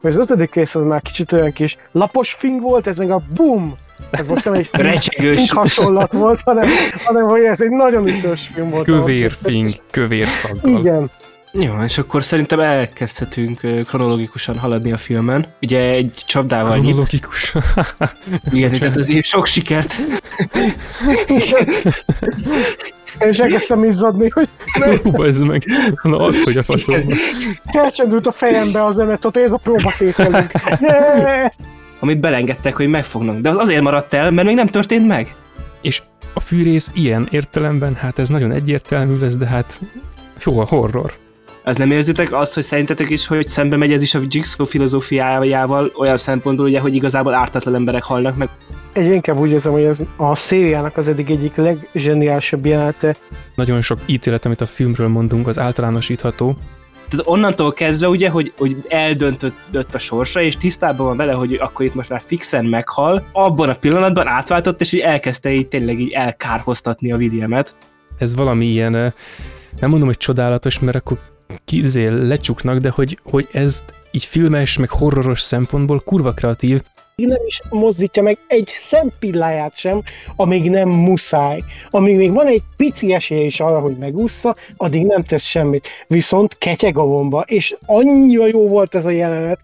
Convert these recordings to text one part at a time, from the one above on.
hogy az ötödik rész az már kicsit olyan kis lapos fing volt, ez meg a BUM! Ez most nem egy fing, Recsegős. fing hasonlat volt, hanem, hanem hogy ez egy nagyon ütős film volt. Kövér fing, kövér szaggal. Igen. Jó, és akkor szerintem elkezdhetünk kronológikusan haladni a filmen. Ugye egy csapdával nyit. Logikus. Igen, tehát azért sok sikert. Én is elkezdtem izzadni, hogy Hú, ez meg. Na azt, hogy a faszom. felcsendült a fejembe az emet, ott ez a próbatételünk. Yeah! Amit belengedtek, hogy megfognak. De az azért maradt el, mert még nem történt meg. És a fűrész ilyen értelemben, hát ez nagyon egyértelmű lesz, de hát jó a horror. Az nem érzitek azt, hogy szerintetek is, hogy szembe megy ez is a Jigsaw filozófiájával olyan szempontból, ugye, hogy igazából ártatlan emberek halnak meg. Egyre inkább úgy érzem, hogy ez a szériának az eddig egyik leggeniálisabb jelenete. Nagyon sok ítélet, amit a filmről mondunk, az általánosítható. Tehát onnantól kezdve ugye, hogy, hogy eldöntött a sorsa, és tisztában van vele, hogy akkor itt most már fixen meghal, abban a pillanatban átváltott, és így elkezdte így tényleg így elkárhoztatni a Williamet. Ez valami ilyen, nem mondom, hogy csodálatos, mert akkor kizé lecsuknak, de hogy, hogy ez így filmes, meg horroros szempontból kurva kreatív, nem is mozdítja meg egy szempilláját sem, amíg nem muszáj. Amíg még van egy pici esélye is arra, hogy megúszza, addig nem tesz semmit. Viszont ketyeg a bomba, és annyira jó volt ez a jelenet.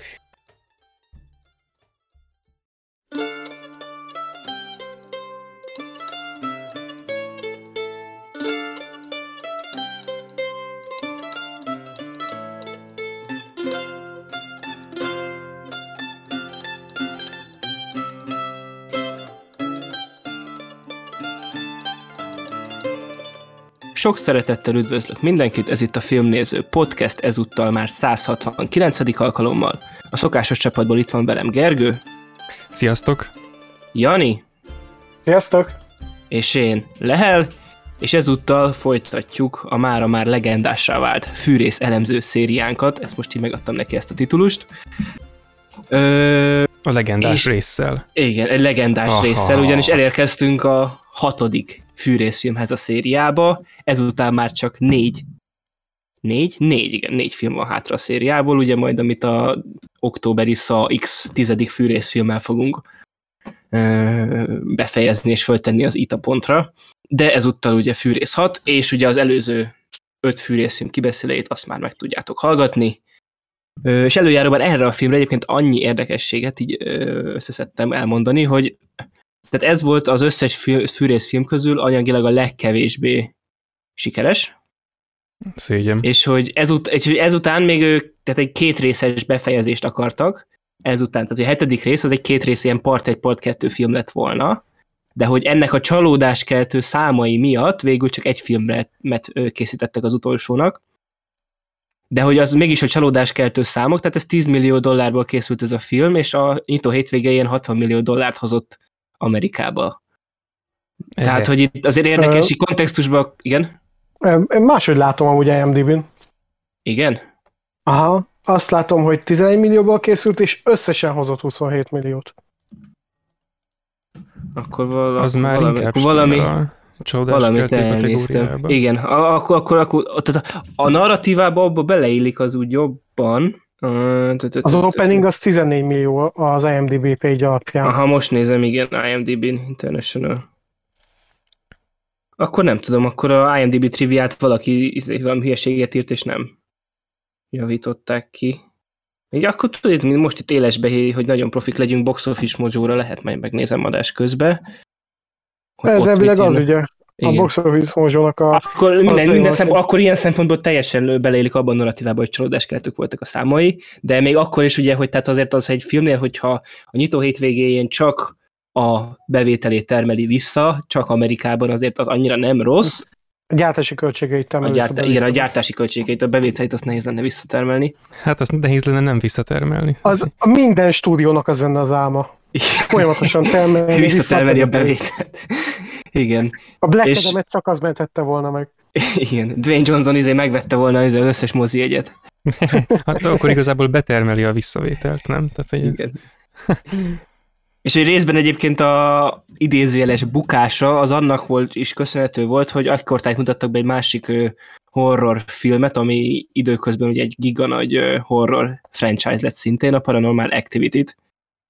Sok szeretettel üdvözlök mindenkit, ez itt a Filmnéző Podcast, ezúttal már 169. alkalommal. A szokásos csapatból itt van velem Gergő, Sziasztok! Jani Sziasztok! és én Lehel, és ezúttal folytatjuk a mára már legendássá vált fűrész elemző szériánkat, ezt most így megadtam neki ezt a titulust. Ö, A legendás És- résszel. igen, egy legendás Aha. résszel, ugyanis elérkeztünk a hatodik fűrészfilmhez a szériába, ezután már csak négy Négy? Négy, igen, négy film van hátra a szériából, ugye majd amit a októberi Sa X tizedik fűrészfilmmel fogunk ö, befejezni és föltenni az ITA pontra, de ezúttal ugye fűrész 6, és ugye az előző öt fűrészfilm kibeszéleit azt már meg tudjátok hallgatni, és előjáróban erre a filmre egyébként annyi érdekességet így ö, összeszedtem elmondani, hogy tehát ez volt az összes fű- fűrészfilm közül anyagilag a legkevésbé sikeres, Szégyen. és hogy, ezut- és hogy ezután még ők tehát egy két részes befejezést akartak, ezután, tehát a hetedik rész az egy két rész ilyen part egy part kettő film lett volna, de hogy ennek a csalódáskeltő számai miatt végül csak egy filmre met készítettek az utolsónak, de hogy az mégis a csalódáskeltő számok, tehát ez 10 millió dollárból készült ez a film, és a nyitó hétvégén 60 millió dollárt hozott Amerikába. Tehát, hogy itt azért érdekes, így kontextusban, igen? Én máshogy látom amúgy IMDb-n. Igen? Aha, azt látom, hogy 11 millióból készült, és összesen hozott 27 milliót. Akkor vala, Az már valami, inkább valami, csodás valamit elnéztem. Igen, akkor, akkor, akkor tehát a, a narratívába abba beleillik az úgy jobban. Az opening az 14 millió az IMDb page alapján. Aha, most nézem, igen, IMDb International. Akkor nem tudom, akkor a IMDb triviát valaki izé, valami hülyeséget írt, és nem javították ki. Így akkor tudod, mint most itt élesbe, hogy nagyon profik legyünk, box office mojóra lehet, majd megnézem adás közbe. hogy Ez elvileg az írnak. Ugye, a Igen. box office mojónak a... Akkor, minden, Az minden jó, szem, hogy- akkor ilyen szempontból teljesen beleélik abban a narratívába, hogy csalódáskeltők voltak a számai, de még akkor is ugye, hogy tehát azért az egy filmnél, hogyha a nyitó hétvégéjén csak a bevételét termeli vissza, csak Amerikában azért az annyira nem rossz. A gyártási költségeit A termelő gyártá, igen, a gyártási költségeit, a bevételét azt nehéz lenne visszatermelni. Hát azt nehéz lenne nem visszatermelni. Az a minden stúdiónak az lenne az álma. Folyamatosan termelni. Visszatermeli a visszatermelni. bevételt. Igen, A Black És- Adam-et csak az mentette volna meg. igen. Dwayne Johnson izé megvette volna izé az összes mozi jegyet. Hát akkor igazából betermeli a visszavételt, nem? Tehát, hogy ez- Igen. És hogy részben egyébként a idézőjeles bukása az annak volt is köszönhető volt, hogy akkor tájt mutattak be egy másik ö, horror filmet, ami időközben ugye egy giga nagy horror franchise lett szintén, a Paranormal Activity-t.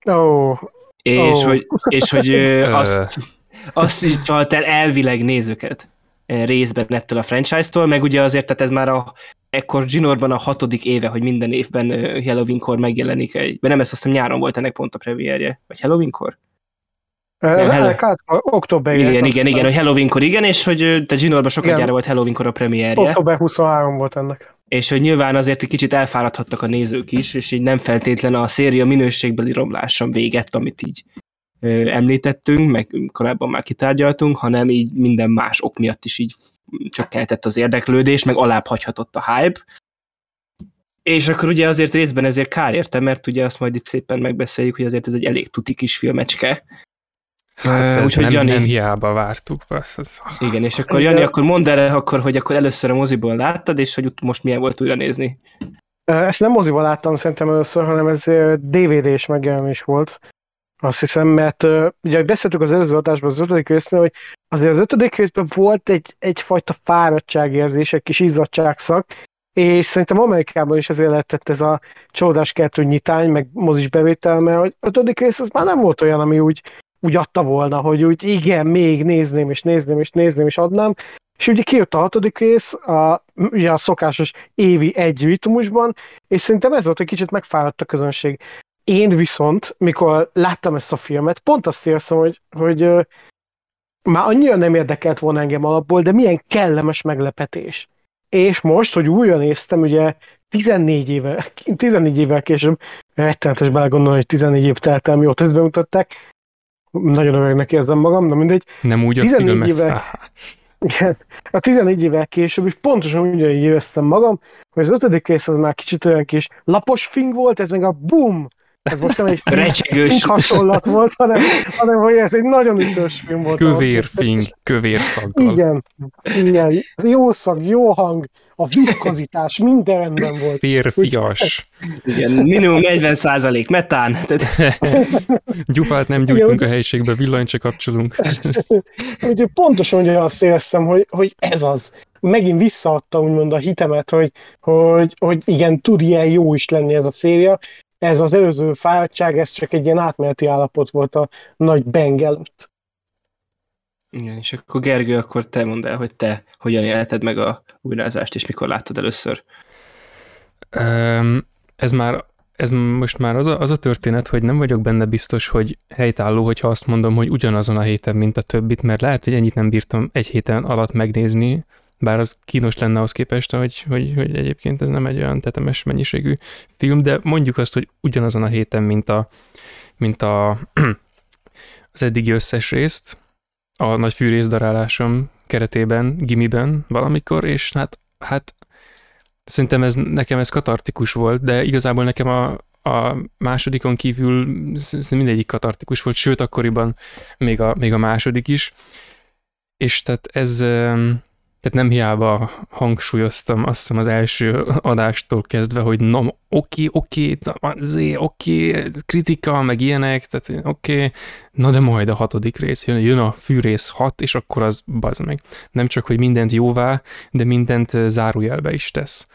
Oh. És, oh. hogy, és hogy azt, azt is csalt el elvileg nézőket részben ettől a franchise-tól, meg ugye azért, tehát ez már a ekkor Ginorban a hatodik éve, hogy minden évben Halloween-kor megjelenik egy, de nem ezt azt hiszem nyáron volt ennek pont a premierje, vagy Halloween-kor? Nem, Hell- hát, október. Igen, igen, igen, hogy Halloween-kor igen, és hogy te Ginorban sokat gyára volt Halloween-kor a premierje. Október 23 volt ennek. És hogy nyilván azért egy kicsit elfáradhattak a nézők is, és így nem feltétlen a széria minőségbeli romláson véget, amit így említettünk, meg korábban már kitárgyaltunk, hanem így minden más ok miatt is így csökkentett az érdeklődés, meg alább hagyhatott a hype. És akkor ugye azért részben ezért kár érte, mert ugye azt majd itt szépen megbeszéljük, hogy azért ez egy elég tuti kis filmecske, Hát uh, nem, Jani... nem hiába vártuk. Igen, és akkor Jani, akkor mondd el, akkor, hogy akkor először a moziból láttad, és hogy most milyen volt újra nézni. Ezt nem moziban láttam szerintem először, hanem ez DVD-s megjelenés volt. Azt hiszem, mert ugye beszéltük az előző adásban az ötödik résznél, hogy azért az ötödik részben volt egy, egyfajta fáradtságérzés, egy kis izzadságszak, és szerintem Amerikában is ezért lehetett ez a csodás kettő nyitány, meg mozis bevétel, mert az ötödik rész az már nem volt olyan, ami úgy úgy adta volna, hogy úgy igen, még nézném, és nézném, és nézném, és adnám. És ugye kijött a hatodik rész, a, ugye a szokásos évi egy ritmusban, és szerintem ez volt, egy kicsit megfáradt a közönség. Én viszont, mikor láttam ezt a filmet, pont azt érzem, hogy, hogy már annyira nem érdekelt volna engem alapból, de milyen kellemes meglepetés. És most, hogy újra néztem, ugye 14 éve, 14 évvel később, rettenetes belegondolni, hogy 14 év telt el, mióta ezt bemutatták, nagyon öregnek érzem magam, de mindegy. Nem úgy a filmet. Évvel, igen, a 14 évvel később is pontosan ugyanígy éreztem magam, hogy az ötödik rész az már kicsit olyan kis lapos fing volt, ez meg a boom, ez most nem egy Recsegős. hasonlat volt, hanem, hanem hogy ez egy nagyon ütős film volt. Kövér fing, kövér szaggal. Igen, igen, jó szag, jó hang, a viszkozitás minden rendben volt. Férfias. Igen, minimum 40 metán. Gyufát nem gyújtunk a helyiségbe, villanyt csak kapcsolunk. Úgyhogy pontosan ugye azt éreztem, hogy, hogy ez az. Megint visszaadta úgymond a hitemet, hogy, hogy, hogy igen, tud ilyen jó is lenni ez a széria. Ez az előző fáradtság, ez csak egy ilyen átmeneti állapot volt a nagy bang előtt. Igen, és akkor Gergő, akkor te mondd el, hogy te hogyan élted meg a újrázást, és mikor láttad először? Um, ez már ez most már az a, az a történet, hogy nem vagyok benne biztos, hogy helytálló, hogyha azt mondom, hogy ugyanazon a héten, mint a többit, mert lehet, hogy ennyit nem bírtam egy héten alatt megnézni, bár az kínos lenne ahhoz képest, hogy, hogy, hogy egyébként ez nem egy olyan tetemes mennyiségű film, de mondjuk azt, hogy ugyanazon a héten, mint a, mint a az eddigi összes részt, a nagy fűrészdarálásom keretében, gimiben valamikor, és hát, hát szerintem ez, nekem ez katartikus volt, de igazából nekem a, a másodikon kívül mindegyik katartikus volt, sőt akkoriban még a, még a második is, és tehát ez, tehát nem hiába hangsúlyoztam azt hiszem az első adástól kezdve, hogy na, oké, oké, oké, kritika, meg ilyenek, tehát oké, na de majd a hatodik rész jön, jön a fűrész hat, és akkor az bazd meg. Nem csak, hogy mindent jóvá, de mindent zárójelbe is tesz.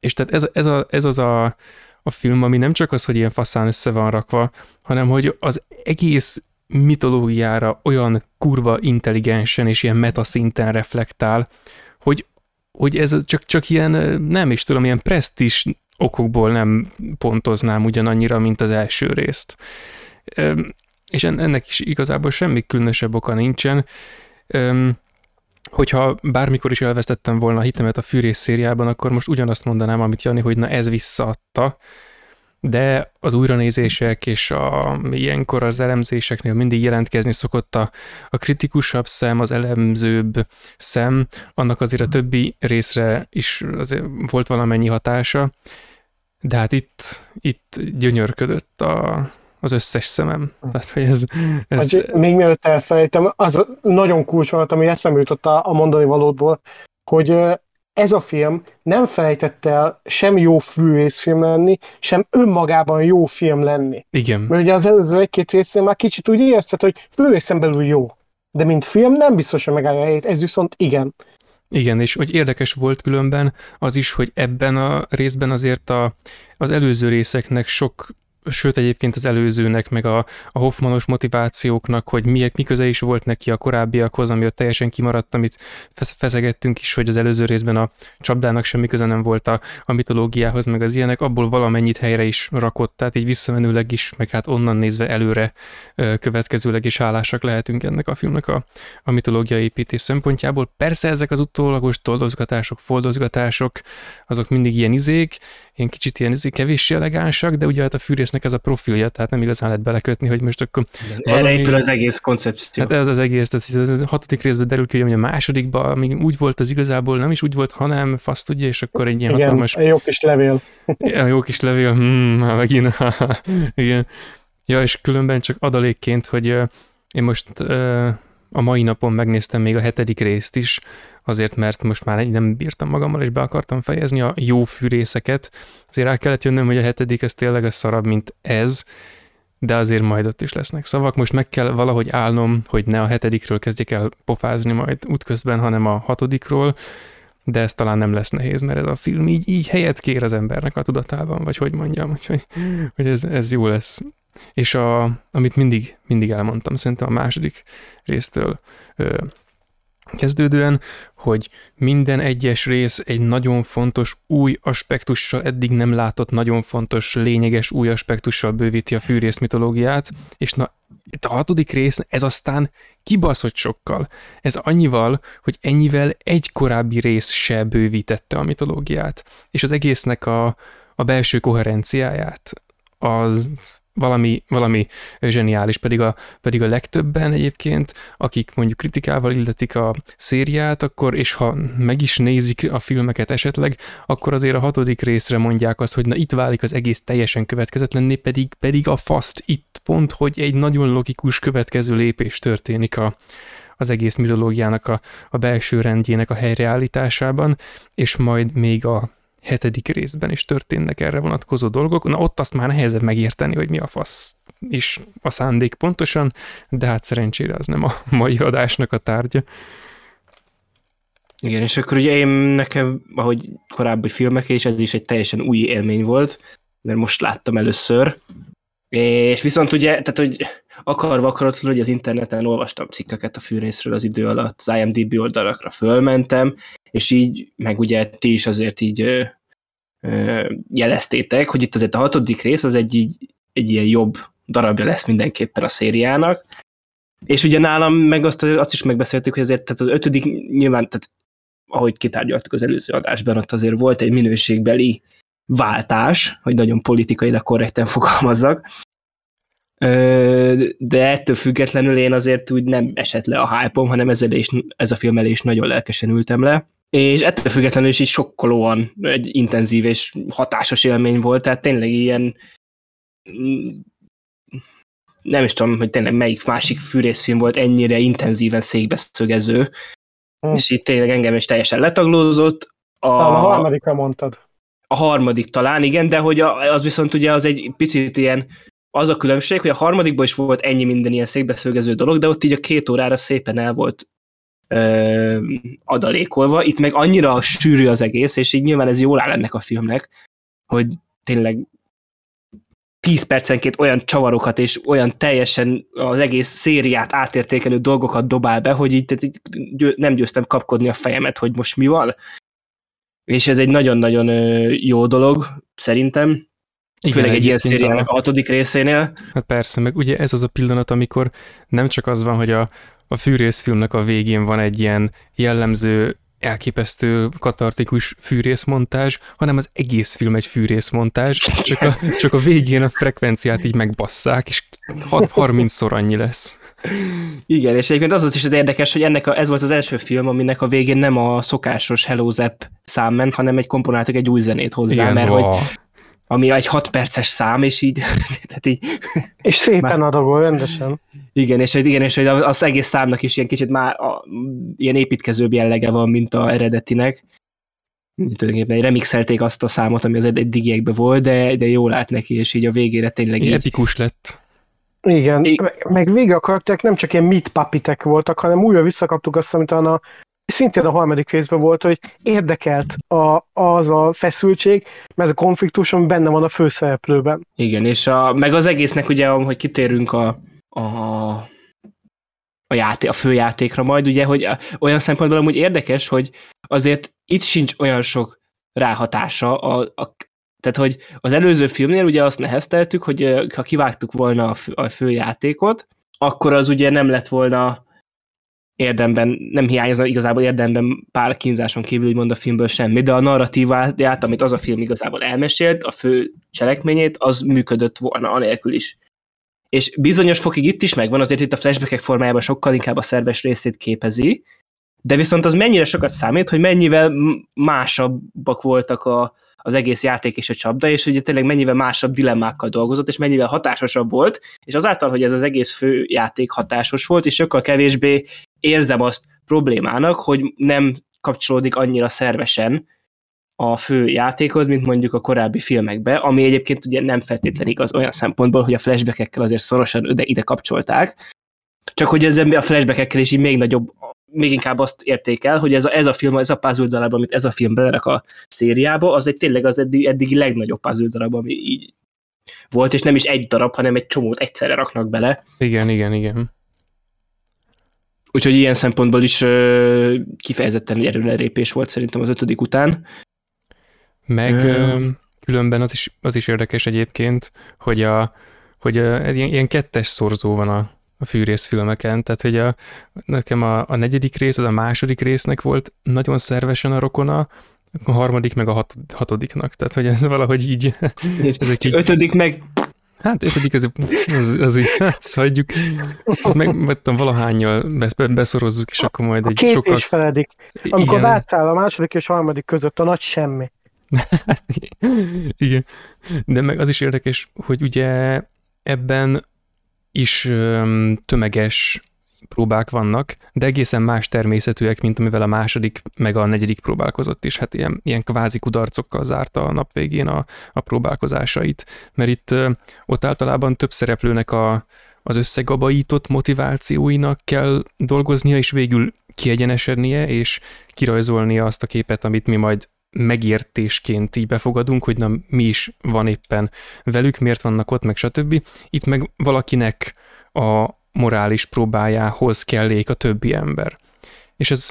És tehát ez, ez, a, ez az a, a film, ami nem csak az, hogy ilyen faszán össze van rakva, hanem hogy az egész mitológiára olyan kurva intelligensen és ilyen metaszinten reflektál, hogy, hogy ez csak, csak ilyen, nem is tudom, ilyen presztis okokból nem pontoznám ugyanannyira, mint az első részt. És ennek is igazából semmi különösebb oka nincsen. Hogyha bármikor is elvesztettem volna a hitemet a fűrész szériában, akkor most ugyanazt mondanám, amit Jani, hogy na ez visszaadta, de az újranézések és a, ilyenkor az elemzéseknél mindig jelentkezni szokott a, a kritikusabb szem, az elemzőbb szem, annak azért a többi részre is azért volt valamennyi hatása, de hát itt, itt gyönyörködött a, az összes szemem. Tehát, hogy ez, ez... Hát, még mielőtt elfelejtem, az nagyon kulcs volt, ami eszembe jutott a, a mondani valódból, hogy ez a film nem felejtett el sem jó fűrészfilm lenni, sem önmagában jó film lenni. Igen. Mert ugye az előző egy-két részén már kicsit úgy érezted, hogy fűrészen belül jó. De mint film nem biztos, hogy megállja helyét, ez viszont igen. Igen, és hogy érdekes volt különben az is, hogy ebben a részben azért a, az előző részeknek sok sőt egyébként az előzőnek, meg a, a Hoffmanos motivációknak, hogy mi, mi köze is volt neki a korábbiakhoz, ami ott teljesen kimaradt, amit feszegettünk is, hogy az előző részben a csapdának semmi köze nem volt a, a mitológiához, meg az ilyenek, abból valamennyit helyre is rakott, tehát így visszamenőleg is, meg hát onnan nézve előre következőleg is hálásak lehetünk ennek a filmnek a, a mitológia építés szempontjából. Persze ezek az utólagos toldozgatások, foldozgatások, azok mindig ilyen izék, ilyen kicsit ilyen izék, kevéssé elegánsak, de ugye hát a fűrész egésznek ez a profilja, tehát nem igazán lehet belekötni, hogy most akkor... Valami... Erre épül az egész koncepció. Hát ez az egész, tehát a hatodik részben derül ki, hogy a másodikban még úgy volt az igazából, nem is úgy volt, hanem fasz tudja, és akkor egy ilyen Igen, hatalmas... jó kis levél. Ja, jó kis levél, hmm, már megint, igen. Ja, és különben csak adalékként, hogy én most a mai napon megnéztem még a hetedik részt is, azért mert most már nem bírtam magammal, és be akartam fejezni a jó fűrészeket. Azért rá kellett jönnöm, hogy a hetedik ez tényleg az szarabb, mint ez, de azért majd ott is lesznek szavak. Most meg kell valahogy állnom, hogy ne a hetedikről kezdjek el pofázni majd útközben, hanem a hatodikról, de ez talán nem lesz nehéz, mert ez a film így, így helyet kér az embernek a tudatában, vagy hogy mondjam, hogy, hogy ez, ez jó lesz. És a, amit mindig, mindig elmondtam, szerintem a második résztől ö, kezdődően, hogy minden egyes rész egy nagyon fontos új aspektussal, eddig nem látott nagyon fontos, lényeges új aspektussal bővíti a fűrész mitológiát, és na, itt a hatodik rész, ez aztán kibaszott sokkal. Ez annyival, hogy ennyivel egy korábbi rész se bővítette a mitológiát, és az egésznek a, a belső koherenciáját, az valami, valami zseniális, pedig a, pedig a legtöbben egyébként, akik mondjuk kritikával illetik a szériát, akkor, és ha meg is nézik a filmeket esetleg, akkor azért a hatodik részre mondják azt, hogy na itt válik az egész teljesen következetlenné, pedig, pedig a faszt itt pont, hogy egy nagyon logikus következő lépés történik a, az egész mitológiának a, a belső rendjének a helyreállításában, és majd még a hetedik részben is történnek erre vonatkozó dolgok. Na ott azt már nehezebb megérteni, hogy mi a fasz is a szándék pontosan, de hát szerencsére az nem a mai adásnak a tárgya. Igen, és akkor ugye én nekem, ahogy korábbi filmek, és ez is egy teljesen új élmény volt, mert most láttam először, és viszont ugye, tehát hogy akarva akaratlan, hogy az interneten olvastam cikkeket a fűrészről az idő alatt, az IMDB oldalakra fölmentem, és így, meg ugye ti is azért így ö, ö, jeleztétek, hogy itt azért a hatodik rész az egy, így, egy ilyen jobb darabja lesz mindenképpen a szériának, és ugye nálam meg azt, azt is megbeszéltük, hogy azért tehát az ötödik nyilván, tehát ahogy kitárgyaltuk az előző adásban, ott azért volt egy minőségbeli váltás, hogy nagyon de korrekten fogalmazzak, de ettől függetlenül én azért úgy nem esett le a hype hanem ezzel is, ez a film elé is nagyon lelkesen ültem le, és ettől függetlenül is így sokkolóan egy intenzív és hatásos élmény volt, tehát tényleg ilyen nem is tudom, hogy tényleg melyik másik fűrészfilm volt ennyire intenzíven székbeszögező, hm. és itt tényleg engem is teljesen letaglózott. A, a harmadikra mondtad. A harmadik talán, igen, de hogy az viszont ugye az egy picit ilyen, az a különbség, hogy a harmadikban is volt ennyi minden ilyen székbeszögező dolog, de ott így a két órára szépen el volt ö, adalékolva. Itt meg annyira sűrű az egész, és így nyilván ez jól áll ennek a filmnek, hogy tényleg 10 percenként olyan csavarokat és olyan teljesen az egész szériát átértékelő dolgokat dobál be, hogy így, így nem győztem kapkodni a fejemet, hogy most mi van. És ez egy nagyon-nagyon jó dolog, szerintem. Igen, Főleg egy ilyen szériának a hatodik részénél. Hát persze, meg ugye ez az a pillanat, amikor nem csak az van, hogy a, a fűrészfilmnek a végén van egy ilyen jellemző elképesztő katartikus fűrészmontázs, hanem az egész film egy fűrészmontázs, csak a, csak a végén a frekvenciát így megbasszák, és 30-szor annyi lesz. Igen, és egyébként az az is az érdekes, hogy ennek a, ez volt az első film, aminek a végén nem a szokásos Hello Zap szám ment, hanem egy komponáltak egy új zenét hozzá, Igen, mert hogy ami egy 6 perces szám, és így, tehát így... És szépen már, adagol, rendesen. Igen, és, igen, és hogy az egész számnak is ilyen kicsit már a, ilyen építkezőbb jellege van, mint a eredetinek. Tulajdonképpen remixelték azt a számot, ami az eddigiekben volt, de, de jól lát neki, és így a végére tényleg így... Epikus lett. Igen, I- meg vége a karakterek nem csak ilyen meat puppetek voltak, hanem újra visszakaptuk azt, amit a szintén a harmadik részben volt, hogy érdekelt a, az a feszültség, mert ez a konfliktus, ami benne van a főszereplőben. Igen, és a, meg az egésznek ugye, hogy kitérünk a, a, a, játé, a főjátékra majd, ugye, hogy olyan szempontból amúgy érdekes, hogy azért itt sincs olyan sok ráhatása a, a tehát, hogy az előző filmnél ugye azt nehezteltük, hogy ha kivágtuk volna a, fő, a főjátékot, akkor az ugye nem lett volna érdemben, nem hiányozna igazából érdemben pár kínzáson kívül, úgymond a filmből semmi, de a narratívát, amit az a film igazából elmesélt, a fő cselekményét, az működött volna anélkül is. És bizonyos fokig itt is megvan, azért itt a flashbackek formájában sokkal inkább a szerves részét képezi, de viszont az mennyire sokat számít, hogy mennyivel másabbak voltak a, az egész játék és a csapda, és ugye tényleg mennyivel másabb dilemmákkal dolgozott, és mennyivel hatásosabb volt, és azáltal, hogy ez az egész fő játék hatásos volt, és sokkal kevésbé érzem azt problémának, hogy nem kapcsolódik annyira szervesen a fő játékhoz, mint mondjuk a korábbi filmekbe, ami egyébként ugye nem feltétlenül igaz olyan szempontból, hogy a flashbackekkel azért szorosan ide, ide kapcsolták, csak hogy ez a flashbackekkel is így még nagyobb még inkább azt értékel, hogy ez a, ez a film, ez a puzzle darab, amit ez a film belerak a szériába, az egy tényleg az eddig, eddigi legnagyobb puzzle darab, ami így volt, és nem is egy darab, hanem egy csomót egyszerre raknak bele. Igen, igen, igen. Úgyhogy ilyen szempontból is ö, kifejezetten erőlerépés volt szerintem az ötödik után. Meg ö... különben az is, az is érdekes egyébként, hogy, a, hogy a, ilyen, ilyen kettes szorzó van a, a fűrészfilmeken, tehát hogy a, nekem a, a negyedik rész, az a második résznek volt nagyon szervesen a rokona, a harmadik meg a hat, hatodiknak, tehát hogy ez valahogy így... Ezek így ötödik meg... Hát ötödik az, az, az így, hát hagyjuk. Azt megvettem valahányjal beszorozzuk, és akkor majd egy a két sokkal... és feledik. Amikor Igen. láttál a második és a harmadik között a nagy semmi. Igen. De meg az is érdekes, hogy ugye ebben is tömeges próbák vannak, de egészen más természetűek, mint amivel a második meg a negyedik próbálkozott is. Hát ilyen, ilyen kvázi kudarcokkal zárta a nap végén a, a próbálkozásait, mert itt ott általában több szereplőnek a, az összegabajított motivációinak kell dolgoznia, és végül kiegyenesednie, és kirajzolnia azt a képet, amit mi majd megértésként így befogadunk, hogy na mi is van éppen velük, miért vannak ott, meg stb. Itt meg valakinek a morális próbájához kellék a többi ember. És ez,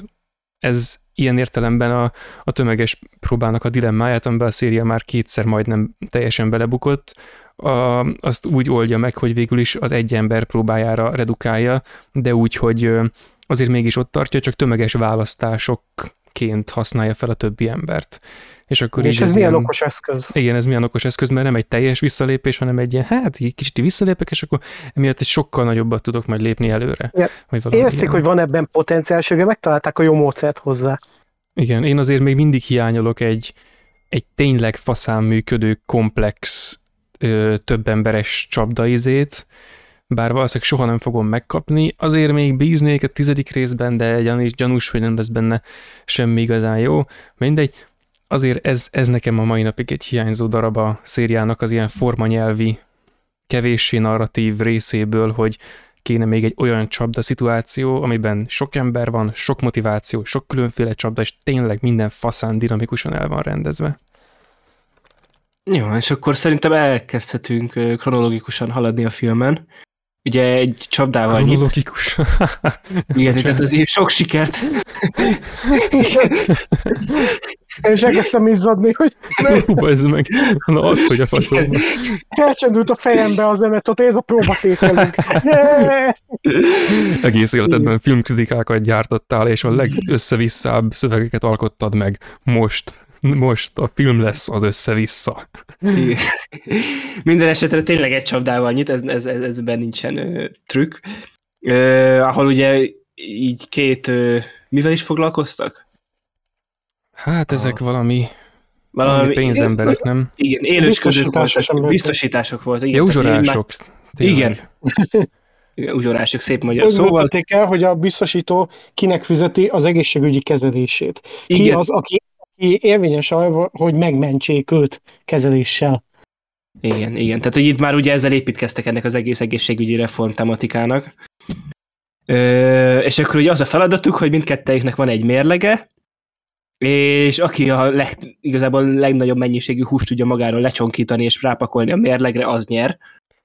ez ilyen értelemben a, a tömeges próbának a dilemmáját, amiben a széria már kétszer majdnem teljesen belebukott, a, azt úgy oldja meg, hogy végül is az egy ember próbájára redukálja, de úgy, hogy azért mégis ott tartja, csak tömeges választások ként használja fel a többi embert. És, akkor és ez, ez milyen ilyen, okos eszköz? Igen, ez milyen okos eszköz, mert nem egy teljes visszalépés, hanem egy ilyen, hát egy kicsit visszalépek, és akkor emiatt egy sokkal nagyobbat tudok majd lépni előre. Ja. Érzik, hogy van ebben potenciál, és megtalálták a jó módszert hozzá. Igen, én azért még mindig hiányolok egy, egy tényleg faszán működő, komplex, ö, több emberes csapdaizét, bár valószínűleg soha nem fogom megkapni, azért még bíznék a tizedik részben, de gyanús, gyanús hogy nem lesz benne semmi igazán jó. Mindegy, azért ez, ez nekem a mai napig egy hiányzó darab a szériának az ilyen formanyelvi, kevéssé narratív részéből, hogy kéne még egy olyan csapda szituáció, amiben sok ember van, sok motiváció, sok különféle csapda, és tényleg minden faszán dinamikusan el van rendezve. Jó, és akkor szerintem elkezdhetünk kronológikusan haladni a filmen ugye egy csapdával nyit. Logikus. Igen, tehát azért sok sikert. Én is elkezdtem izzadni, hogy... Hú, ez meg. Na azt, hogy a faszom. Felcsendült a fejembe az emet, ott ez a próbatételünk. Egész életedben filmkritikákat gyártottál, és a legösszevisszább szövegeket alkottad meg most most a film lesz az össze-vissza. Minden esetre tényleg egy csapdával nyit, ez, ez, ez, ezben nincsen ö, trükk. Ö, ahol ugye így két, ö, mivel is foglalkoztak? Hát ezek a... valami valami, valami pénzemberek, nem? Igen, élősködők voltak, biztosítások voltak. Igen, Józsorások. Igen. igen. Uzsorások, szép magyar Úgy szóval. el, hogy a biztosító kinek fizeti az egészségügyi kezelését. Ki igen. az, aki érvényes arra, hogy megmentsék őt kezeléssel. Igen, igen. Tehát, hogy itt már ugye ezzel építkeztek ennek az egész egészségügyi reform tematikának. Ö, és akkor ugye az a feladatuk, hogy mindkettőjüknek van egy mérlege, és aki a leg, igazából legnagyobb mennyiségű húst tudja magáról lecsonkítani és rápakolni a mérlegre, az nyer.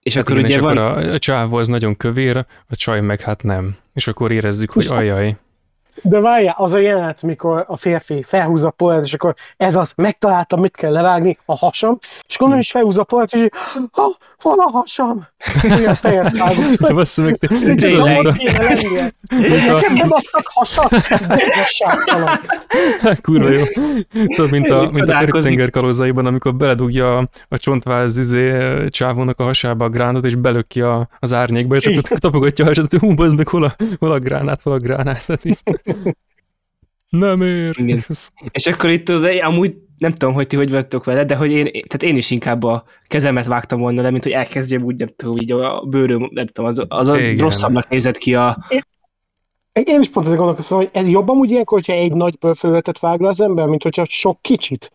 És Hát akkor igen, ugye és van... akkor a, a csávó az nagyon kövér, a csaj meg hát nem. És akkor érezzük, hogy ajaj. De várjál, az a jelenet, mikor a férfi felhúzza a polet, és akkor ez az, megtaláltam, mit kell levágni, a hasam, és akkor nem is felhúzza a polet, és így, ha, hol a hasam? Olyan fejet vágott. Bassza meg, Tényleg. nem adtak hasat, de ez a kurva jó. Tudod, mint a, mint a. Körtenger kalózaiban, amikor beledugja a, a csontváz izé, csávónak a hasába a gránát, és belök ki a, az árnyékba, és akkor tapogatja a hasát, hogy hú, meg, hol a, hol a gránát, hol a gránát. Tehát így, nem ér. Igen. És akkor itt az, amúgy nem tudom, hogy ti hogy vagytok vele, de hogy én, tehát én is inkább a kezemet vágtam volna le, mint hogy elkezdjem úgy, nem tudom, így a bőröm, nem tudom, az, az a Igen. rosszabbnak nézett ki a... Én is pont ezzel gondolkozom, hogy ez jobban úgy ilyenkor, hogyha egy nagy bőrfelületet vág le az ember, mint hogyha sok kicsit.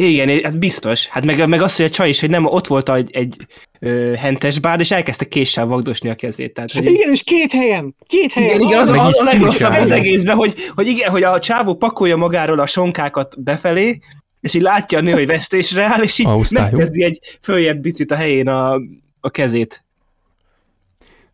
Igen, ez biztos. Hát meg, meg azt, hogy a csaj is, hogy nem ott volt egy, egy ö, hentes bárd, és elkezdte késsel vagdosni a kezét. Tehát, hogy Igen, és két helyen, két helyen. igen, igen, az, meg a, így a legrosszabb az egészben, hogy, hogy igen, hogy a csávó pakolja magáról a sonkákat befelé, és így látja a nő, hogy vesztésre áll, és így Ausztályú. megkezdi egy följebb bicit a helyén a, a kezét.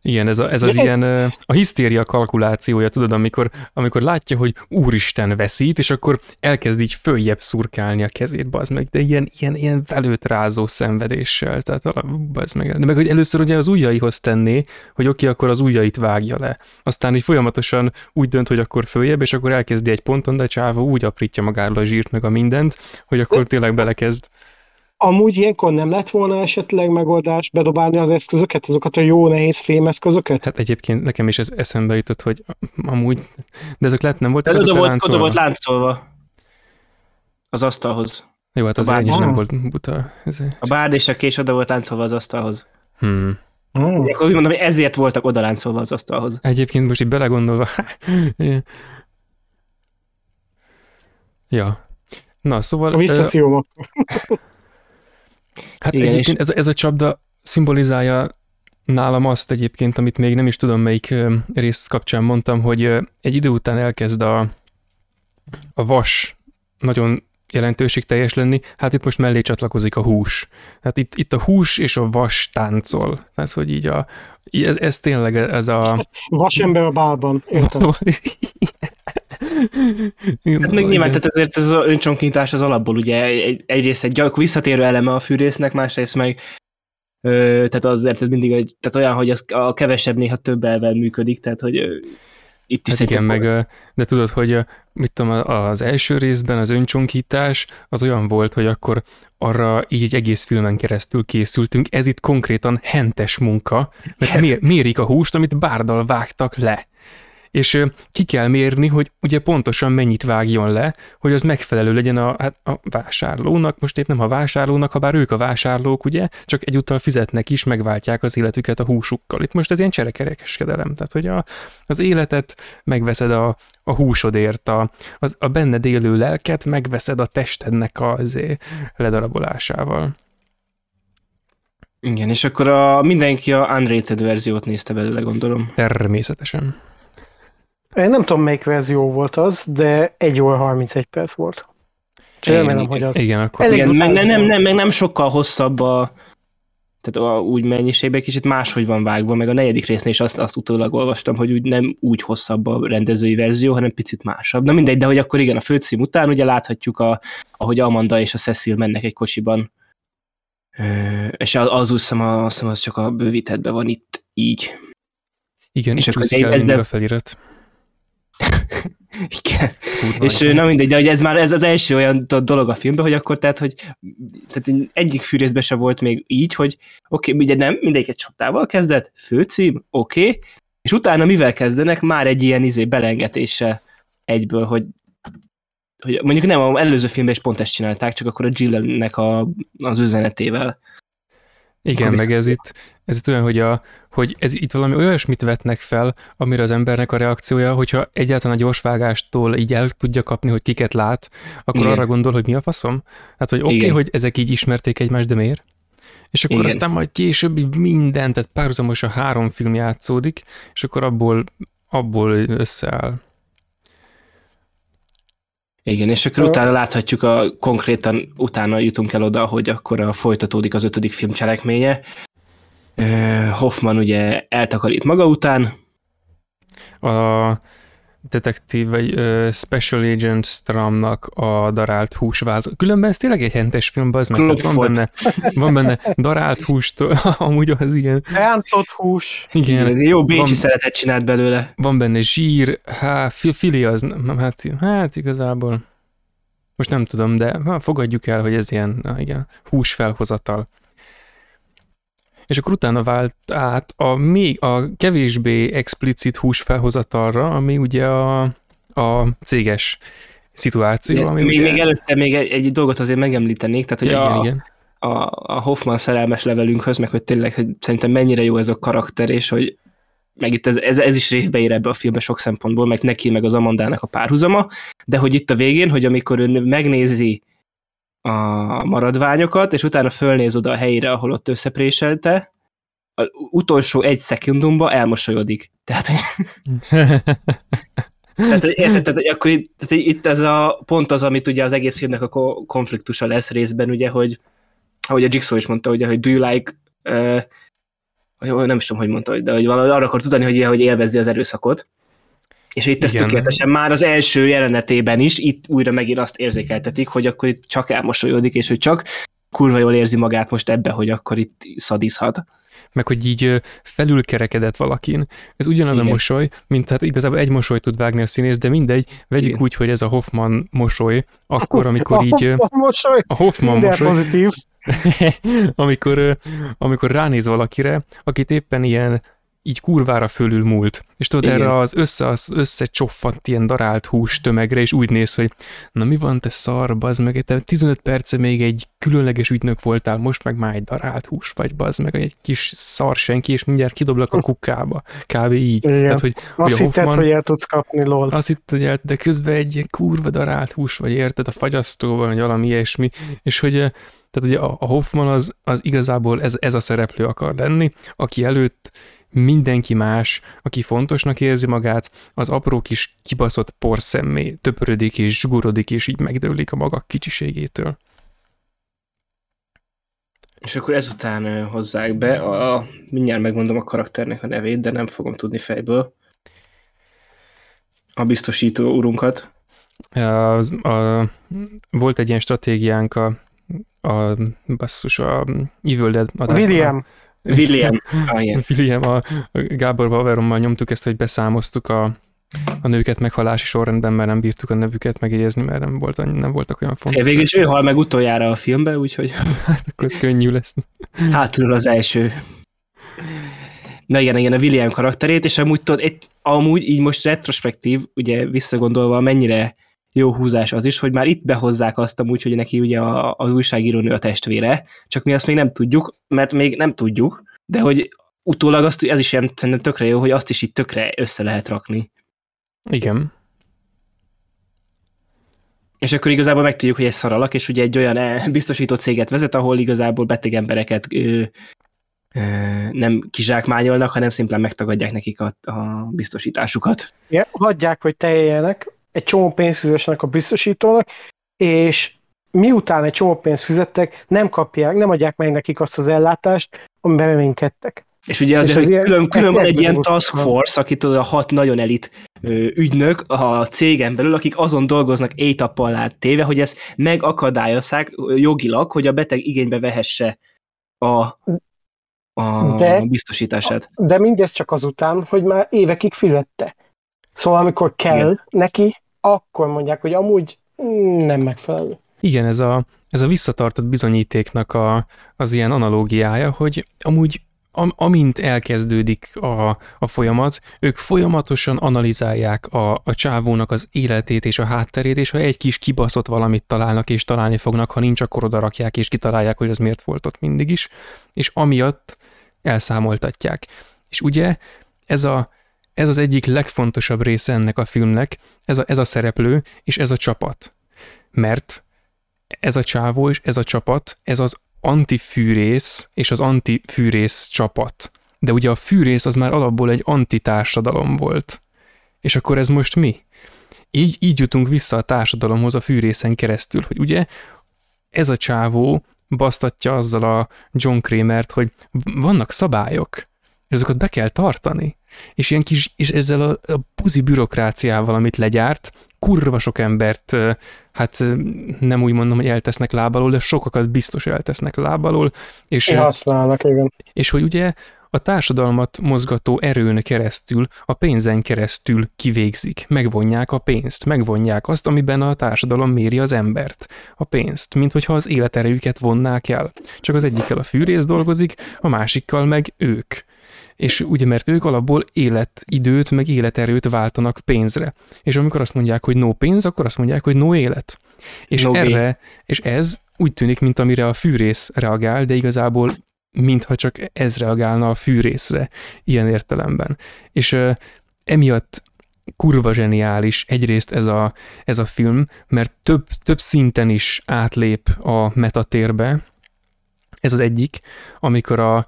Igen, ez, a, ez az De- ilyen a hisztéria kalkulációja, tudod, amikor, amikor látja, hogy úristen veszít, és akkor elkezd így följebb szurkálni a kezét, bazd meg, de ilyen, ilyen, ilyen velőt rázó szenvedéssel, tehát bazd meg. De meg, hogy először ugye az ujjaihoz tenné, hogy oké, akkor az ujjait vágja le. Aztán így folyamatosan úgy dönt, hogy akkor följebb, és akkor elkezdi egy ponton, de csávó úgy aprítja magáról a zsírt meg a mindent, hogy akkor tényleg belekezd. Amúgy ilyenkor nem lett volna esetleg megoldás bedobálni az eszközöket, azokat a jó nehéz fémeszközöket? Hát egyébként nekem is ez eszembe jutott, hogy amúgy, de ezek lehet nem voltak De azok volt, oda volt láncolva az asztalhoz. Jó, hát az is nem volt buta. ezért. A bárd és a kés oda volt láncolva az asztalhoz. Hmm. Hmm. Akkor úgy mondom, hogy ezért voltak oda láncolva az asztalhoz. Egyébként most így belegondolva. ja. Na, szóval... Visszaszívom akkor. Hát Igen, egyébként ez, ez a csapda szimbolizálja nálam azt egyébként, amit még nem is tudom melyik rész kapcsán mondtam, hogy egy idő után elkezd a, a vas nagyon jelentőségteljes lenni, hát itt most mellé csatlakozik a hús. Hát itt, itt a hús és a vas táncol. Tehát, hogy így a, ez, ez tényleg ez a... Vasember a bálban, értem. Hát meg nyilván, tehát ezért ez az öncsonkintás az alapból ugye egy, egyrészt egy gyak, visszatérő eleme a fűrésznek, másrészt meg ö, tehát azért ez mindig egy, tehát olyan, hogy az a kevesebb néha több elvel működik, tehát hogy ö, itt is Hát igen, meg, de tudod, hogy mit tudom, az első részben az öncsonkítás az olyan volt, hogy akkor arra így egy egész filmen keresztül készültünk, ez itt konkrétan hentes munka, mert mér, mérik a húst, amit bárdal vágtak le. És ki kell mérni, hogy ugye pontosan mennyit vágjon le, hogy az megfelelő legyen a, hát a vásárlónak, most épp nem a vásárlónak, ha bár ők a vásárlók, ugye, csak egyúttal fizetnek is, megváltják az életüket a húsukkal. Itt most ez ilyen cserekerekeskedelem, tehát hogy a, az életet megveszed a, a húsodért, a, az, a benned élő lelket megveszed a testednek az ledarabolásával. Igen, és akkor a, mindenki a unrated verziót nézte belőle, gondolom. Természetesen. Én nem tudom, melyik verzió volt az, de 1 óra 31 perc volt. Csak Igen, remélem, hogy az. Igen, akkor Elég Igen, meg nem, nem, nem, meg nem sokkal hosszabb a, tehát a, úgy mennyiségben kicsit máshogy van vágva, meg a negyedik résznél is azt, azt utólag olvastam, hogy úgy nem úgy hosszabb a rendezői verzió, hanem picit másabb. Na mindegy, de hogy akkor igen, a főcím után ugye láthatjuk, a, ahogy Amanda és a Cecil mennek egy kocsiban, és az, az úgy hiszem, a- azt hiszem, az csak a bővítetben van itt így. igen, és akkor ezzel- a felirat. Igen. Kurva És na mindegy, de hogy ez már ez az első olyan do- dolog a filmben, hogy akkor tehát, hogy tehát egyik fűrészben se volt még így, hogy oké, okay, ugye nem, mindegyik egy csaptával kezdett, főcím, oké, okay, és utána mivel kezdenek? Már egy ilyen izé belengetése egyből, hogy hogy mondjuk nem, az előző filmben is pont ezt csinálták, csak akkor a Jill-nek a, az üzenetével. Igen, meg ez itt, ez itt olyan, hogy, a, hogy ez itt valami olyasmit vetnek fel, amire az embernek a reakciója, hogyha egyáltalán a gyorsvágástól így el tudja kapni, hogy kiket lát, akkor Igen. arra gondol, hogy mi a faszom? Hát, hogy oké, okay, Igen. hogy ezek így ismerték egymást, de miért? És akkor Igen. aztán majd később minden, tehát párhuzamosan három film játszódik, és akkor abból abból összeáll. Igen, és akkor utána láthatjuk, a, konkrétan utána jutunk el oda, hogy akkor a folytatódik az ötödik film cselekménye. Hoffman ugye eltakarít maga után. A detektív vagy uh, Special Agent Stramnak a darált húsvált. Különben ez tényleg egy hentes film, az meg. Van, benne, van benne darált húst, amúgy az ilyen. Rántott hús. Igen. Ez jó bécsi van, szeretet csinált belőle. Van benne zsír, hát fili az, nem, hát, hát igazából most nem tudom, de hát fogadjuk el, hogy ez ilyen, na igen, húsfelhozatal és akkor utána vált át a még a kevésbé explicit húsfelhozatalra, ami ugye a, a céges szituáció. Ami még, ugye... még előtte még egy, egy dolgot azért megemlítenék, tehát hogy ja, a, igen, igen. A, a Hoffman szerelmes levelünkhöz, meg hogy tényleg hogy szerintem mennyire jó ez a karakter, és hogy meg itt ez, ez, ez is részbe ér ebbe a filmbe sok szempontból, meg neki, meg az Amandának a párhuzama, de hogy itt a végén, hogy amikor ön megnézi a maradványokat, és utána fölnéz oda a helyére, ahol ott összepréselte, az utolsó egy szekundumban elmosolyodik. Tehát, hogy... tehát, érted, tehát, hogy akkor itt, tehát, itt ez a pont az, amit ugye az egész filmnek a konfliktusa lesz részben, ugye, hogy ahogy a Jigsaw is mondta, ugye, hogy do you like uh, nem is tudom, hogy mondta, de hogy valahogy arra akar tudani, hogy, hogy élvezi az erőszakot. És itt ez Igen. tökéletesen már az első jelenetében is, itt újra megint azt érzékeltetik, hogy akkor itt csak elmosolyodik, és hogy csak kurva jól érzi magát most ebbe, hogy akkor itt szadizhat. Meg hogy így felülkerekedett valakin. Ez ugyanaz Igen. a mosoly, mint hát igazából egy mosoly tud vágni a színész, de mindegy, vegyük Igen. úgy, hogy ez a Hoffman mosoly, akkor, amikor a így... Hoffman mosoly, a Hoffman mosoly, pozitív. amikor, amikor ránéz valakire, akit éppen ilyen így kurvára fölül múlt. És tudod, Igen. erre az össze, az összecsoffadt ilyen darált hús tömegre, és úgy néz, hogy na mi van, te szar, bazd meg, te 15 perce még egy különleges ügynök voltál, most meg már egy darált hús vagy, bazd meg, egy kis szar senki, és mindjárt kidoblak a kukába. Kb. így. Igen. Tehát, hogy, azt hogy a Hoffman, hitted, hogy el tudsz kapni, lol. Azt hitted, hogy el, de közben egy ilyen kurva darált hús vagy, érted, a fagyasztóban, vagy valami ilyesmi, és hogy tehát ugye a Hoffman az, az igazából ez, ez a szereplő akar lenni, aki előtt mindenki más, aki fontosnak érzi magát, az apró kis kibaszott porszemmé töpörödik és zsugorodik, és így megdőlik a maga kicsiségétől. És akkor ezután hozzák be, a, a, mindjárt megmondom a karakternek a nevét, de nem fogom tudni fejből. A biztosító urunkat. Az, a, volt egy ilyen stratégiánk a, a basszus, a Evil Dead adásban. William. William. Ah, igen. William, a Gábor Baverommal nyomtuk ezt, hogy beszámoztuk a, a nőket meghalási sorrendben, mert nem bírtuk a nevüket megjegyezni, mert nem, volt, nem voltak olyan fontos. Végül is ő hal meg utoljára a filmbe, úgyhogy... Hát akkor ez könnyű lesz. Hátul az első. Na igen, igen, a William karakterét, és amúgy tudod, amúgy így most retrospektív, ugye visszagondolva, mennyire jó húzás az is, hogy már itt behozzák azt amúgy, hogy neki ugye a, az újságírónő a testvére, csak mi azt még nem tudjuk, mert még nem tudjuk, de hogy utólag azt, ez is ilyen szerintem tökre jó, hogy azt is itt tökre össze lehet rakni. Igen. És akkor igazából megtudjuk, hogy egy szaralak, és ugye egy olyan eh, biztosító céget vezet, ahol igazából beteg embereket ö, ö, nem kizsákmányolnak, hanem szimplán megtagadják nekik a, a biztosításukat. Ja, hagyják, hogy teljenek, egy csomó pénzt fizessenek a biztosítónak, és miután egy csomó pénzt fizettek, nem kapják, nem adják meg nekik azt az ellátást, amiben reménykedtek. És ugye azért és az külön, külön van egy ilyen task force, akit a hat nagyon elit ügynök a cégen belül, akik azon dolgoznak éjtappal át téve, hogy ezt megakadályozzák jogilag, hogy a beteg igénybe vehesse a, a de, biztosítását. De mindez csak azután, hogy már évekig fizette. Szóval amikor kell Igen. neki, akkor mondják, hogy amúgy nem megfelelő. Igen, ez a, ez a visszatartott bizonyítéknak a, az ilyen analógiája, hogy amúgy am, amint elkezdődik a, a folyamat, ők folyamatosan analizálják a, a csávónak az életét és a hátterét, és ha egy kis kibaszott valamit találnak és találni fognak, ha nincs, akkor oda rakják és kitalálják, hogy az miért volt ott mindig is, és amiatt elszámoltatják. És ugye ez a ez az egyik legfontosabb része ennek a filmnek, ez a, ez a szereplő és ez a csapat. Mert ez a csávó és ez a csapat, ez az antifűrész és az antifűrész csapat. De ugye a fűrész az már alapból egy antitársadalom volt. És akkor ez most mi? Így, így jutunk vissza a társadalomhoz a fűrészen keresztül, hogy ugye ez a csávó basztatja azzal a John Kramert, hogy vannak szabályok, és azokat be kell tartani. És ilyen kis, és ezzel a, a puzi bürokráciával, amit legyárt, kurva sok embert, hát nem úgy mondom, hogy eltesznek lábalól, de sokakat biztos eltesznek lábalól. És, használnak, igen. És hogy ugye a társadalmat mozgató erőn keresztül, a pénzen keresztül kivégzik, megvonják a pénzt, megvonják azt, amiben a társadalom méri az embert, a pénzt, mint hogyha az életerőjüket vonnák el. Csak az egyikkel a fűrész dolgozik, a másikkal meg ők és ugye mert ők alapból életidőt, meg életerőt váltanak pénzre. És amikor azt mondják, hogy no pénz, akkor azt mondják, hogy no élet. És no erre, és ez úgy tűnik, mint amire a fűrész reagál, de igazából mintha csak ez reagálna a fűrészre ilyen értelemben. És uh, emiatt kurva zseniális egyrészt ez a, ez a film, mert több, több szinten is átlép a metatérbe. Ez az egyik, amikor a,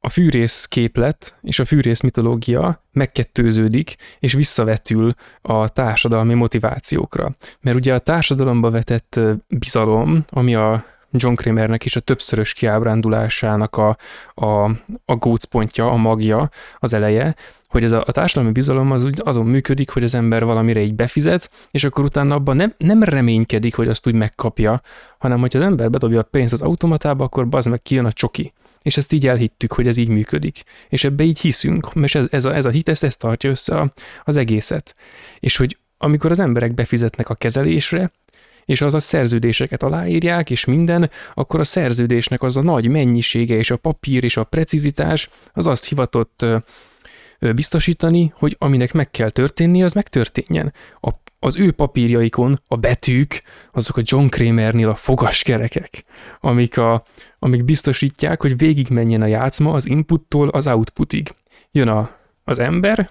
a fűrész képlet és a fűrész mitológia megkettőződik, és visszavetül a társadalmi motivációkra. Mert ugye a társadalomba vetett bizalom, ami a John Kramernek is a többszörös kiábrándulásának a, a, a gócpontja, a magja, az eleje, hogy ez a, a társadalmi bizalom az úgy azon működik, hogy az ember valamire így befizet, és akkor utána abban nem, nem reménykedik, hogy azt úgy megkapja, hanem hogy az ember bedobja a pénzt az automatába, akkor az meg kijön a csoki. És ezt így elhittük, hogy ez így működik. És ebbe így hiszünk, és ez, ez, a, ez a hit ezt, ezt tartja össze az egészet. És hogy amikor az emberek befizetnek a kezelésre, és az a szerződéseket aláírják, és minden, akkor a szerződésnek az a nagy mennyisége, és a papír, és a precizitás, az azt hivatott biztosítani, hogy aminek meg kell történnie, az megtörténjen. A, az ő papírjaikon a betűk, azok a John Kramernél a fogaskerekek, amik, a, amik biztosítják, hogy végigmenjen a játszma az inputtól az outputig. Jön a, az ember,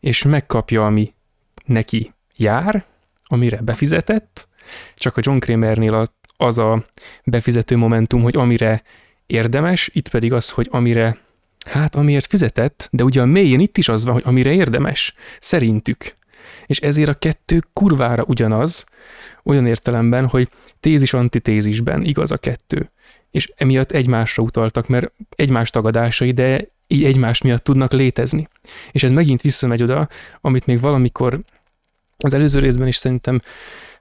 és megkapja, ami neki jár, amire befizetett, csak a John Kramernél az a befizető momentum, hogy amire érdemes, itt pedig az, hogy amire, hát amiért fizetett, de ugye a mélyén itt is az van, hogy amire érdemes, szerintük. És ezért a kettő kurvára ugyanaz, olyan értelemben, hogy tézis-antitézisben igaz a kettő. És emiatt egymásra utaltak, mert egymás tagadásai, de így egymás miatt tudnak létezni. És ez megint visszamegy oda, amit még valamikor az előző részben is szerintem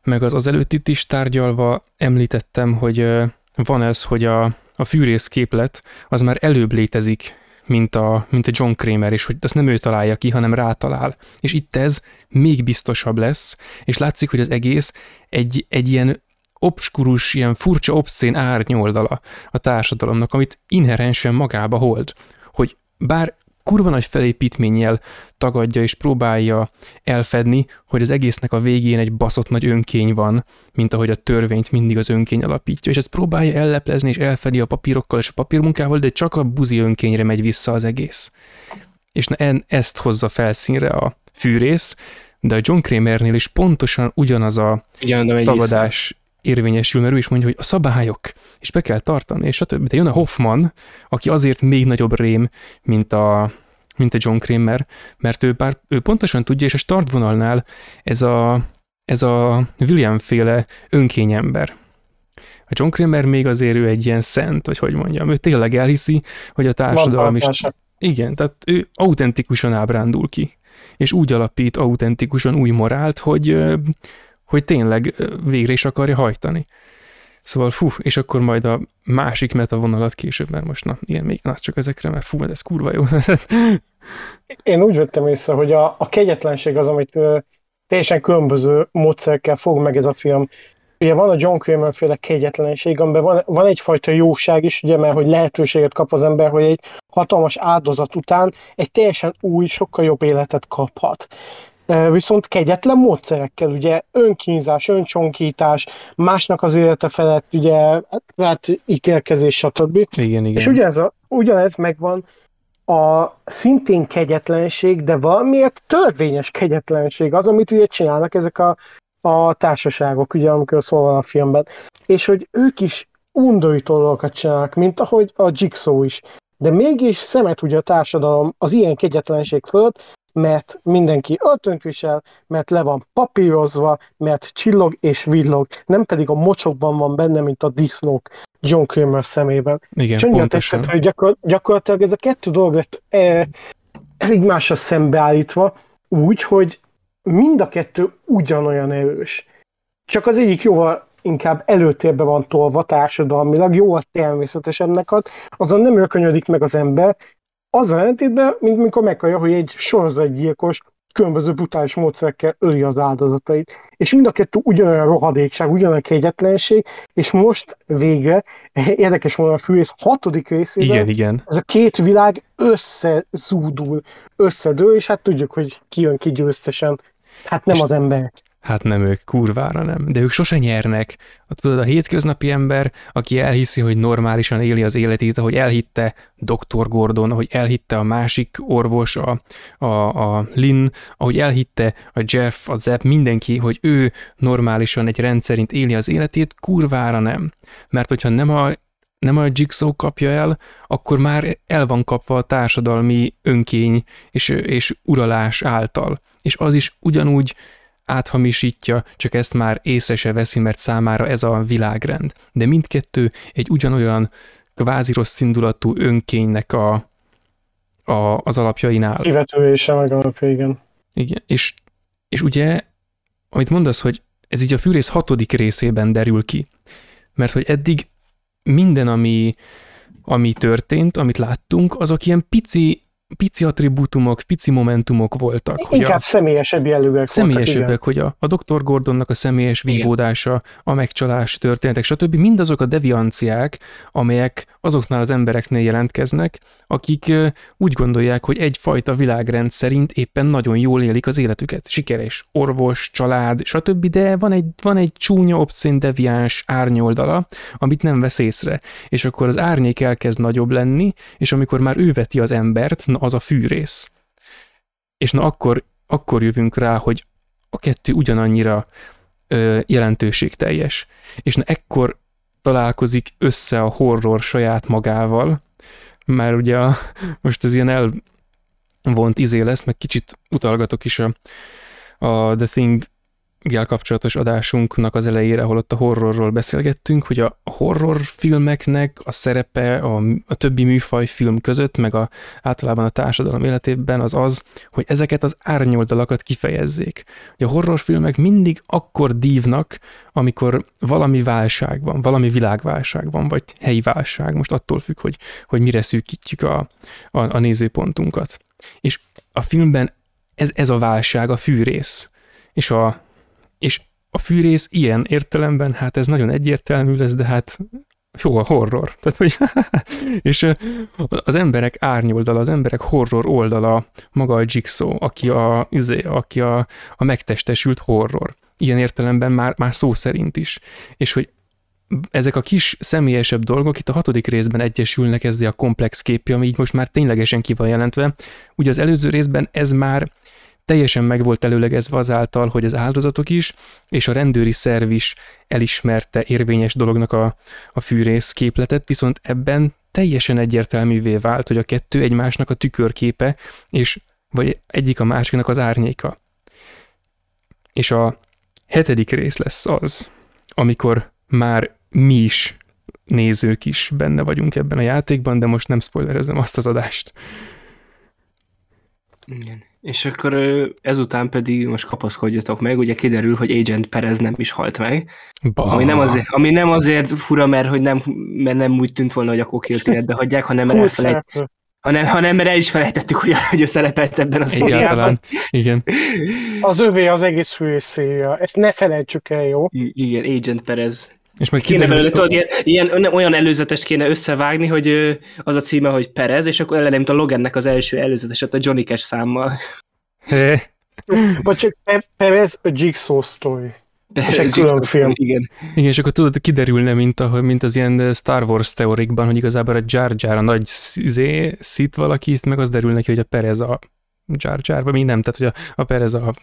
meg az, az előtt itt is tárgyalva említettem, hogy van ez, hogy a, a fűrész képlet az már előbb létezik, mint a, mint a John Kramer, és hogy azt nem ő találja ki, hanem rátalál. És itt ez még biztosabb lesz, és látszik, hogy az egész egy, egy ilyen obskurus, ilyen furcsa, obszén árnyoldala a társadalomnak, amit inherensen magába hold. Hogy bár kurva nagy felépítménnyel tagadja és próbálja elfedni, hogy az egésznek a végén egy baszott nagy önkény van, mint ahogy a törvényt mindig az önkény alapítja, és ezt próbálja elleplezni és elfedi a papírokkal és a papírmunkával, de csak a buzi önkényre megy vissza az egész. És en, ezt hozza felszínre a fűrész, de a John Kramernél is pontosan ugyanaz a Ugyan, tagadás érvényesül, mert ő is mondja, hogy a szabályok, és be kell tartani, és stb. De jön a Hoffman, aki azért még nagyobb rém, mint a, mint a John Kramer, mert ő, bár, ő pontosan tudja, és a startvonalnál ez a, ez a William féle önkényember. A John Kramer még azért ő egy ilyen szent, vagy hogy mondjam, ő tényleg elhiszi, hogy a társadalom is... Igen, tehát ő autentikusan ábrándul ki, és úgy alapít autentikusan új morált, hogy hogy tényleg végre is akarja hajtani. Szóval fú, és akkor majd a másik metavonalat később, mert most na, ilyen még, na, csak ezekre, mert fú, ez kurva jó. Én úgy vettem észre, hogy a, a kegyetlenség az, amit ö, teljesen különböző módszerekkel fog meg ez a film. Ugye van a John Kramer féle kegyetlenség, amiben van, van egyfajta jóság is, ugye, mert hogy lehetőséget kap az ember, hogy egy hatalmas áldozat után egy teljesen új, sokkal jobb életet kaphat viszont kegyetlen módszerekkel, ugye önkínzás, öncsonkítás, másnak az élete felett, ugye, hát ítélkezés, stb. Igen, igen. És ugyanez, a, ugyanez megvan a szintén kegyetlenség, de valamiért törvényes kegyetlenség az, amit ugye csinálnak ezek a, a társaságok, ugye, amikor szó van a filmben. És hogy ők is undorító dolgokat csinálnak, mint ahogy a Jigsaw is. De mégis szemet ugye a társadalom az ilyen kegyetlenség fölött, mert mindenki öltönyt visel, mert le van papírozva, mert csillog és villog, nem pedig a mocsokban van benne, mint a disznók John Kramer szemében. Igen, És annyira pontosan. tetszett, hogy gyakor- gyakorlatilag ez a kettő dolog lett e, egymásra szembeállítva, úgy, hogy mind a kettő ugyanolyan erős. Csak az egyik jóval inkább előtérbe van tolva társadalmilag, jóval természetesebbnek ad, azon nem örkönyödik meg az ember, az ellentétben, mint mikor meghallja, hogy egy sorozatgyilkos különböző brutális módszerekkel öli az áldozatait. És mind a kettő ugyanolyan rohadékság, ugyanolyan kegyetlenség, és most végre, érdekes módon a fűrész hatodik részében, Igen, igen. ez a két világ összezúdul, összedől, és hát tudjuk, hogy ki jön ki győztesen. Hát nem És- az ember. Hát nem ők, kurvára nem. De ők sose nyernek. Tudod, a hétköznapi ember, aki elhiszi, hogy normálisan éli az életét, ahogy elhitte Dr. Gordon, ahogy elhitte a másik orvos, a, a, a Lynn, ahogy elhitte a Jeff, a Zep, mindenki, hogy ő normálisan egy rendszerint éli az életét, kurvára nem. Mert hogyha nem a nem a Jigsaw kapja el, akkor már el van kapva a társadalmi önkény és, és uralás által. És az is ugyanúgy áthamisítja, csak ezt már észre se veszi, mert számára ez a világrend. De mindkettő egy ugyanolyan kvázi rossz indulatú önkénynek a, a, az alapjainál. Kivetülése meg alapja, igen. Igen, és, és ugye, amit mondasz, hogy ez így a fűrész hatodik részében derül ki, mert hogy eddig minden, ami, ami történt, amit láttunk, azok ilyen pici, pici attribútumok, pici momentumok voltak. hogy a- Inkább személyesebb jellegűek voltak, igen. személyesebbek, hogy a, a Dr. Gordonnak a személyes Igen. vívódása, a megcsalás történetek, stb. mindazok a devianciák, amelyek azoknál az embereknél jelentkeznek, akik úgy gondolják, hogy egyfajta világrend szerint éppen nagyon jól élik az életüket. Sikeres orvos, család, stb., de van egy, van egy csúnya, obszén, deviáns árnyoldala, amit nem vesz észre. És akkor az árnyék elkezd nagyobb lenni, és amikor már ő veti az embert, na az a fűrész. És na akkor, akkor jövünk rá, hogy a kettő ugyanannyira ö, jelentőségteljes. És na ekkor találkozik össze a horror saját magával, mert ugye a, most ez ilyen elvont izé lesz, meg kicsit utalgatok is a, a The Thing gel kapcsolatos adásunknak az elejére, ahol ott a horrorról beszélgettünk, hogy a horrorfilmeknek a szerepe a, a többi műfaj film között, meg a, általában a társadalom életében az az, hogy ezeket az árnyoldalakat kifejezzék. Hogy a horrorfilmek mindig akkor dívnak, amikor valami válság van, valami világválság van, vagy helyi válság, most attól függ, hogy, hogy mire szűkítjük a, a, a nézőpontunkat. És a filmben ez, ez a válság, a fűrész. És a, és a fűrész ilyen értelemben, hát ez nagyon egyértelmű lesz, de hát jó a horror. Tehát, hogy és az emberek árnyoldala, az emberek horror oldala maga a Jigsaw, aki a, izé, aki a, a megtestesült horror. Ilyen értelemben már, már szó szerint is. És hogy ezek a kis személyesebb dolgok itt a hatodik részben egyesülnek ezzel a komplex képje, ami így most már ténylegesen ki van jelentve. Ugye az előző részben ez már teljesen meg volt előlegezve azáltal, hogy az áldozatok is, és a rendőri szerv is elismerte érvényes dolognak a, a fűrész képletet, viszont ebben teljesen egyértelművé vált, hogy a kettő egymásnak a tükörképe, és vagy egyik a másiknak az árnyéka. És a hetedik rész lesz az, amikor már mi is nézők is benne vagyunk ebben a játékban, de most nem spoilerezem azt az adást. Igen. És akkor ezután pedig most kapaszkodjatok meg, ugye kiderül, hogy Agent Perez nem is halt meg, ami nem, azért, ami nem azért fura, mert, hogy nem, mert nem úgy tűnt volna, hogy akkor kilt életbe hagyják, hanem mert, elfelejt, hanem, hanem mert el is felejtettük, hogy, hogy ő szerepelt ebben a szériában. Egyáltalán. Igen. Az övé az egész főszéria. Ezt ne felejtsük el, jó? I- Igen, Agent Perez. És majd Kéne belőle, tudod, ilyen, ilyen, olyan előzetes kéne összevágni, hogy az a címe, hogy Perez, és akkor ellene, mint a Logannek az első előzetes, ott a Johnny Cash számmal. Vagy csak Pe- Perez a Jigsaw Story. És egy külön film. Igen. Igen, és akkor tudod, kiderülne, mint, a, mint az ilyen Star Wars teorikban, hogy igazából a Jar Jar a nagy izé, szit valakit, meg az derül neki, hogy a Perez a Jar Jar, vagy még nem, tehát hogy a, a Perez a,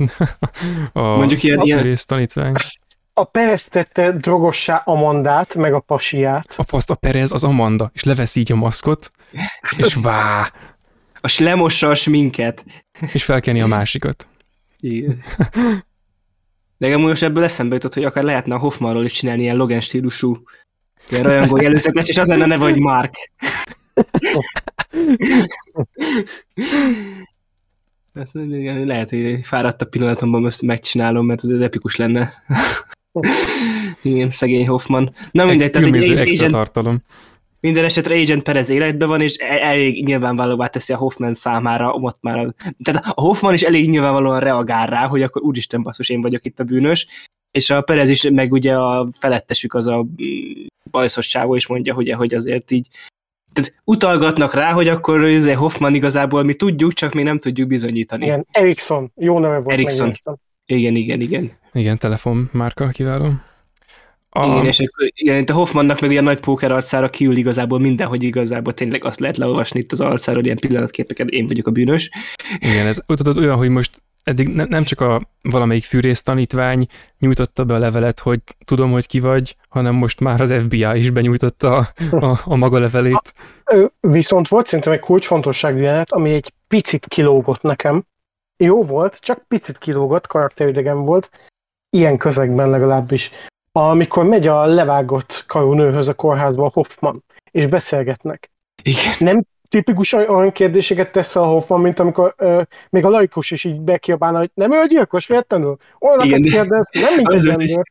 a Mondjuk ilyen- a ilyen- tanítvány. A Perez tette drogossá Amandát, meg a pasiát. A faszt a Perez az Amanda, és levesz így a maszkot, és vá, A lemossa a sminket. És felkenni a másikat. Igen. De most ebből eszembe jutott, hogy akár lehetne a Hoffmanról is csinálni ilyen Logan stílusú ilyen rajongó jelőzetes, és az lenne neve, hogy Mark. Ezt lehet, hogy fáradt a pillanatomban most megcsinálom, mert ez epikus lenne. Igen, szegény Hoffman. Na mindegy, tehát egy extra tartalom. Minden esetre Agent Perez életben van, és e- elég nyilvánvalóvá teszi a Hoffman számára, ott már a, tehát a Hoffman is elég nyilvánvalóan reagál rá, hogy akkor úristen basszus, én vagyok itt a bűnös, és a Perez is, meg ugye a felettesük az a mm, bajszos csávó is mondja, hogy, hogy azért így tehát utalgatnak rá, hogy akkor ez Hoffman igazából mi tudjuk, csak mi nem tudjuk bizonyítani. Igen, Ericsson, jó neve volt. Ericsson. Igen, igen, igen. Igen, telefon márka, kiváló. A... Igen, és akkor igen, a Hoffmannak meg olyan nagy póker arcára kiül igazából minden, hogy igazából tényleg azt lehet leolvasni itt az arcáról, ilyen pillanatképeket, én vagyok a bűnös. Igen, ez tudod, olyan, hogy most eddig ne, nem csak a valamelyik fűrész tanítvány nyújtotta be a levelet, hogy tudom, hogy ki vagy, hanem most már az FBI is benyújtotta a, a, a maga levelét. Viszont volt szerintem egy kulcsfontosságú jelenet, ami egy picit kilógott nekem. Jó volt, csak picit kilógott, karakteridegen volt, ilyen közegben legalábbis amikor megy a levágott nőhöz a kórházba a Hoffman, és beszélgetnek. Igen. Nem tipikus olyan kérdéseket tesz a Hoffman, mint amikor ö, még a laikus is így bekiabálna, hogy nem ő gyilkos, véletlenül? Olyanokat kérdez, nem ember.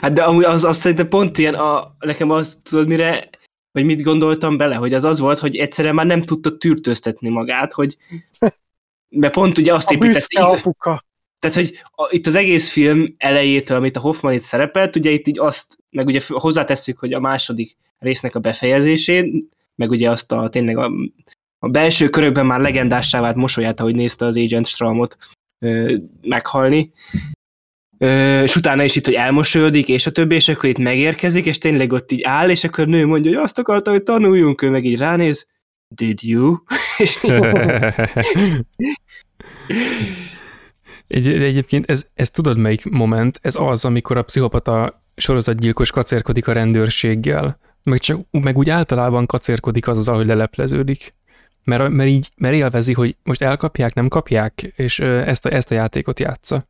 Hát de amúgy az, az szerintem pont ilyen, a, nekem azt tudod mire, vagy mit gondoltam bele, hogy az az volt, hogy egyszerűen már nem tudta tűrtőztetni magát, hogy mert pont ugye azt építette. A apuka. Tehát, hogy a, itt az egész film elejétől, amit a Hoffman itt szerepelt, ugye itt így azt, meg ugye hozzátesszük, hogy a második résznek a befejezésén, meg ugye azt a tényleg a, a belső körökben már legendássá vált mosolyát, ahogy nézte az Agent Stramot ö, meghalni, ö, és utána is itt, hogy elmosolyodik, és a többi, és akkor itt megérkezik, és tényleg ott így áll, és akkor nő mondja, hogy azt akarta, hogy tanuljunk, ő meg így ránéz, did you? Egy, egyébként ez, ez tudod melyik moment? Ez az, amikor a pszichopata sorozatgyilkos kacérkodik a rendőrséggel. Meg, csak, meg úgy általában kacérkodik azzal, hogy lelepleződik. Mert, mert így mert élvezi, hogy most elkapják, nem kapják, és ezt a, ezt a játékot játsza.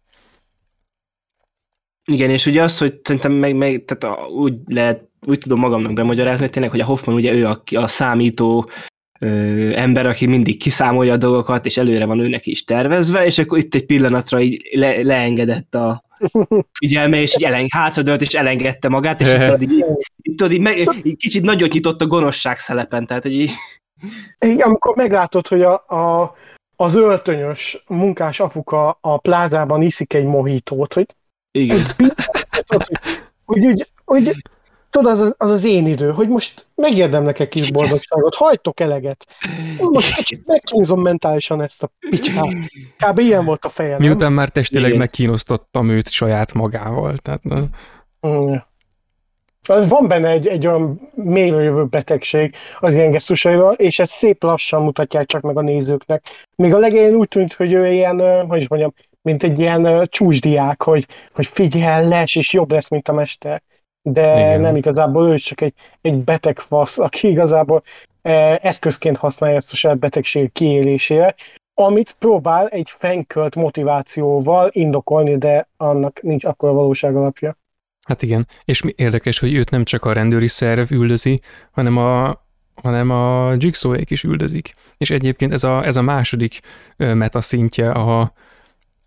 Igen, és ugye az, hogy szerintem meg, meg tehát a, úgy lehet, úgy tudom magamnak bemagyarázni, hogy tényleg, hogy a Hoffman ugye ő a, a számító ö, ember, aki mindig kiszámolja a dolgokat, és előre van őnek is tervezve, és akkor itt egy pillanatra így le, leengedett a figyelme, és így eleng, hátradőlt, és elengedte magát, és itt, így, itt, így, meg, így kicsit nagyot nyitott a gonoszság szelepen, tehát hogy így... Igen, amikor meglátod, hogy a, a, az öltönyös munkás apuka a plázában iszik egy mohítót, hogy igen. Hogy, hogy, hogy tudod, az, az, az az én idő, hogy most megérdemnek egy kis boldogságot, hajtok eleget. Most kicsit megkínzom mentálisan ezt a picsát. Kb. ilyen volt a fejem. Miután már testileg Igen. megkínosztottam őt saját magával. Tehát, mm. Van benne egy, egy olyan jövő betegség az ilyen gesztusaival, és ezt szép lassan mutatják csak meg a nézőknek. Még a legején úgy tűnt, hogy ő ilyen, hogy is mondjam, mint egy ilyen csúsdiák, hogy, hogy figyel, les, és jobb lesz, mint a mester de Igen. nem igazából ő csak egy, egy beteg fasz, aki igazából e, eszközként használja ezt a saját betegség kiélésére, amit próbál egy fenkölt motivációval indokolni, de annak nincs akkor a valóság alapja. Hát igen, és mi érdekes, hogy őt nem csak a rendőri szerv üldözi, hanem a, hanem a jigsaw is üldözik. És egyébként ez a, ez a második meta szintje a,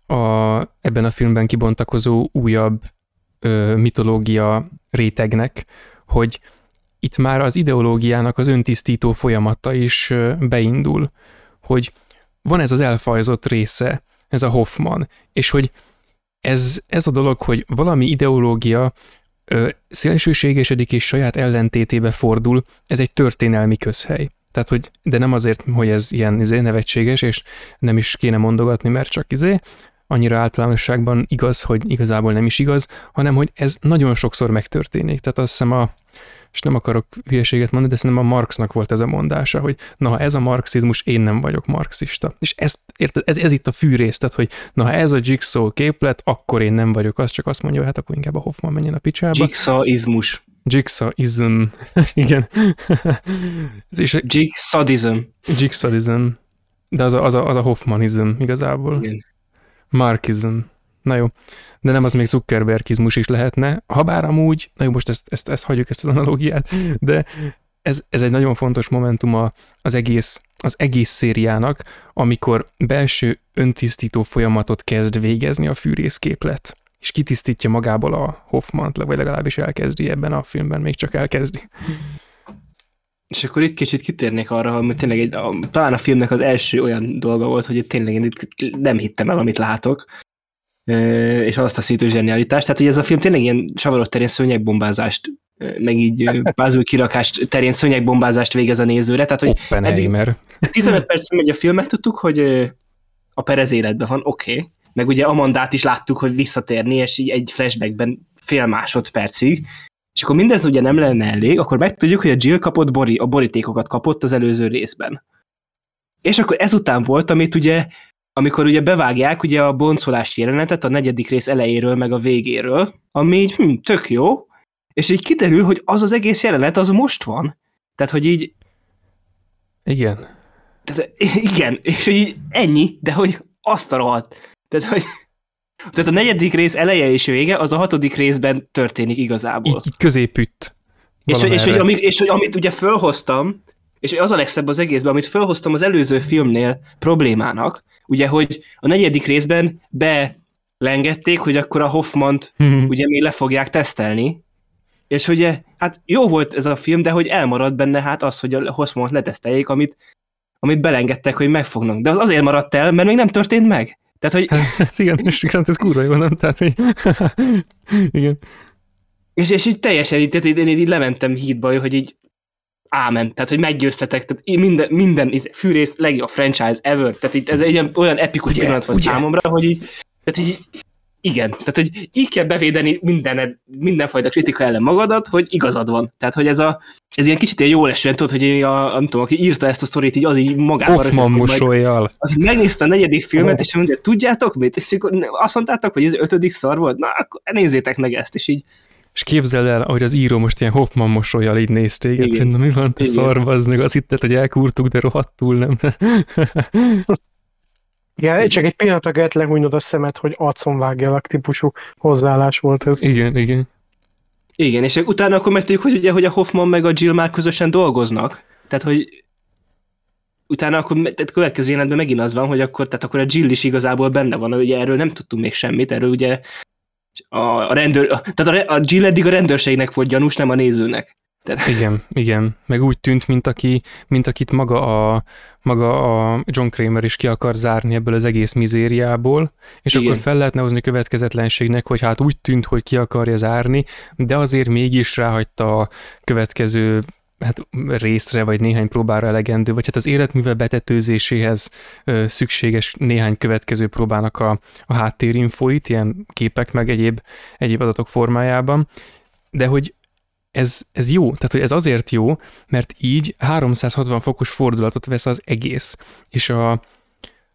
a, ebben a filmben kibontakozó újabb ö, mitológia rétegnek, hogy itt már az ideológiának az öntisztító folyamata is beindul, hogy van ez az elfajzott része, ez a Hoffman, és hogy ez, ez a dolog, hogy valami ideológia ö, szélsőségesedik és saját ellentétébe fordul, ez egy történelmi közhely. Tehát, hogy, de nem azért, hogy ez ilyen izé, nevetséges, és nem is kéne mondogatni, mert csak izé, annyira általánosságban igaz, hogy igazából nem is igaz, hanem hogy ez nagyon sokszor megtörténik. Tehát azt hiszem a, és nem akarok hülyeséget mondani, de szerintem a Marxnak volt ez a mondása, hogy na, ha ez a marxizmus, én nem vagyok marxista. És ez, érted, ez, ez itt a fűrész, tehát, hogy na, ha ez a jigsaw képlet, akkor én nem vagyok az, csak azt mondja, hát akkor inkább a Hoffman menjen a picsába. Jigsawizmus. Jigsawizm. Igen. és Jigsawizm. Jigsawizm. De az a, az a, az a Hoffmanizm igazából. Igen. Markizm. Na jó. De nem az még Zuckerbergizmus is lehetne, ha bár amúgy, na jó, most ezt, ezt, ezt hagyjuk, ezt az analógiát, de ez, ez egy nagyon fontos momentum az egész, az egész szériának, amikor belső öntisztító folyamatot kezd végezni a fűrészképlet, és kitisztítja magából a Hoffmant, vagy legalábbis elkezdi ebben a filmben, még csak elkezdi. És akkor itt kicsit kitérnék arra, hogy tényleg egy, a, talán a filmnek az első olyan dolga volt, hogy itt tényleg én itt nem hittem el, amit látok, és azt a szintű zsenialitást. Tehát, hogy ez a film tényleg ilyen savarok terén szőnyegbombázást, meg így puzzle kirakást terén szőnyegbombázást végez a nézőre. Tehát, hogy Oppenheimer. 15 perc megy a film, megtudtuk, hogy a Perez életben van, oké. Okay. Meg ugye Amandát is láttuk, hogy visszatérni, és így egy flashbackben fél másodpercig, és akkor mindez ugye nem lenne elég, akkor megtudjuk, hogy a Jill kapott bori, a borítékokat kapott az előző részben. És akkor ezután volt, amit ugye, amikor ugye bevágják ugye a boncolási jelenetet a negyedik rész elejéről meg a végéről, ami így hm, tök jó, és így kiderül, hogy az az egész jelenet az most van. Tehát, hogy így... Igen. Tehát, igen, és hogy így ennyi, de hogy azt a rohadt. Tehát, hogy tehát a negyedik rész eleje és vége, az a hatodik részben történik igazából. Így, így középütt. És, és, hogy, ami, és hogy amit ugye fölhoztam, és az a legszebb az egészben, amit fölhoztam az előző filmnél problémának, ugye, hogy a negyedik részben belengették, hogy akkor a Hoffmant hmm. ugye még le fogják tesztelni, és ugye, hát jó volt ez a film, de hogy elmaradt benne hát az, hogy a Hoffmant leteszteljék, amit, amit belengedtek, hogy megfognak. De az azért maradt el, mert még nem történt meg. Tehát, hogy... Hát, igen, és ez kurva jó, nem? Tehát, hogy... igen. És, és így teljesen így, tehát én így lementem hídba, hogy így ámen, tehát hogy meggyőztetek, tehát minden, minden fűrész legjobb franchise ever, tehát itt ez egy olyan epikus ugye, pillanat volt ugye? számomra, hogy így, tehát így igen, tehát hogy így kell bevédeni minden, mindenfajta kritika ellen magadat, hogy igazad van. Tehát, hogy ez a, ez ilyen kicsit ilyen jól esően, tudod, hogy a, nem tudom, aki írta ezt a sztorit, így az így magában. Hoffman mosolyjal. Aki megnézte a negyedik filmet, oh. és mondja, tudjátok mit? És akkor azt mondtátok, hogy ez ötödik szar volt? Na, akkor nézzétek meg ezt, és így és képzeld el, hogy az író most ilyen Hoffman mosolyal így néz téged, hogy na mi van, te szar, meg azt hitted, hogy elkúrtuk, de rohadtul nem. Igen, csak egy pillanatra kellett lehújnod a szemet, hogy arcon vágjalak típusú hozzáállás volt ez. Igen, igen. Igen, és utána akkor megtudjuk, hogy ugye, hogy a Hoffman meg a Jill már közösen dolgoznak. Tehát, hogy utána akkor tehát következő jelentben megint az van, hogy akkor, tehát akkor a Jill is igazából benne van, ugye erről nem tudtunk még semmit, erről ugye a, a rendőr, tehát a, a Jill eddig a rendőrségnek volt gyanús, nem a nézőnek. Tehát... Igen, igen. Meg úgy tűnt, mint, aki, mint akit maga a, maga a John Kramer is ki akar zárni ebből az egész mizériából, és igen. akkor fel lehetne hozni következetlenségnek, hogy hát úgy tűnt, hogy ki akarja zárni, de azért mégis ráhagyta a következő hát részre, vagy néhány próbára elegendő, vagy hát az életművel betetőzéséhez ö, szükséges néhány következő próbának a, a háttérinfoit, ilyen képek meg egyéb, egyéb adatok formájában, de hogy ez, ez jó, tehát hogy ez azért jó, mert így 360 fokos fordulatot vesz az egész, és a,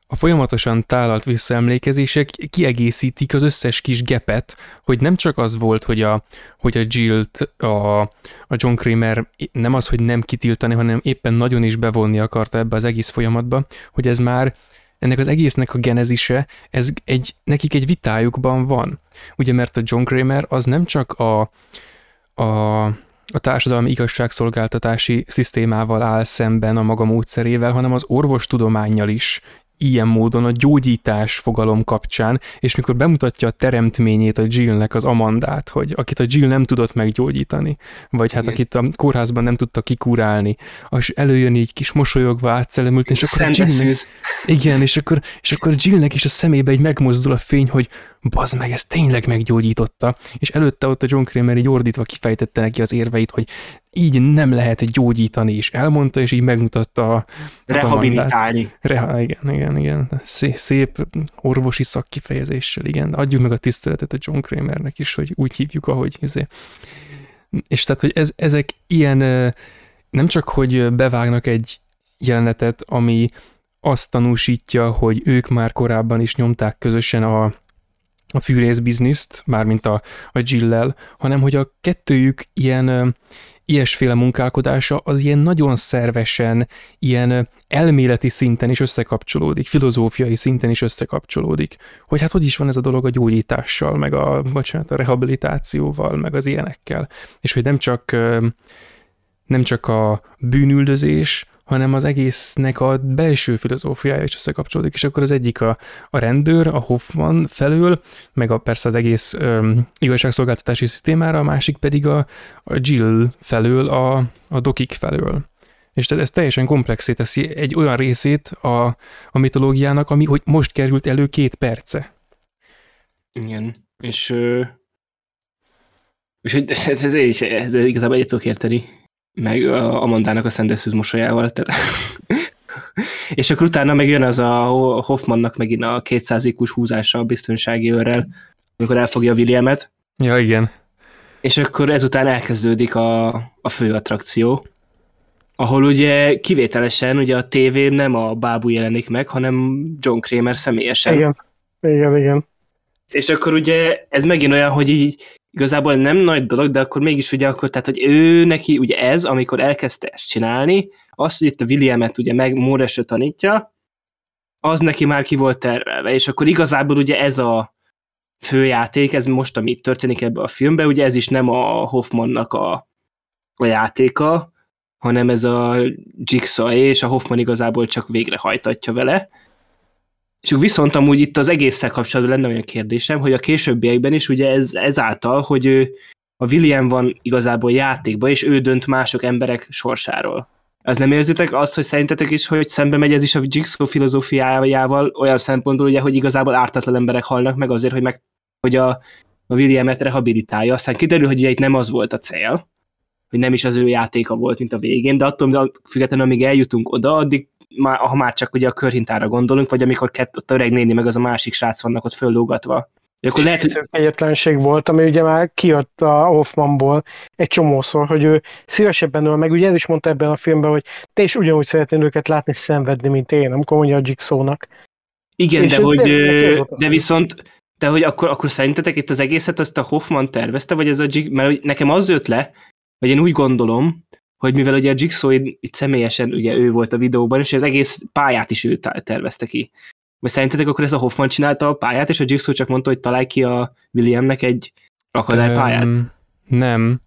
a folyamatosan tálalt visszaemlékezések kiegészítik az összes kis gepet, hogy nem csak az volt, hogy a, hogy a Jill-t a, a John Kramer nem az, hogy nem kitiltani, hanem éppen nagyon is bevonni akarta ebbe az egész folyamatba, hogy ez már ennek az egésznek a genezise, ez egy, nekik egy vitájukban van. Ugye, mert a John Kramer az nem csak a, a, a társadalmi igazságszolgáltatási szisztémával áll szemben a maga módszerével, hanem az orvostudományjal is, ilyen módon a gyógyítás fogalom kapcsán, és mikor bemutatja a teremtményét a Jillnek, az Amandát, hogy akit a Jill nem tudott meggyógyítani, vagy hát Igen. akit a kórházban nem tudta kikúrálni, és előjön így kis mosolyogva átszellemült, és akkor a Jillnek, Igen, és akkor, és akkor Jillnek is a szemébe egy megmozdul a fény, hogy bazd meg, ez tényleg meggyógyította, és előtte ott a John Kramer így ordítva kifejtette neki az érveit, hogy így nem lehet gyógyítani, és elmondta, és így megmutatta a Rehabilitálni. Reha, igen, igen, igen. Szép, szép orvosi szakkifejezéssel, igen. Adjuk meg a tiszteletet a John Kramernek is, hogy úgy hívjuk, ahogy izé. És tehát, hogy ez, ezek ilyen, nem csak, hogy bevágnak egy jelenetet, ami azt tanúsítja, hogy ők már korábban is nyomták közösen a, a fűrész bizniszt, mármint a, a Jill-lel, hanem hogy a kettőjük ilyen, ilyesféle munkálkodása az ilyen nagyon szervesen, ilyen elméleti szinten is összekapcsolódik, filozófiai szinten is összekapcsolódik, hogy hát hogy is van ez a dolog a gyógyítással, meg a, bocsánat, a rehabilitációval, meg az ilyenekkel, és hogy nem csak nem csak a bűnüldözés, hanem az egésznek a belső filozófiája is összekapcsolódik, és akkor az egyik a, a rendőr, a Hoffman felől, meg a, persze az egész öm, igazságszolgáltatási szisztémára, a másik pedig a, a Jill felől, a, a dokik felől. És ez teljesen komplexé teszi egy olyan részét a, a mitológiának, ami hogy most került elő két perce. Igen, és, és ez, ez, ez, ez igazából egyet tudok érteni meg a Amandának a szendeszűz mosolyával. Tehát és akkor utána meg jön az a Hoffmannak megint a 200 ikus húzása a biztonsági őrrel, amikor elfogja Williamet. Ja, igen. És akkor ezután elkezdődik a, a fő attrakció, ahol ugye kivételesen ugye a tévén nem a bábú jelenik meg, hanem John Kramer személyesen. Igen, igen, igen. És akkor ugye ez megint olyan, hogy így igazából nem nagy dolog, de akkor mégis ugye akkor, tehát hogy ő neki ugye ez, amikor elkezdte ezt csinálni, azt, hogy itt a Williamet ugye meg Móresre tanítja, az neki már ki volt tervelve, és akkor igazából ugye ez a főjáték, ez most, ami történik ebbe a filmbe, ugye ez is nem a Hoffmannak a, a játéka, hanem ez a Jigsaw és a Hoffman igazából csak végrehajtatja vele, és viszont amúgy itt az egésszel kapcsolatban lenne olyan kérdésem, hogy a későbbiekben is ugye ez, ezáltal, hogy ő, a William van igazából játékba, és ő dönt mások emberek sorsáról. Ez nem érzitek azt, hogy szerintetek is, hogy szembe megy ez is a Jigsaw filozófiájával olyan szempontból, ugye, hogy igazából ártatlan emberek halnak meg azért, hogy, meg, hogy a, a Williamet rehabilitálja. Aztán kiderül, hogy ugye itt nem az volt a cél, hogy nem is az ő játéka volt, mint a végén, de attól de függetlenül, amíg eljutunk oda, addig már, ha már csak ugye a körhintára gondolunk, vagy amikor kett, ott a öreg néni meg az a másik srác vannak ott föllógatva. Akkor lehet, hogy... Egyetlenség volt, ami ugye már kijött a Hoffmanból egy csomószor, hogy ő szívesebben öl meg, ugye ez is mondta ebben a filmben, hogy te is ugyanúgy szeretnél őket látni szenvedni, mint én, amikor mondja a Jigsaw-nak. Igen, És de hogy, de, de viszont, de hogy akkor, akkor szerintetek itt az egészet azt a Hoffman tervezte, vagy ez a Jig, mert nekem az jött le, vagy én úgy gondolom, hogy mivel ugye a Jigsaw itt személyesen ugye ő volt a videóban, és az egész pályát is ő tervezte ki. Vagy szerintetek akkor ez a Hoffman csinálta a pályát, és a Jigsaw csak mondta, hogy találj ki a Williamnek egy akadálypályát? Um, nem,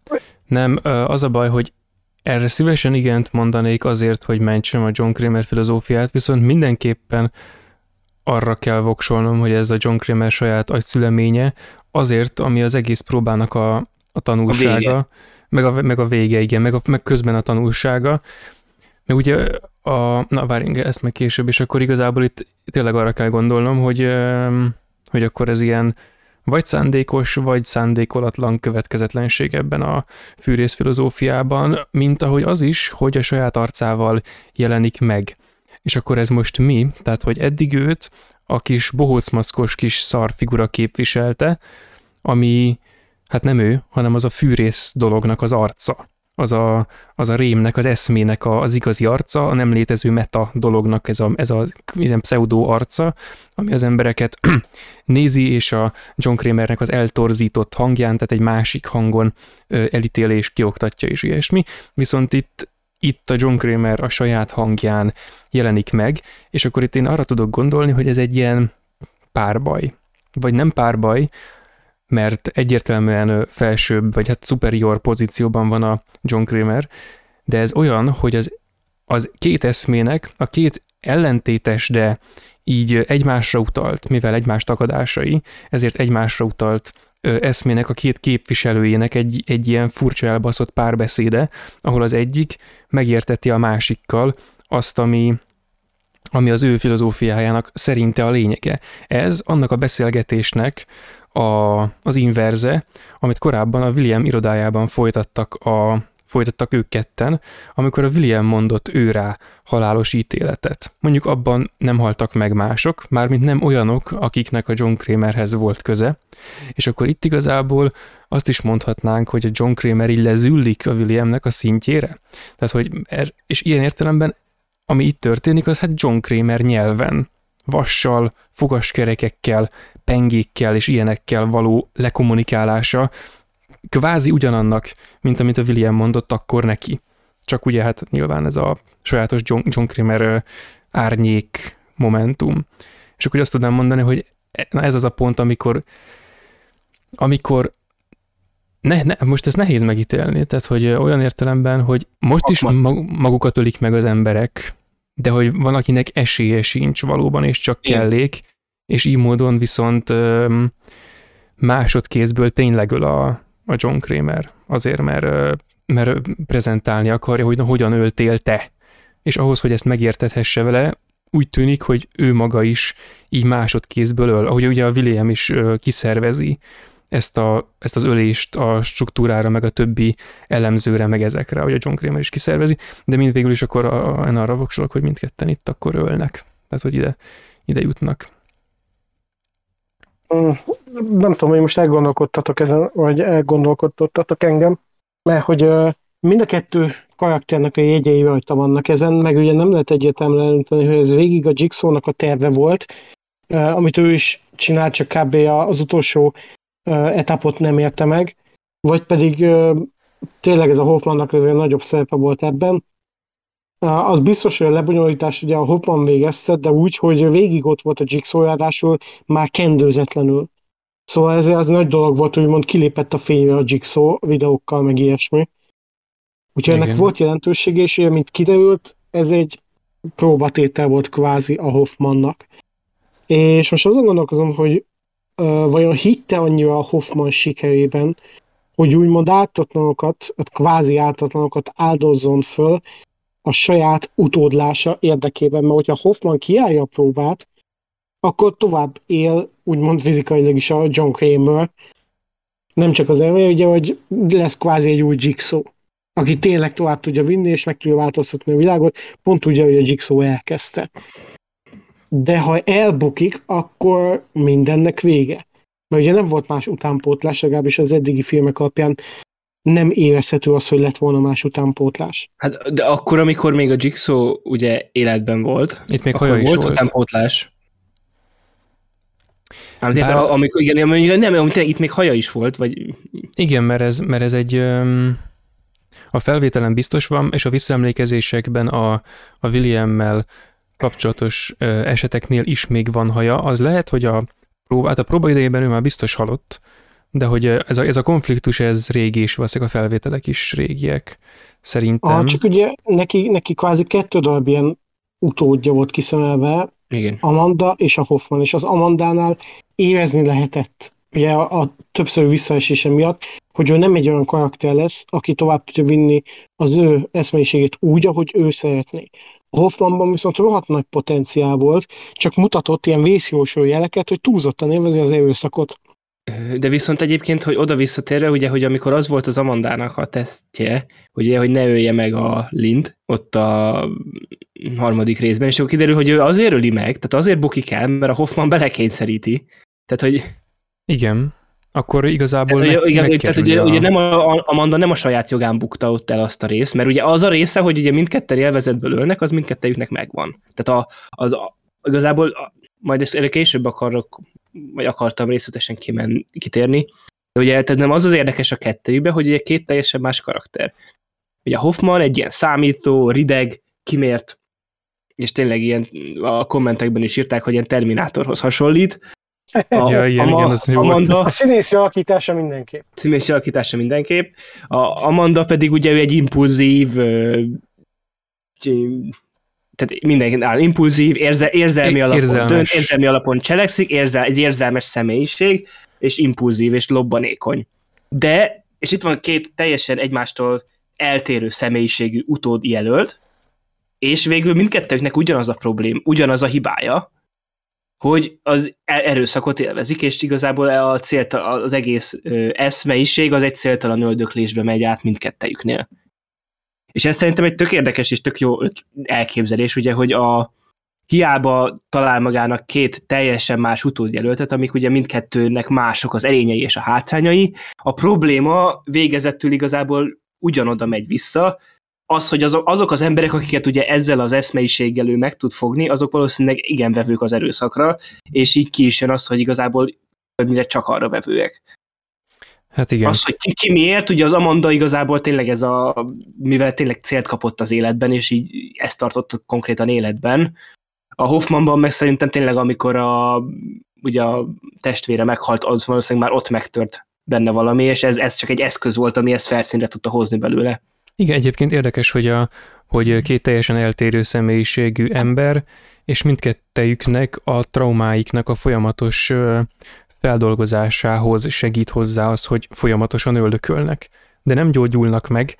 nem. Az a baj, hogy erre szívesen igent mondanék azért, hogy mentsem a John Kramer filozófiát, viszont mindenképpen arra kell voksolnom, hogy ez a John Kramer saját agyszüleménye, azért, ami az egész próbának a, a tanulsága. A meg a, meg a vége, igen, meg, a, meg közben a tanulsága. Meg ugye a, na várjunk, ezt meg később, és akkor igazából itt tényleg arra kell gondolnom, hogy, hogy akkor ez ilyen vagy szándékos, vagy szándékolatlan következetlenség ebben a fűrész filozófiában, mint ahogy az is, hogy a saját arcával jelenik meg. És akkor ez most mi? Tehát, hogy eddig őt a kis bohócmaszkos kis szarfigura képviselte, ami hát nem ő, hanem az a fűrész dolognak az arca. Az a, az a rémnek, az eszmének a, az igazi arca, a nem létező meta dolognak ez a, ez a ilyen pseudo arca, ami az embereket nézi, és a John Kramernek az eltorzított hangján, tehát egy másik hangon elítéli és kioktatja és ilyesmi. Viszont itt itt a John Kramer a saját hangján jelenik meg, és akkor itt én arra tudok gondolni, hogy ez egy ilyen párbaj. Vagy nem párbaj, mert egyértelműen felsőbb, vagy hát superior pozícióban van a John Kramer, de ez olyan, hogy az, az két eszmének, a két ellentétes, de így egymásra utalt, mivel egymás tagadásai, ezért egymásra utalt eszmének a két képviselőjének egy, egy ilyen furcsa elbaszott párbeszéde, ahol az egyik megérteti a másikkal azt, ami, ami az ő filozófiájának szerinte a lényege. Ez annak a beszélgetésnek a, az inverze, amit korábban a William irodájában folytattak, a, folytattak ők ketten, amikor a William mondott ő rá halálos ítéletet. Mondjuk abban nem haltak meg mások, mármint nem olyanok, akiknek a John Kramerhez volt köze, és akkor itt igazából azt is mondhatnánk, hogy a John Kramer így lezüllik a Williamnek a szintjére. Tehát, hogy er, és ilyen értelemben, ami itt történik, az hát John Kramer nyelven, vassal, fogaskerekekkel, pengékkel és ilyenekkel való lekommunikálása kvázi ugyanannak, mint amit a William mondott akkor neki. Csak ugye hát nyilván ez a sajátos John, John Kramer árnyék momentum. És akkor azt tudnám mondani, hogy e, na ez az a pont, amikor amikor ne, ne, most ez nehéz megítélni, tehát hogy olyan értelemben, hogy most is magukat ölik meg az emberek, de hogy van, akinek esélye sincs valóban, és csak kellék, és így módon viszont másodkézből tényleg öl a, a John Kramer, azért, mert, mert prezentálni akarja, hogy na, hogyan öltél te. És ahhoz, hogy ezt megértethesse vele, úgy tűnik, hogy ő maga is így másodkézből öl, ahogy ugye a William is kiszervezi ezt, a, ezt az ölést a struktúrára, meg a többi elemzőre, meg ezekre, hogy a John Kramer is kiszervezi, de mind végül is akkor a, arra voksolok, hogy mindketten itt akkor ölnek. Tehát, hogy ide, ide jutnak. Mm, nem tudom, hogy most elgondolkodtatok ezen, vagy elgondolkodtatok engem, mert hogy mind a kettő karakternek a jegyei rajta vannak ezen, meg ugye nem lehet egyértelműen elönteni, hogy ez végig a Jigsaw-nak a terve volt, amit ő is csinált, csak kb. az utolsó etapot nem érte meg, vagy pedig tényleg ez a Hoffmannak azért nagyobb szerepe volt ebben. Az biztos, hogy a lebonyolítás ugye a Hoffman végezte, de úgy, hogy végig ott volt a Jigsaw, ráadásul már kendőzetlenül. Szóval ez az nagy dolog volt, hogy mond kilépett a fényre a Jigsaw videókkal, meg ilyesmi. Úgyhogy Igen. ennek volt jelentősége, és mint kiderült, ez egy próbatétel volt kvázi a Hoffmannak. És most azon gondolkozom, hogy vajon hitte annyira a Hoffman sikerében, hogy úgymond ártatlanokat, kvázi ártatlanokat áldozzon föl a saját utódlása érdekében, mert hogyha Hoffman kiállja a próbát, akkor tovább él, úgymond fizikailag is a John Kramer, nem csak az elme, ugye, hogy lesz kvázi egy új Jigsaw, aki tényleg tovább tudja vinni, és meg tudja változtatni a világot, pont ugye, hogy a Jigsaw elkezdte de ha elbukik, akkor mindennek vége. Mert ugye nem volt más utánpótlás, legalábbis az eddigi filmek alapján nem érezhető az, hogy lett volna más utánpótlás. Hát, de akkor, amikor még a Jigsaw ugye életben volt, itt még is volt, volt utánpótlás. Ám, Bár... amikor, igen, amikor, nem, amikor itt még haja is volt, vagy... Igen, mert ez, mert ez egy... Um, a felvételen biztos van, és a visszaemlékezésekben a, a William-mel kapcsolatos eseteknél is még van haja, az lehet, hogy a próba, hát a próba idejében ő már biztos halott, de hogy ez a, ez a konfliktus, ez régi, és valószínűleg a felvételek is régiek, szerintem. Ah, csak ugye neki, neki kvázi kettő darab ilyen utódja volt kiszemelve, Igen. Amanda és a Hoffman, és az Amandánál érezni lehetett, ugye a, a többször visszaesése miatt, hogy ő nem egy olyan karakter lesz, aki tovább tudja vinni az ő eszmeiségét úgy, ahogy ő szeretné. A Hoffmanban viszont rohadt nagy potenciál volt, csak mutatott ilyen vészjósó jeleket, hogy túlzottan élvezi az erőszakot. De viszont egyébként, hogy oda visszatérve, ugye, hogy amikor az volt az Amandának a tesztje, ugye, hogy ne ölje meg a Lind ott a harmadik részben, és akkor kiderül, hogy ő azért öli meg, tehát azért bukik el, mert a Hoffman belekényszeríti. Tehát, hogy... Igen akkor igazából tehát, meg, igen, tehát ugye, a... ugye nem a, Amanda nem a saját jogán bukta ott el azt a részt, mert ugye az a része, hogy ugye mindketten élvezetből ölnek, az mindkettőjüknek megvan. Tehát a, az a, igazából a, majd ezt erre később akarok, vagy akartam részletesen kimen, kitérni, de ugye tehát nem az az érdekes a kettőjükben, hogy ugye két teljesen más karakter. Ugye a Hoffman egy ilyen számító, rideg, kimért, és tényleg ilyen a kommentekben is írták, hogy ilyen Terminátorhoz hasonlít, a, ja, igen, a, igen, az jó Amanda, a színészi alakítása mindenképp. Színészi alakítása mindenképp. A Amanda pedig ugye egy impulzív, tehát mindenki áll impulzív, érze, érzelmi, alapon érzelmes. dönt, érzelmi alapon cselekszik, érzel, egy érzelmes személyiség, és impulzív, és lobbanékony. De, és itt van két teljesen egymástól eltérő személyiségű utód jelölt, és végül mindkettőknek ugyanaz a problém, ugyanaz a hibája, hogy az e- erőszakot élvezik, és igazából a célta, az egész eszmeiség az egy céltalan öldöklésbe megy át mindkettejüknél. És ez szerintem egy tök érdekes és tök jó elképzelés, ugye, hogy a hiába talál magának két teljesen más utódjelöltet, amik ugye mindkettőnek mások az erényei és a hátrányai, a probléma végezettől igazából ugyanoda megy vissza, az, hogy azok, azok az emberek, akiket ugye ezzel az eszmeiséggel ő meg tud fogni, azok valószínűleg igen vevők az erőszakra, és így ki is jön az, hogy igazából mire csak arra vevőek. Hát igen. Az, hogy ki, ki miért, ugye az Amanda igazából tényleg ez a, mivel tényleg célt kapott az életben, és így ezt tartott konkrétan életben. A Hoffmanban meg szerintem tényleg, amikor a, ugye a testvére meghalt, az valószínűleg már ott megtört benne valami, és ez, ez csak egy eszköz volt, ami ezt felszínre tudta hozni belőle. Igen, egyébként érdekes, hogy, a, hogy két teljesen eltérő személyiségű ember, és mindkettejüknek a traumáiknak a folyamatos feldolgozásához segít hozzá az, hogy folyamatosan öldökölnek. De nem gyógyulnak meg,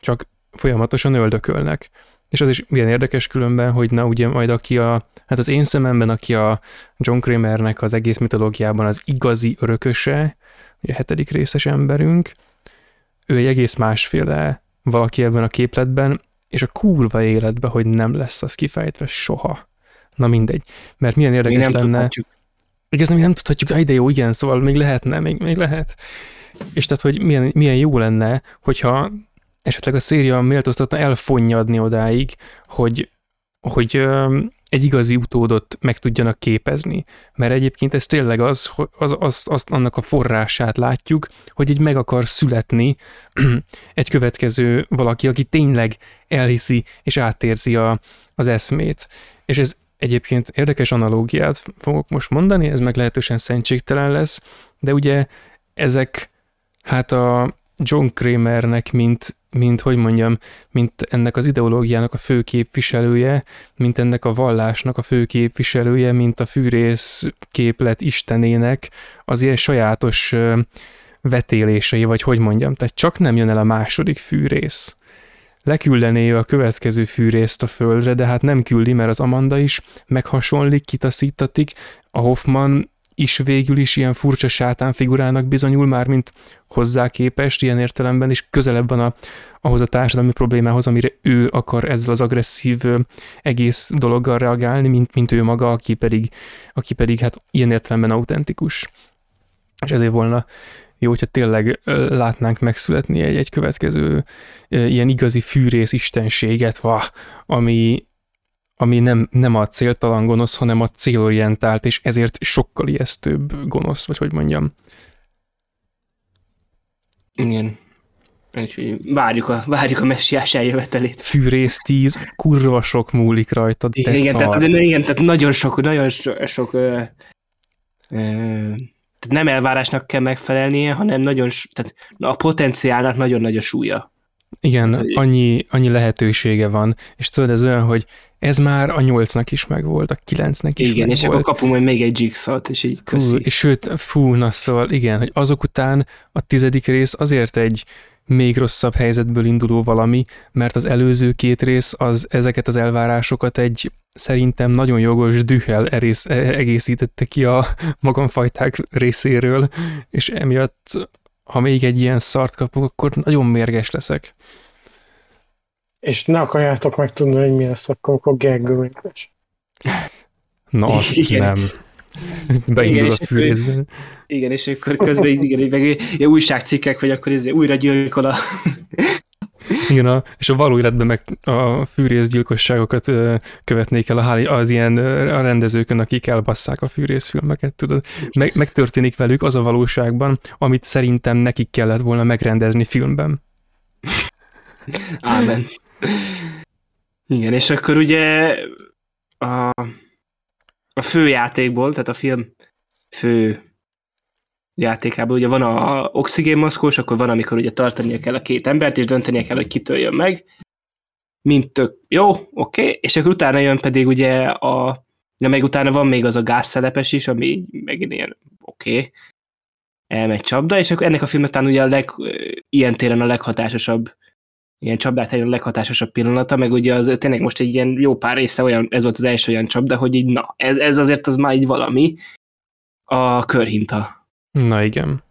csak folyamatosan öldökölnek. És az is milyen érdekes különben, hogy na ugye majd aki a, hát az én szememben, aki a John Kramernek az egész mitológiában az igazi örököse, ugye a hetedik részes emberünk, ő egy egész másféle valaki ebben a képletben, és a kurva életben, hogy nem lesz az kifejtve soha. Na mindegy. Mert milyen érdekes nem lenne... tudhatjuk. Igaz, még nem tudhatjuk, de ide jó, igen, szóval még lehetne, még, még lehet. És tehát, hogy milyen, milyen jó lenne, hogyha esetleg a széria méltóztatna elfonnyadni odáig, hogy, hogy egy igazi utódot meg tudjanak képezni. Mert egyébként ez tényleg az, az, az, azt annak a forrását látjuk, hogy egy meg akar születni egy következő valaki, aki tényleg elhiszi és átérzi a, az eszmét. És ez egyébként érdekes analógiát fogok most mondani, ez meglehetősen szentségtelen lesz, de ugye ezek hát a John Kramernek, mint, mint hogy mondjam, mint ennek az ideológiának a fő képviselője, mint ennek a vallásnak a fő képviselője, mint a fűrész képlet istenének az ilyen sajátos vetélései, vagy hogy mondjam, tehát csak nem jön el a második fűrész. Leküldené a következő fűrészt a földre, de hát nem küldi, mert az Amanda is meghasonlik, kitaszítatik, a Hoffman is végül is ilyen furcsa sátán figurának bizonyul már, mint hozzá képest, ilyen értelemben is közelebb van a, ahhoz a társadalmi problémához, amire ő akar ezzel az agresszív egész dologgal reagálni, mint, mint ő maga, aki pedig, aki pedig hát ilyen értelemben autentikus. És ezért volna jó, hogyha tényleg látnánk megszületni egy, egy következő ilyen igazi fűrész istenséget, va, ami, ami nem, nem a céltalan gonosz, hanem a célorientált, és ezért sokkal ijesztőbb gonosz, vagy hogy mondjam. Igen. Úgyhogy várjuk a, várjuk a messiás eljövetelét. Fűrész 10, kurva sok múlik rajta, de Igen, szar. tehát, igen, tehát nagyon sok, nagyon sok, sok ö, ö, tehát nem elvárásnak kell megfelelnie, hanem nagyon, tehát a potenciálnak nagyon nagy a súlya. Igen, annyi, annyi lehetősége van, és tudod, ez olyan, hogy ez már a nyolcnak is megvolt, a kilencnek is igen, és megvolt. akkor kapunk majd még egy jigsaw és így Hú, köszi. és sőt, fú, na szóval igen, hogy azok után a tizedik rész azért egy még rosszabb helyzetből induló valami, mert az előző két rész az ezeket az elvárásokat egy szerintem nagyon jogos dühel erész, e- egészítette ki a magamfajták részéről, és emiatt, ha még egy ilyen szart kapok, akkor nagyon mérges leszek. És ne akarjátok megtudni, hogy mi lesz akkor, amikor Gergő lesz. Na azt Igen. nem. Beindul Igen, a és akkor- fűrészben. Igen, és akkor közben így, igen, így meg ilyen újságcikkek, hogy akkor ez újra gyilkol a... Igen, a, és a való életben meg a fűrészgyilkosságokat követnék el a, az ilyen a rendezőkön, akik elbasszák a fűrészfilmeket, tudod. Meg, megtörténik velük az a valóságban, amit szerintem nekik kellett volna megrendezni filmben. Ámen. Igen, és akkor ugye a, a fő játékból, tehát a film fő játékából ugye van a oxigénmaszkos, akkor van, amikor ugye tartania kell a két embert, és döntenie kell, hogy kitől jön meg. Mint tök jó, oké, okay. és akkor utána jön pedig ugye a, ja, meg utána van még az a gázszelepes is, ami megint ilyen oké, okay. elmegy csapda, és akkor ennek a filmnek talán ugye a leg, ilyen téren a leghatásosabb ilyen csapdát a leghatásosabb pillanata, meg ugye az tényleg most egy ilyen jó pár része olyan, ez volt az első olyan csapda, hogy így na, ez, ez azért az már így valami, a körhinta. Na igen.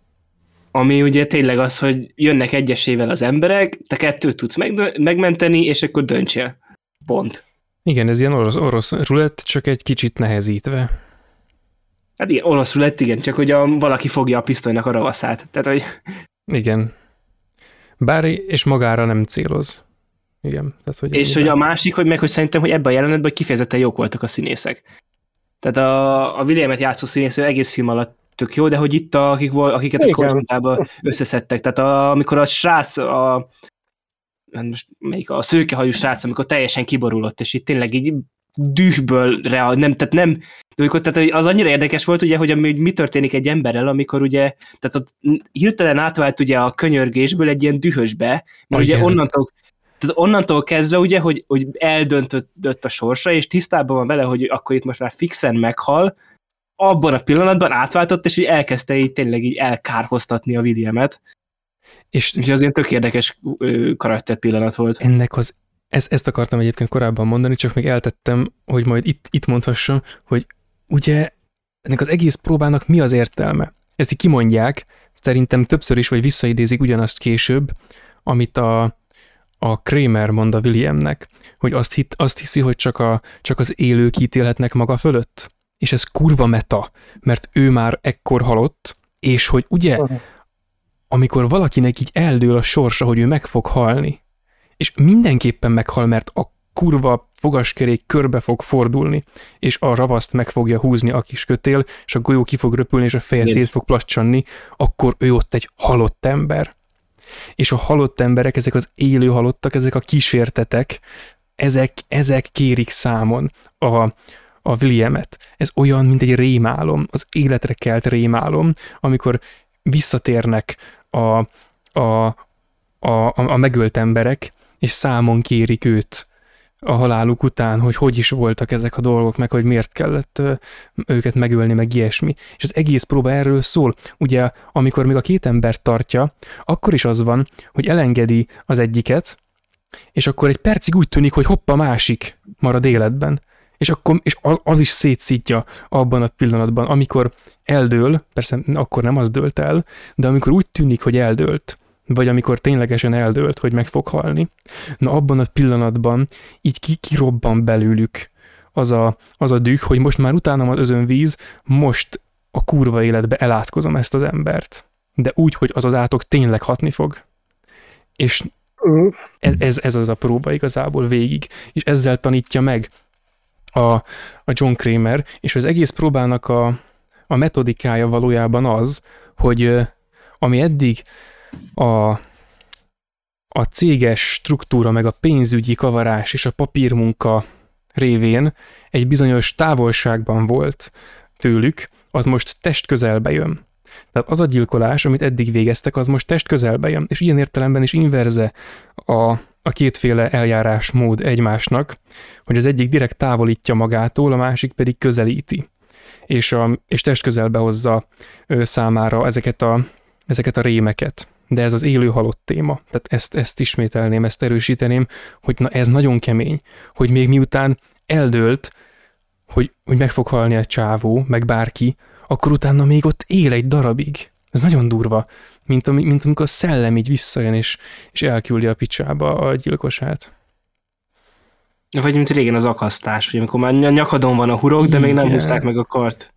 Ami ugye tényleg az, hogy jönnek egyesével az emberek, te kettőt tudsz meg, megmenteni, és akkor döntsél. Pont. Igen, ez ilyen orosz, orosz rulett, csak egy kicsit nehezítve. Hát igen, oroszul lett, igen, csak hogy a, valaki fogja a pisztolynak a ravaszát. Tehát, hogy Igen. Bár és magára nem céloz. Igen. Tehát, hogy És hogy a másik, hogy meg, hogy szerintem, hogy ebben a jelenetben kifejezetten jók voltak a színészek. Tehát a, a Williamet játszó színész egész film alatt tök jó, de hogy itt, a, akik, vol, akiket Igen. a korontában összeszedtek, tehát a, amikor a srác, a, hát most melyik a szőkehajú srác, amikor teljesen kiborulott, és itt tényleg így dühből real, nem, tehát nem, de amikor, tehát az annyira érdekes volt, ugye, hogy mi történik egy emberrel, amikor ugye, tehát ott hirtelen átvált ugye a könyörgésből egy ilyen dühösbe, mert ugye onnantól, tehát onnantól kezdve ugye, hogy, hogy eldöntött a sorsa, és tisztában van vele, hogy akkor itt most már fixen meghal, abban a pillanatban átváltott, és így elkezdte így tényleg így elkárhoztatni a Williamet. És, és az ilyen tök érdekes karakter pillanat volt. Ennek az, ez, ezt akartam egyébként korábban mondani, csak még eltettem, hogy majd itt, itt mondhassam, hogy ugye ennek az egész próbának mi az értelme? Ezt így kimondják, szerintem többször is, vagy visszaidézik ugyanazt később, amit a, a Kramer mond a Williamnek, hogy azt, hit, azt hiszi, hogy csak, a, csak az élők ítélhetnek maga fölött. És ez kurva meta, mert ő már ekkor halott, és hogy ugye, amikor valakinek így eldől a sorsa, hogy ő meg fog halni, és mindenképpen meghal, mert a kurva fogaskerék körbe fog fordulni, és a ravaszt meg fogja húzni a kis kötél, és a golyó ki fog röpülni, és a feje szét fog placsanni, akkor ő ott egy halott ember. És a halott emberek, ezek az élő halottak, ezek a kísértetek, ezek, ezek kérik számon a, a Williamet. Ez olyan, mint egy rémálom, az életre kelt rémálom, amikor visszatérnek a, a, a, a megölt emberek, és számon kérik őt a haláluk után, hogy hogy is voltak ezek a dolgok, meg hogy miért kellett őket megölni, meg ilyesmi. És az egész próba erről szól. Ugye, amikor még a két ember tartja, akkor is az van, hogy elengedi az egyiket, és akkor egy percig úgy tűnik, hogy hoppa másik marad életben. És, akkor, és az is szétszítja abban a pillanatban, amikor eldől, persze akkor nem az dőlt el, de amikor úgy tűnik, hogy eldőlt, vagy amikor ténylegesen eldőlt, hogy meg fog halni, na abban a pillanatban így ki, kirobban belőlük az a, az a düh, hogy most már utánam az özönvíz, most a kurva életbe elátkozom ezt az embert. De úgy, hogy az az átok tényleg hatni fog. És ez, ez, ez az a próba igazából végig. És ezzel tanítja meg a, a John Kramer, és az egész próbának a, a metodikája valójában az, hogy ami eddig a, a céges struktúra, meg a pénzügyi kavarás és a papírmunka révén egy bizonyos távolságban volt tőlük, az most test közelbe jön. Tehát az a gyilkolás, amit eddig végeztek, az most test közelbe jön, és ilyen értelemben is inverze a, a kétféle eljárásmód egymásnak, hogy az egyik direkt távolítja magától, a másik pedig közelíti, és, a, és test közelbe hozza ő számára ezeket a, ezeket a rémeket de ez az élő halott téma. Tehát ezt, ezt ismételném, ezt erősíteném, hogy na ez nagyon kemény, hogy még miután eldőlt, hogy, hogy meg fog halni a csávó, meg bárki, akkor utána még ott él egy darabig. Ez nagyon durva, mint, mint amikor a szellem így visszajön, és, és elküldi a picsába a gyilkosát. Vagy mint régen az akasztás, hogy amikor már nyakadon van a hurok, de még nem húzták meg a kart.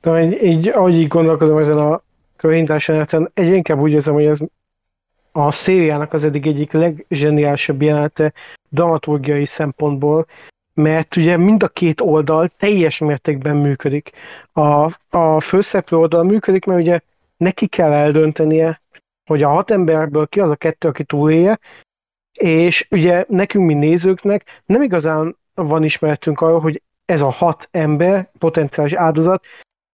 De így, így ahogy így gondolkodom ezen a körhintás jeleneten egyre inkább úgy érzem, hogy ez a szériának az eddig egyik legzseniálisabb jelenete dramaturgiai szempontból, mert ugye mind a két oldal teljes mértékben működik. A, a főszereplő oldal működik, mert ugye neki kell eldöntenie, hogy a hat emberből ki az a kettő, aki túlélje, és ugye nekünk, mi nézőknek nem igazán van ismeretünk arról, hogy ez a hat ember, potenciális áldozat,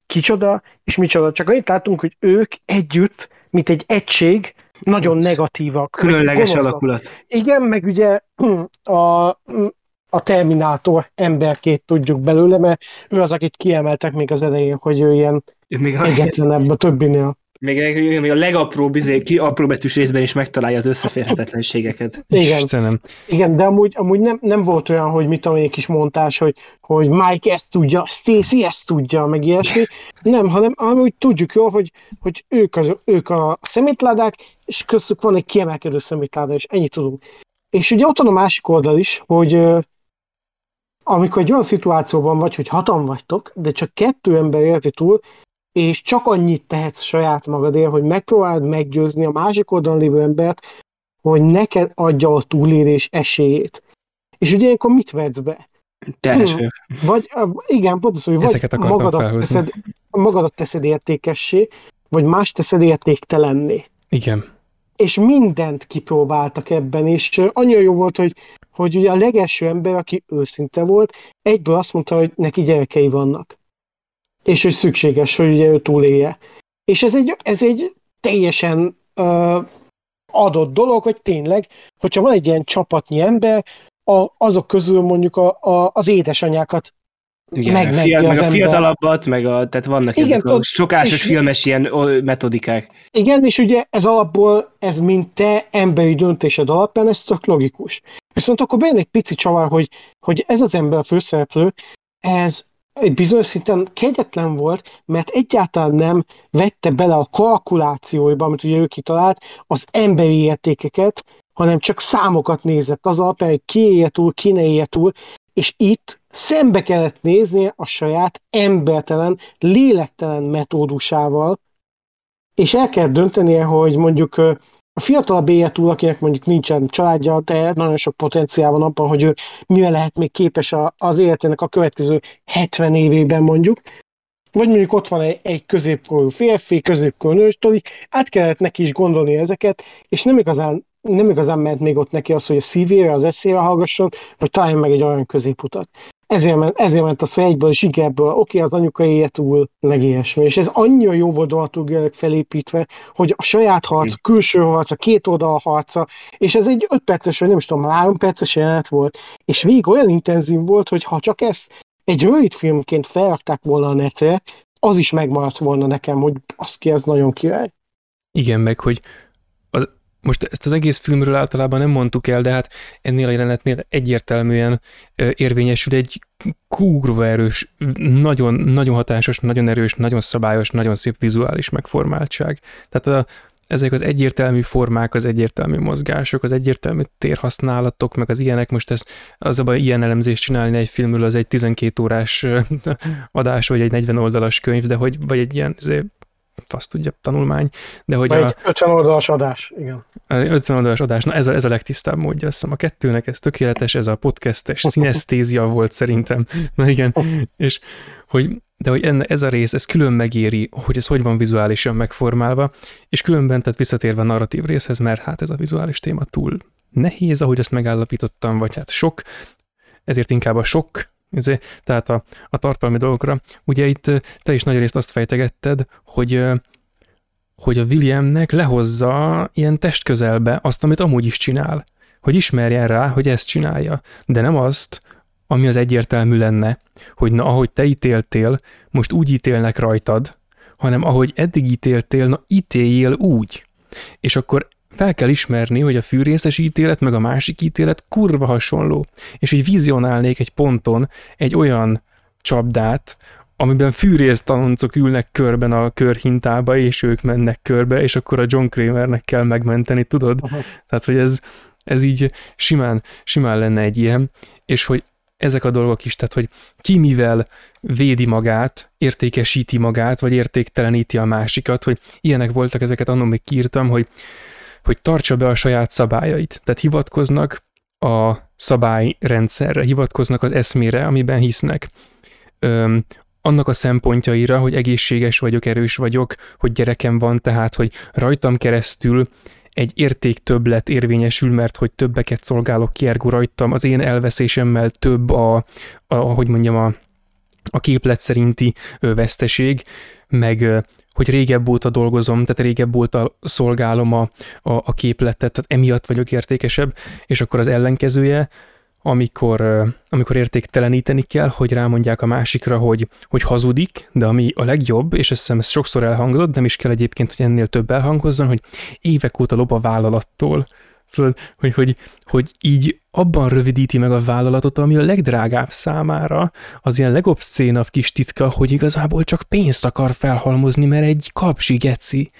kicsoda és micsoda. Csak annyit látunk, hogy ők együtt, mint egy egység, nagyon negatívak. Különleges alakulat. Igen, meg ugye a, a Terminátor emberkét tudjuk belőle, mert ő az, akit kiemeltek még az elején, hogy ő ilyen még egyetlenebb a többinél. Még, még a legapróbb, bizé, ki apró betűs részben is megtalálja az összeférhetetlenségeket. Igen, Istenem. Igen de amúgy, amúgy nem, nem volt olyan, hogy mit tudom, egy kis montás, hogy, hogy Mike ezt tudja, Stacy ezt tudja, meg ilyesmi. Nem, hanem amúgy tudjuk jól, hogy, hogy ők, az, ők a szemétládák, és köztük van egy kiemelkedő szemétláda, és ennyit tudunk. És ugye ott van a másik oldal is, hogy amikor egy olyan szituációban vagy, hogy hatan vagytok, de csak kettő ember érti túl, és csak annyit tehetsz saját magadért, hogy megpróbáld meggyőzni a másik oldalon lévő embert, hogy neked adja a túlélés esélyét. És ugye ilyenkor mit vetsz be? Terhes. Vagy, igen, pontosan, hogy vagy magadat teszed, magadat teszed értékessé, vagy más teszed értéktelenné. Igen. És mindent kipróbáltak ebben, és annyira jó volt, hogy, hogy ugye a legelső ember, aki őszinte volt, egyből azt mondta, hogy neki gyerekei vannak. És hogy szükséges, hogy ugye ő túlélje. És ez egy, ez egy teljesen uh, adott dolog, hogy tényleg, hogyha van egy ilyen csapatnyi ember, a, azok közül mondjuk a, a, az édesanyákat igen, meg, meg, meg a ember. fiatalabbat, meg a, tehát vannak Igen, ezek a sokásos filmes ilyen metodikák. Igen, és ugye ez alapból, ez mint te emberi döntésed alapján, ez tök logikus. Viszont akkor bejön egy pici csavar, hogy, hogy ez az ember a főszereplő, ez egy bizonyos szinten kegyetlen volt, mert egyáltalán nem vette bele a kalkulációiba, amit ugye ő kitalált, az emberi értékeket, hanem csak számokat nézett. Az alapján, hogy ki élje túl, ki ne élje túl, és itt szembe kellett néznie a saját embertelen, lélektelen metódusával, és el kell döntenie, hogy mondjuk a fiatalabb élje túl, akinek mondjuk nincsen családja, de nagyon sok potenciál van abban, hogy ő mivel lehet még képes az életének a következő 70 évében mondjuk, vagy mondjuk ott van egy, egy középkorú férfi, középkorú nős, át kellett neki is gondolni ezeket, és nem igazán nem igazán ment még ott neki az, hogy a szívére, az eszére hallgasson, vagy találjon meg egy olyan középutat. Ezért ment, ezért ment az, hogy egyből zsigerből, oké, az anyuka éje túl, meg ilyesmi. És ez annyira jó volt dramaturgiailag felépítve, hogy a saját harc, a külső harc, a két oldal harca, és ez egy öt perces, vagy nem is tudom, három perces jelenet volt, és végig olyan intenzív volt, hogy ha csak ezt egy rövid filmként felrakták volna a netre, az is megmaradt volna nekem, hogy az ki, ez nagyon király. Igen, meg hogy most ezt az egész filmről általában nem mondtuk el, de hát ennél a jelenetnél egyértelműen érvényesül egy kúgrva erős, nagyon, nagyon hatásos, nagyon erős, nagyon szabályos, nagyon szép vizuális megformáltság. Tehát a, ezek az egyértelmű formák, az egyértelmű mozgások, az egyértelmű térhasználatok, meg az ilyenek, most ezt az abban ilyen elemzést csinálni egy filmről, az egy 12 órás adás, vagy egy 40 oldalas könyv, de hogy, vagy egy ilyen fasz tudja, tanulmány, de hogy Vagy a... 50 oldalas adás, igen. 50 oldalas adás, na ez a, ez a legtisztább módja, azt hiszem a kettőnek, ez tökéletes, ez a podcastes szinesztézia volt szerintem. Na igen, és hogy, de hogy enne, ez a rész, ez külön megéri, hogy ez hogy van vizuálisan megformálva, és különben, tehát visszatérve a narratív részhez, mert hát ez a vizuális téma túl nehéz, ahogy ezt megállapítottam, vagy hát sok, ezért inkább a sok ezért, tehát a, a tartalmi dolgokra. Ugye itt te is nagy részt azt fejtegetted, hogy hogy a Williamnek lehozza ilyen testközelbe azt, amit amúgy is csinál. Hogy ismerjen rá, hogy ezt csinálja. De nem azt, ami az egyértelmű lenne, hogy na, ahogy te ítéltél, most úgy ítélnek rajtad, hanem ahogy eddig ítéltél, na ítéljél úgy. És akkor fel kell ismerni, hogy a fűrészes ítélet meg a másik ítélet kurva hasonló, és így vizionálnék egy ponton egy olyan csapdát, amiben fűrésztaloncok ülnek körben a körhintába, és ők mennek körbe, és akkor a John Kramernek kell megmenteni, tudod? Aha. Tehát, hogy ez, ez így simán, simán lenne egy ilyen, és hogy ezek a dolgok is, tehát hogy ki mivel védi magát, értékesíti magát, vagy értékteleníti a másikat, hogy ilyenek voltak, ezeket annól még kiírtam, hogy hogy tartsa be a saját szabályait. Tehát hivatkoznak a szabályrendszerre, hivatkoznak az eszmére, amiben hisznek. Öm, annak a szempontjaira, hogy egészséges vagyok, erős vagyok, hogy gyerekem van, tehát, hogy rajtam keresztül egy érték többlet érvényesül, mert hogy többeket szolgálok ki, ergo rajtam, az én elveszésemmel több a, a hogy mondjam, a, a képlet szerinti veszteség, meg hogy régebb óta dolgozom, tehát régebb óta szolgálom a, a, a képletet, tehát emiatt vagyok értékesebb, és akkor az ellenkezője, amikor, amikor értékteleníteni kell, hogy rámondják a másikra, hogy, hogy hazudik, de ami a legjobb, és azt hiszem ez sokszor elhangzott, nem is kell egyébként, hogy ennél több elhangozzon, hogy évek óta lop a vállalattól. Szóval, hogy, hogy, hogy így abban rövidíti meg a vállalatot, ami a legdrágább számára, az ilyen legobszénabb kis titka, hogy igazából csak pénzt akar felhalmozni, mert egy kapsi geci.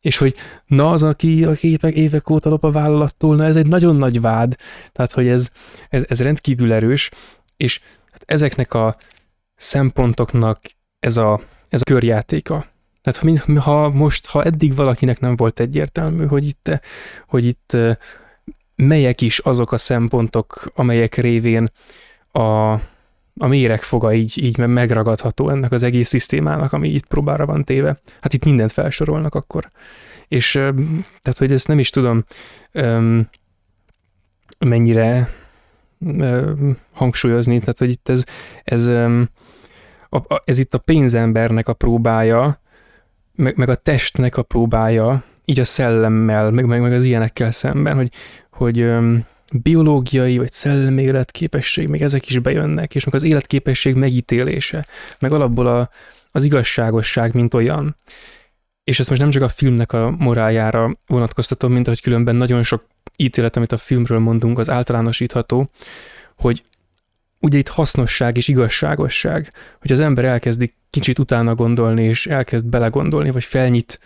És hogy na az, aki a képek évek óta lop a vállalattól, na ez egy nagyon nagy vád. Tehát, hogy ez, ez, ez rendkívül erős, és hát ezeknek a szempontoknak ez a, ez a körjátéka. Tehát ha most, ha eddig valakinek nem volt egyértelmű, hogy itt, hogy itt melyek is azok a szempontok, amelyek révén a a méregfoga így, így megragadható ennek az egész szisztémának, ami itt próbára van téve. Hát itt mindent felsorolnak akkor. És tehát, hogy ezt nem is tudom mennyire hangsúlyozni, tehát, hogy itt ez, ez, ez itt a pénzembernek a próbája, meg, meg a testnek a próbája, így a szellemmel, meg, meg, meg az ilyenekkel szemben, hogy, hogy biológiai vagy szellemi életképesség, még ezek is bejönnek, és meg az életképesség megítélése, meg alapból a, az igazságosság, mint olyan. És ezt most nem csak a filmnek a moráljára vonatkoztatom, mint ahogy különben nagyon sok ítélet, amit a filmről mondunk, az általánosítható, hogy ugye itt hasznosság és igazságosság, hogy az ember elkezdi kicsit utána gondolni, és elkezd belegondolni, vagy felnyit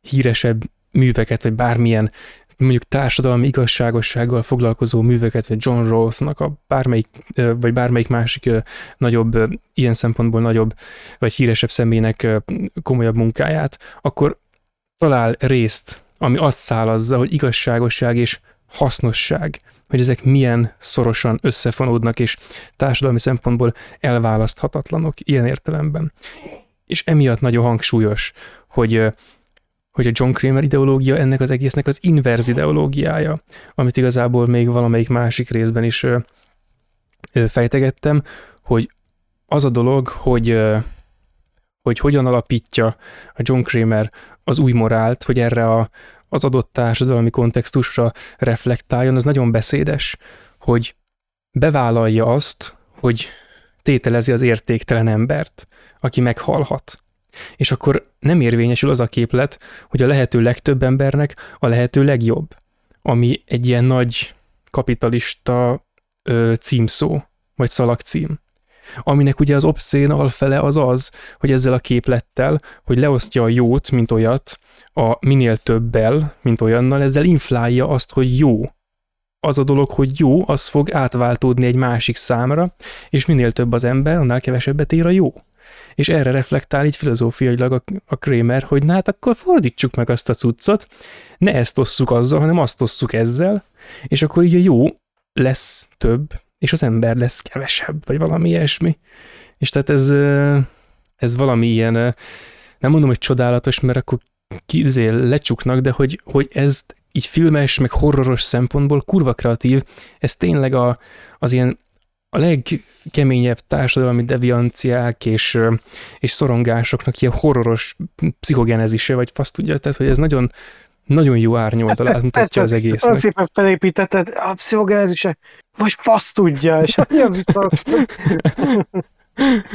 híresebb műveket, vagy bármilyen mondjuk társadalmi igazságossággal foglalkozó műveket, vagy John Rawlsnak a bármelyik, vagy bármelyik másik nagyobb, ilyen szempontból nagyobb, vagy híresebb személynek komolyabb munkáját, akkor talál részt, ami azt szálazza, hogy igazságosság és hasznosság, hogy ezek milyen szorosan összefonódnak, és társadalmi szempontból elválaszthatatlanok ilyen értelemben. És emiatt nagyon hangsúlyos, hogy hogy a John Kramer ideológia ennek az egésznek az inverz ideológiája, amit igazából még valamelyik másik részben is ö, fejtegettem, hogy az a dolog, hogy, hogy hogyan alapítja a John Kramer az új morált, hogy erre a, az adott társadalmi kontextusra reflektáljon, az nagyon beszédes, hogy bevállalja azt, hogy tételezi az értéktelen embert, aki meghalhat. És akkor nem érvényesül az a képlet, hogy a lehető legtöbb embernek a lehető legjobb, ami egy ilyen nagy kapitalista ö, címszó, vagy szalagcím. Aminek ugye az obszén alfele az az, hogy ezzel a képlettel, hogy leosztja a jót, mint olyat, a minél többel, mint olyannal, ezzel inflálja azt, hogy jó. Az a dolog, hogy jó, az fog átváltódni egy másik számra, és minél több az ember, annál kevesebbet ér a jó és erre reflektál így filozófiailag a, a Kramer, hogy na hát akkor fordítsuk meg azt a cuccot, ne ezt osszuk azzal, hanem azt osszuk ezzel, és akkor így a jó lesz több, és az ember lesz kevesebb, vagy valami ilyesmi. És tehát ez, ez valami ilyen, nem mondom, hogy csodálatos, mert akkor kizél lecsuknak, de hogy, hogy ez így filmes, meg horroros szempontból kurva kreatív, ez tényleg a, az ilyen a legkeményebb társadalmi devianciák és, és szorongásoknak ilyen horroros pszichogenezise, vagy fasz tudja, tehát hogy ez nagyon, nagyon jó árnyolta hát, mutatja az egész. Azt szépen felépítetted, a pszichogenezise, vagy fasz tudja, és olyan vissza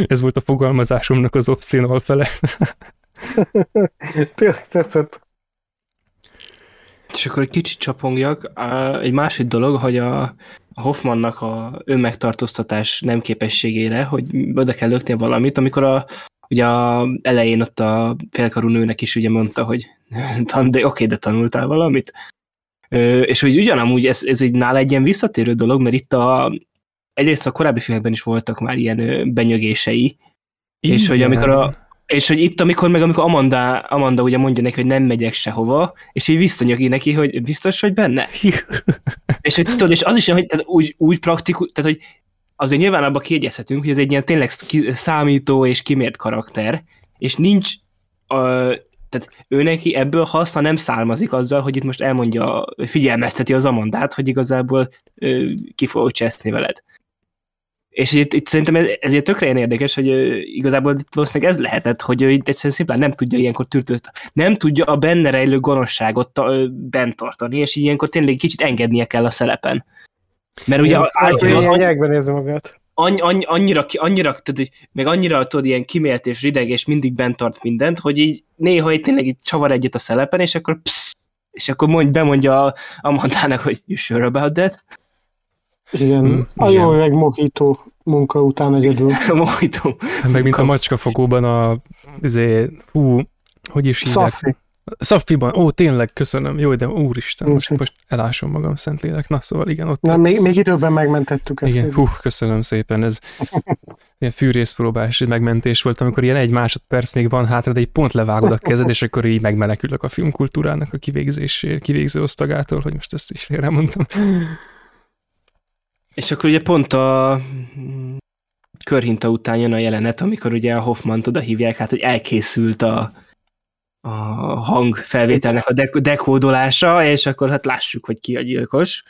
Ez volt a fogalmazásomnak az obszén alfele. Tényleg tetszett. És akkor egy kicsit csapongjak. Egy másik dolog, hogy a Hoffmannak a önmegtartóztatás nem képességére, hogy oda kell lökni valamit, amikor a, ugye a elején ott a félkarú nőnek is ugye mondta, hogy de oké, de tanultál valamit. És hogy ugyanamúgy ez, ez egy nála egy ilyen visszatérő dolog, mert itt a, egyrészt a korábbi filmekben is voltak már ilyen benyögései, Igen. és hogy amikor a, és hogy itt, amikor meg amikor Amanda, Amanda ugye mondja neki, hogy nem megyek sehova, és így visszanyögi neki, hogy biztos vagy benne? és, hogy, tudod, és az is, hogy tehát úgy, úgy praktikus, tehát hogy azért nyilván abba kiegyezhetünk, hogy ez egy ilyen tényleg számító és kimért karakter, és nincs a, tehát ő neki ebből haszna nem származik azzal, hogy itt most elmondja, figyelmezteti az Amandát, hogy igazából ki fogok cseszni veled. És itt, itt szerintem ez, ezért tökre ilyen érdekes, hogy igazából itt valószínűleg ez lehetett, hogy ő itt egyszerűen szimplán nem tudja ilyenkor tűrtőzt, nem tudja a benne rejlő gonoszságot bent tartani, és ilyenkor tényleg kicsit engednie kell a szelepen. Mert ugye... Általában nézze magát. Annyi, annyi, annyira, annyira, tudod, meg annyira tudod, ilyen kimélt és rideg, és mindig bent tart mindent, hogy így néha itt tényleg így csavar egyet a szelepen, és akkor psz, és akkor mondj, bemondja a Amandának, hogy you sure about that? Igen, mm, a jó meg mojito munka után egyedül. mojito. Meg mint a macskafogóban a, izé, hú, hogy is hívják? Szaffi. Szaffiban, ó, tényleg, köszönöm, jó, de úristen, most, most elásom magam, Szentlélek, na szóval igen, ott... Na, még, még időben megmentettük ezt. Igen, hú, köszönöm szépen, ez ilyen fűrészpróbás megmentés volt, amikor ilyen egy másodperc még van hátra, de egy pont levágod a kezed, és akkor így megmenekülök a filmkultúrának a kivégzésé, kivégző osztagától, hogy most ezt is félre mondtam. És akkor ugye pont a körhinta után jön a jelenet, amikor ugye a Hoffman oda hívják, hát hogy elkészült a, a hangfelvételnek a dek- dekódolása, és akkor hát lássuk, hogy ki a gyilkos.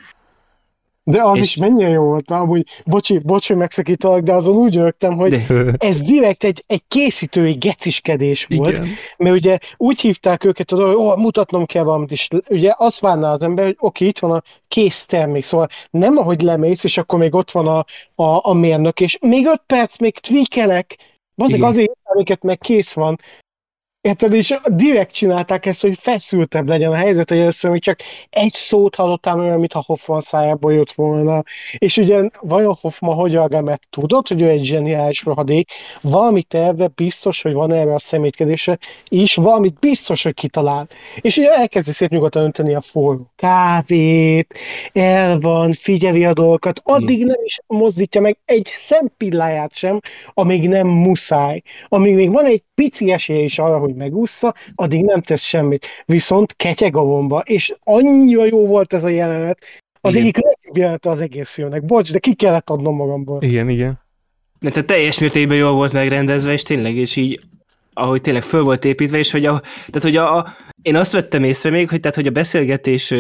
De az És- is mennyire jó volt, már amúgy, bocsi, bocsi, megszakítalak, de azon úgy rögtem, hogy De, ez direkt egy, egy készítői geciskedés volt, Igen. mert ugye úgy hívták őket, hogy ó, mutatnom kell valamit, és ugye azt várná az ember, hogy oké, itt van a kész termék, szóval nem ahogy lemész, és akkor még ott van a, a, a mérnök, és még öt perc, még tweakelek, azok Igen. azért, amiket meg kész van. Érted, és direkt csinálták ezt, hogy feszültebb legyen a helyzet, hogy először még csak egy szót hallottál olyan, mintha Hoffman szájából jött volna. És ugye vajon Hoffman hogy reagál, mert tudod, hogy ő egy zseniális rohadék, valami terve biztos, hogy van erre a szemétkedésre, és valamit biztos, hogy kitalál. És ugye elkezdi szép nyugodtan önteni a forró kávét, el van, figyeli a dolgokat, addig nem is mozdítja meg egy szempilláját sem, amíg nem muszáj. Amíg még van egy pici esélye is arra, hogy megúszza, addig nem tesz semmit. Viszont ketyeg a bomba, és annyira jó volt ez a jelenet, az Igen. egyik legjobb jelenete az egész filmnek. Bocs, de ki kellett adnom magamból. Igen, igen. de tehát teljes mértékben jól volt megrendezve, és tényleg, és így ahogy tényleg föl volt építve, és hogy a, tehát, hogy a, a, én azt vettem észre még, hogy, tehát, hogy a beszélgetés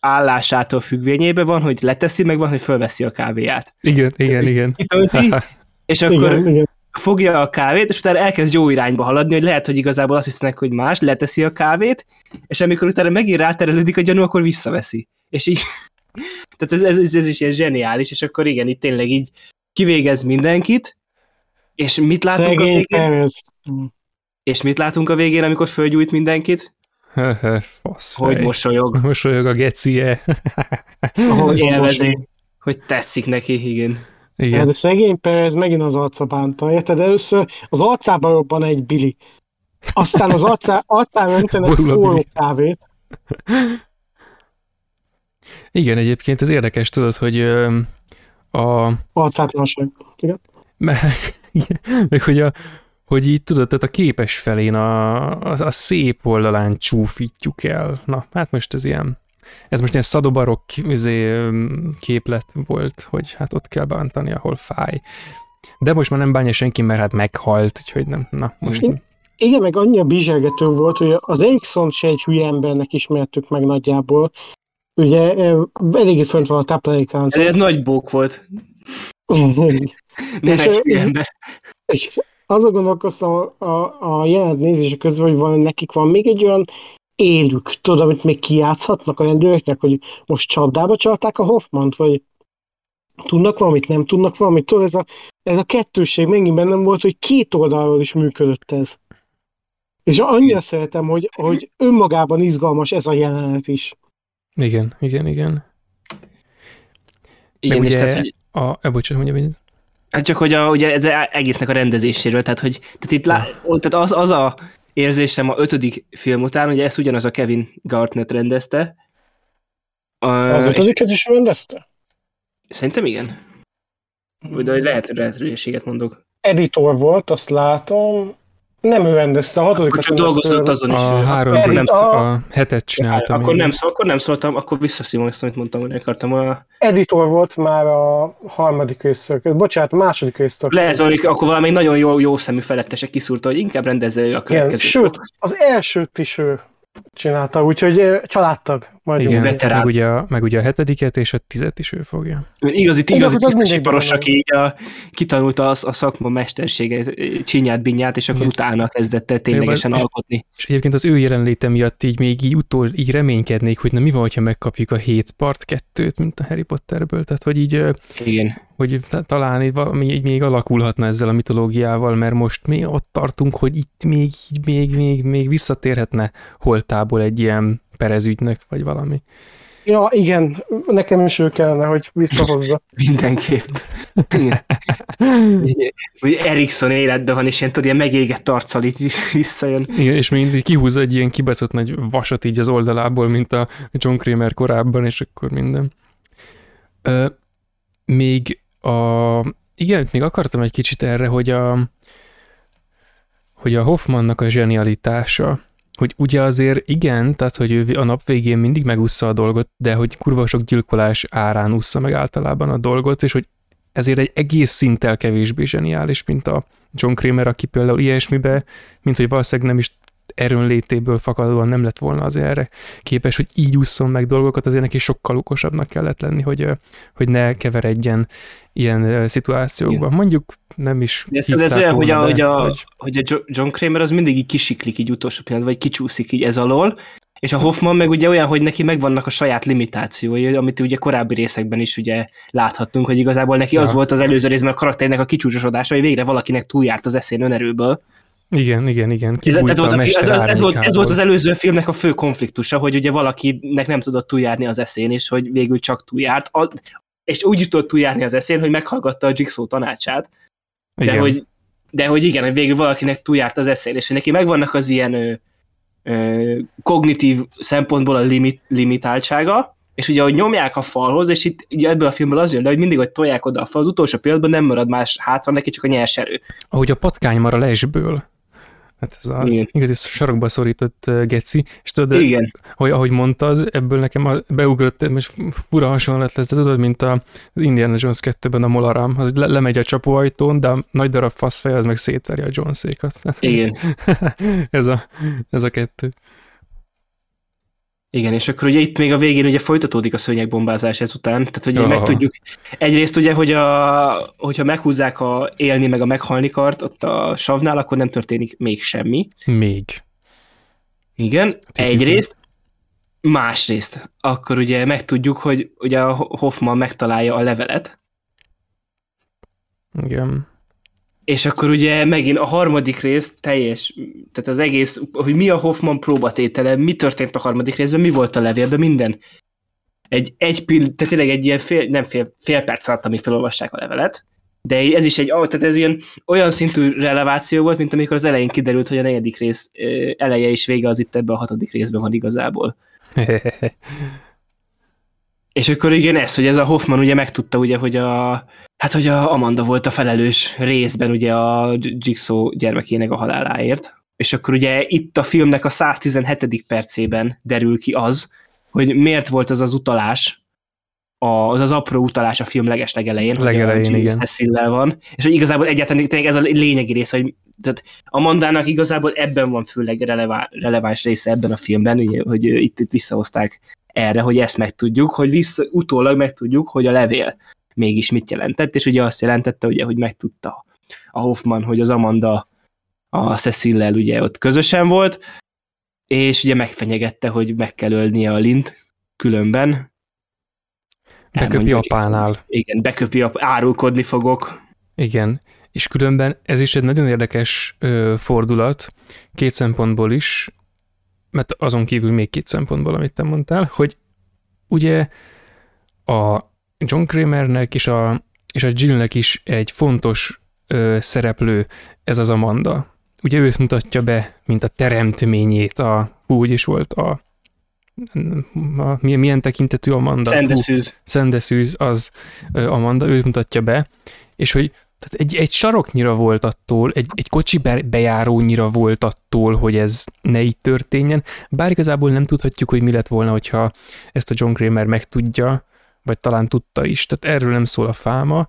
állásától függvényében van, hogy leteszi, meg van, hogy fölveszi a kávéját. Igen, igen, igen. Kitölti, és akkor Igen, igen. Fogja a kávét, és utána elkezd jó irányba haladni, hogy lehet, hogy igazából azt hisznek, hogy más, leteszi a kávét, és amikor utána megint ráterelődik a gyanú, akkor visszaveszi. És így, tehát ez, ez, ez is ilyen zseniális, és akkor igen, itt tényleg így kivégez mindenkit, és mit látunk a Szegény végén? Perez. És mit látunk a végén, amikor fölgyújt mindenkit? Fasz Hogy mosolyog, Mosolyog a gecie. Ahogy élvezi, hogy tetszik neki, igen. Igen. de szegény Perez megint az arca bánta, érted? Először az arcába robban egy bili. Aztán az arcá, arcán öntenek forró kávét. Igen, egyébként ez érdekes, tudod, hogy a, Arcátlanság. Igen, meg hogy, a, hogy így tudod, tehát a képes felén a, a, a szép oldalán csúfítjuk el. Na, hát most ez ilyen, ez most ilyen szadobarok izé, öm, képlet volt, hogy hát ott kell bántani, ahol fáj. De most már nem bánja senki, mert hát meghalt, úgyhogy nem, na most Igen. Igen, meg annyira bizsergető volt, hogy az Ericsson se egy hülye embernek ismertük meg nagyjából. Ugye eléggé fönt van a táplálékláncon. Ez, ez nagy bók volt, nem És, egy hülye ember. azon gondolkoztam a, a, a jelent nézése közben, hogy van, nekik van még egy olyan élük, tudod, amit még kijátszhatnak a rendőröknek, hogy most csapdába csalták a Hoffmant, vagy tudnak valamit, nem tudnak valamit, tudod, ez a, ez a kettőség megint bennem volt, hogy két oldalról is működött ez. És annyira szeretem, hogy, hogy önmagában izgalmas ez a jelenet is. igen, igen, igen. Igen, Meg és ugye- tehát, hogy A, e, bocsánat, mondja, hogy Hát csak, hogy a, ugye ez egésznek a rendezéséről, tehát, hogy tehát itt lá, tehát az, az a érzésem a ötödik film után, ugye ezt ugyanaz a Kevin Gartnett rendezte. A, Az ötödiket is rendezte? Szerintem igen. De lehet, lehet mondok. Editor volt, azt látom. Nem ő rendezte, a Akkor hatodikat csak dolgozott azon is. a három, Edit- nem, a- a hetet csináltam. akkor, én. nem, szó, akkor nem szóltam, akkor visszaszívom azt, amit mondtam, hogy akartam. A, Editor volt már a harmadik résztől. Bocsánat, a második résztől. lehet, hogy akkor valami nagyon jó, jó szemű felettese kiszúrta, hogy inkább rendezze ő a következőt. sőt, az elsőt is ő csinálta, úgyhogy családtag vagyunk. Igen, veterán. meg ugye, a, meg ugye a hetediket és a tizet is ő fogja. Igazi, Igen, igazi tisztesiparos, aki így a, kitanulta a, a szakma mestersége, csinyát, binyát, és akkor Igen. utána kezdett el ténylegesen és- alkotni. És egyébként az ő jelenléte miatt így még így utol, így reménykednék, hogy na mi van, ha megkapjuk a 7 part 2-t, mint a Harry Potterből, tehát hogy így, Igen. Hogy ta- talán valami így még alakulhatna ezzel a mitológiával, mert most mi ott tartunk, hogy itt még, még, még, még visszatérhetne holtából egy ilyen perezügynek, vagy valami. Ja, igen, nekem is ő kellene, hogy visszahozza. Mindenképp. Igen. Hogy Erikson életben van, és ilyen, tudod, ilyen megégett arccal így visszajön. Igen, és még mindig kihúz egy ilyen kibaszott nagy vasat így az oldalából, mint a John Kramer korábban, és akkor minden. Ö, még a... Igen, még akartam egy kicsit erre, hogy a hogy a Hoffmannak a zsenialitása, hogy ugye azért igen, tehát hogy ő a nap végén mindig megúszza a dolgot, de hogy kurva sok gyilkolás árán ússza meg általában a dolgot, és hogy ezért egy egész szinttel kevésbé zseniális, mint a John Kramer, aki például ilyesmibe, mint hogy valószínűleg nem is erőnlétéből fakadóan nem lett volna az erre képes, hogy így ússzon meg dolgokat, azért neki sokkal okosabbnak kellett lenni, hogy, hogy ne keveredjen ilyen szituációkban. Igen. Mondjuk nem is De ez, ez olyan, hogy a, hogy, a, hogy a John Kramer az mindig így kisiklik így utolsó pillanatban, vagy kicsúszik így ez alól, és a Hoffman meg ugye olyan, hogy neki megvannak a saját limitációi, amit ugye korábbi részekben is ugye láthattunk, hogy igazából neki ja. az volt az előző részben a karakternek a kicsúcsosodása, hogy végre valakinek túljárt az eszén önerőből. Igen, igen, igen. Ez, ez, volt a, ez, ez, volt, ez volt az előző filmnek a fő konfliktusa, hogy ugye valakinek nem tudott túljárni az eszén, és hogy végül csak túljárt, a, és úgy tudott túljárni az eszén, hogy meghallgatta a Jigsaw tanácsát, de igen. hogy, de hogy igen, hogy végül valakinek túljárt az eszén, és hogy neki megvannak az ilyen ö, ö, kognitív szempontból a limit, limitáltsága, és ugye, hogy nyomják a falhoz, és itt ugye ebből a filmből az jön le, hogy mindig, hogy tolják oda a fal, az utolsó pillanatban nem marad más hátra neki, csak a nyers erő. Ahogy a patkány mar a lesből. Hát ez a Igen. igazi sarokba szorított geci, és tudod, Igen. hogy ahogy mondtad, ebből nekem a, beugrott, most fura hasonlat lesz, de tudod, mint a Indiana Jones 2-ben a Molaram, az le, lemegy a csapóajtón, de a nagy darab faszfej az meg szétveri a Jones-ékat. Hát Igen. ez, a, ez a kettő. Igen, és akkor ugye itt még a végén ugye folytatódik a szőnyegbombázás ezután, tehát hogy Aha. megtudjuk, egyrészt ugye, hogy a, hogyha meghúzzák a élni meg a meghalni kart ott a savnál, akkor nem történik még semmi. Még. Igen, hát egyrészt, másrészt, akkor ugye megtudjuk, hogy ugye a Hoffman megtalálja a levelet. Igen és akkor ugye megint a harmadik rész teljes, tehát az egész, hogy mi a Hoffman próbatétele, mi történt a harmadik részben, mi volt a levélben, minden. Egy, egy pill, tehát tényleg egy ilyen fél, nem fél, fél perc alatt, amíg felolvassák a levelet, de ez is egy, tehát ez ilyen olyan szintű releváció volt, mint amikor az elején kiderült, hogy a negyedik rész eleje és vége az itt ebben a hatodik részben van igazából. És akkor igen, ez, hogy ez a Hoffman ugye megtudta, ugye, hogy a, hát, hogy a Amanda volt a felelős részben ugye a Jigsaw gyermekének a haláláért. És akkor ugye itt a filmnek a 117. percében derül ki az, hogy miért volt az az utalás, az az apró utalás a film legesleg elején, legelején, hogy igen. Cecil-lel van, és hogy igazából egyáltalán ez a lényegi rész, hogy tehát Amandának igazából ebben van főleg releváns része ebben a filmben, ugye, hogy itt, itt visszahozták erre, hogy ezt megtudjuk, hogy vissza, utólag megtudjuk, hogy a levél mégis mit jelentett, és ugye azt jelentette, ugye, hogy megtudta a Hoffman, hogy az Amanda a Cecil-lel ugye ott közösen volt, és ugye megfenyegette, hogy meg kell ölnie a Lint, különben. Beköpi apánál. Igen, beköpi, a, árulkodni fogok. Igen, és különben ez is egy nagyon érdekes ö, fordulat, két szempontból is mert azon kívül még két szempontból, amit te mondtál, hogy ugye a John Kramernek és a, és a Jillnek is egy fontos ö, szereplő ez az Amanda. Ugye őt mutatja be, mint a teremtményét, a, úgy is volt a, a milyen, milyen tekintetű Amanda? Szendeszűz. Szendeszűz az Amanda, őt mutatja be, és hogy tehát egy, egy saroknyira volt attól, egy, egy kocsi bejárónyira volt attól, hogy ez ne így történjen, bár igazából nem tudhatjuk, hogy mi lett volna, hogyha ezt a John Kramer megtudja, vagy talán tudta is, tehát erről nem szól a fáma,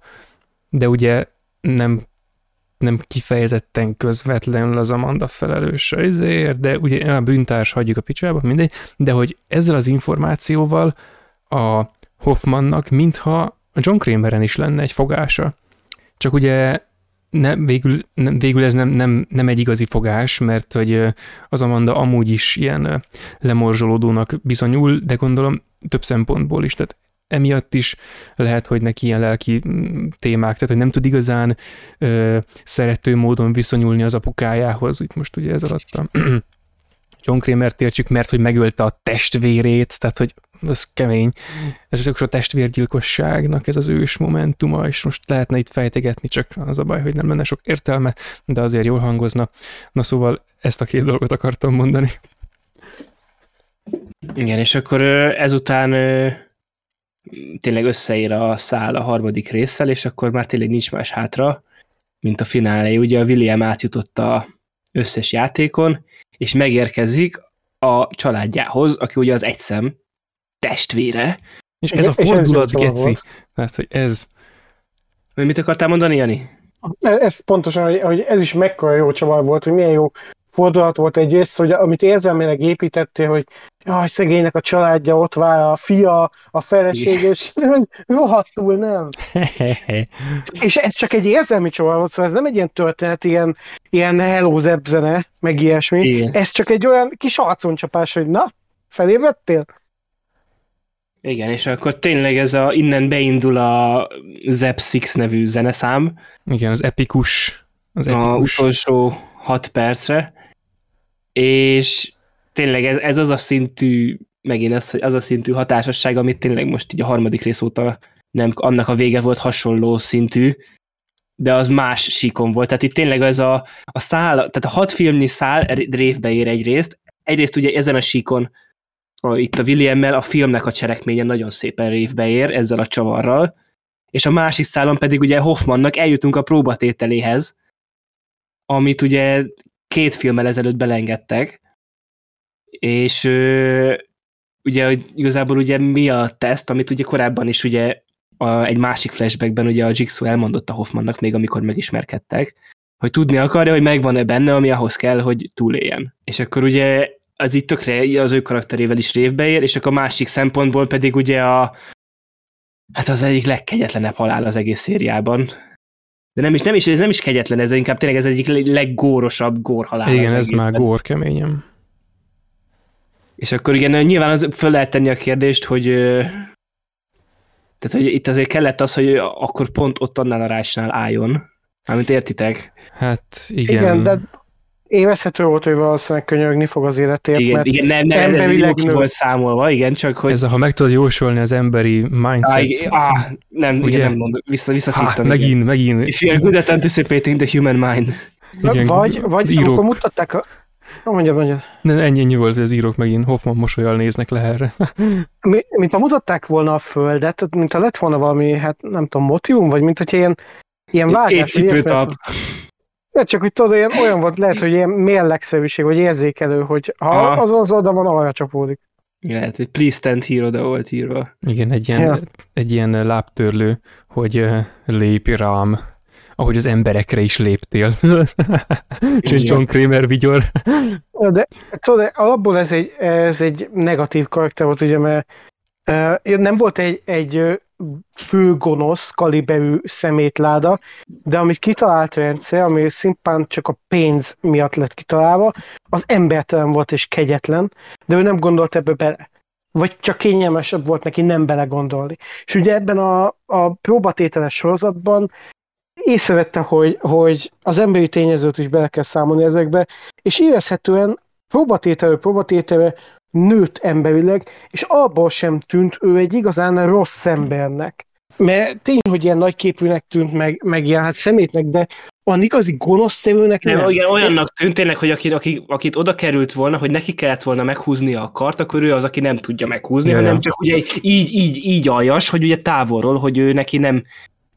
de ugye nem, nem kifejezetten közvetlenül az Amanda felelőse ezért, de ugye a bűntárs hagyjuk a picsába, mindegy, de hogy ezzel az információval a Hoffmannak mintha a John Krameren is lenne egy fogása csak ugye nem, végül, nem, végül ez nem, nem, nem egy igazi fogás, mert hogy az Amanda amúgy is ilyen lemorzsolódónak bizonyul, de gondolom több szempontból is, tehát emiatt is lehet, hogy neki ilyen lelki témák, tehát hogy nem tud igazán ö, szerető módon viszonyulni az apukájához, itt most ugye ez alatt a John Kramer-t értjük, mert hogy megölte a testvérét, tehát hogy ez kemény. Ez csak a testvérgyilkosságnak ez az ős momentuma, és most lehetne itt fejtegetni, csak az a baj, hogy nem lenne sok értelme, de azért jól hangozna. Na szóval ezt a két dolgot akartam mondani. Igen, és akkor ezután tényleg összeér a szál a harmadik résszel, és akkor már tényleg nincs más hátra, mint a finálé. Ugye a William átjutott a összes játékon, és megérkezik a családjához, aki ugye az egyszem testvére. És ez a fordulat, geci. Tehát, hogy ez mit akartál mondani, Jani? Ez, ez pontosan, hogy, hogy ez is mekkora jó csavar volt, hogy milyen jó fordulat volt egyrészt, hogy amit érzelmileg építettél, hogy jaj, szegénynek a családja ott vár, a fia, a feleség, és rohadtul nem. és ez csak egy érzelmi csavar volt, szóval ez nem egy ilyen történet, ilyen, ilyen hello zene, meg ilyesmi. Igen. Ez csak egy olyan kis arconcsapás, hogy na, felébredtél? Igen, és akkor tényleg ez a, innen beindul a Zep Six nevű zeneszám. Igen, az epikus. Az epikus. A utolsó hat percre és tényleg ez, ez az a szintű, megint ez, az a szintű hatásosság, amit tényleg most így a harmadik rész óta nem, annak a vége volt hasonló szintű, de az más síkon volt. Tehát itt tényleg ez a, a szál, tehát a hat filmnyi szál révbe ér egyrészt, egyrészt ugye ezen a síkon a, itt a Williammel a filmnek a cselekménye nagyon szépen révbe ér ezzel a csavarral, és a másik szálon pedig ugye Hoffmannak eljutunk a próbatételéhez, amit ugye két filmmel ezelőtt belengedtek, és ö, ugye hogy igazából ugye mi a teszt, amit ugye korábban is ugye a, egy másik flashbackben ugye a Jigsaw elmondotta Hoffmannak még, amikor megismerkedtek, hogy tudni akarja, hogy megvan-e benne, ami ahhoz kell, hogy túléljen. És akkor ugye az itt tökre az ő karakterével is révbe ér, és akkor a másik szempontból pedig ugye a hát az egyik legkegyetlenebb halál az egész szériában, de nem is, nem is, ez nem is kegyetlen, ez inkább tényleg ez egyik leggórosabb górhalál. Igen, ez már gór keményem. És akkor igen, nyilván az, föl lehet tenni a kérdést, hogy tehát, hogy itt azért kellett az, hogy akkor pont ott annál a rásnál álljon. Mármint értitek? Hát igen. Igen, de Évezhető volt, hogy valószínűleg könyörögni fog az életért, igen, mert igen, nem, nem, ez így nő... volt számolva, igen, csak hogy... Ez a, ha meg tudod jósolni az emberi mindset. Á, igen, á, nem, ugye? igen, nem mondom, vissza, visszaszívtam. Há, megint, igen. megint. If you're good at anticipating the human mind. Igen, vagy, vagy írók... akkor mutatták a... Mondja, mondja. Ne, ennyi, ennyi volt, hogy az írók megint Hoffman mosolyal néznek le erre. Mi, mint ha mutatták volna a földet, mint ha lett volna valami, hát nem tudom, motivum, vagy mint hogyha ilyen, ilyen vágás. Két cipőtap. De csak hogy tudod, olyan, olyan volt, lehet, hogy ilyen mérlegszerűség, vagy érzékelő, hogy ha Aha. az az oda van, arra csapódik. Lehet, hogy please stand here oda volt írva. Igen, egy ilyen, ja. egy ilyen lábtörlő, hogy uh, lépj rám, ahogy az emberekre is léptél. És John Kramer vigyor. De tudod, alapból ez egy, ez egy negatív karakter volt, ugye, mert uh, nem volt egy, egy főgonosz kaliberű szemétláda, de amit kitalált rendszer, ami szintén csak a pénz miatt lett kitalálva, az embertelen volt és kegyetlen, de ő nem gondolt ebbe bele. Vagy csak kényelmesebb volt neki nem belegondolni. És ugye ebben a, a próbatételes sorozatban észrevette, hogy, hogy az emberi tényezőt is bele kell számolni ezekbe, és érezhetően próbatételő próbatételő nőtt emberileg, és abból sem tűnt ő egy igazán rossz embernek. Mert tény, hogy ilyen nagyképűnek tűnt, meg, meg ilyen hát szemétnek, de olyan igazi gonosz tevőnek nem. nem. Igen, olyannak tűnt tényleg, hogy aki, aki, akit oda került volna, hogy neki kellett volna meghúzni a kart, akkor ő az, aki nem tudja meghúzni, Jaj. hanem csak ugye így, így, így aljas, hogy ugye távolról, hogy ő neki nem,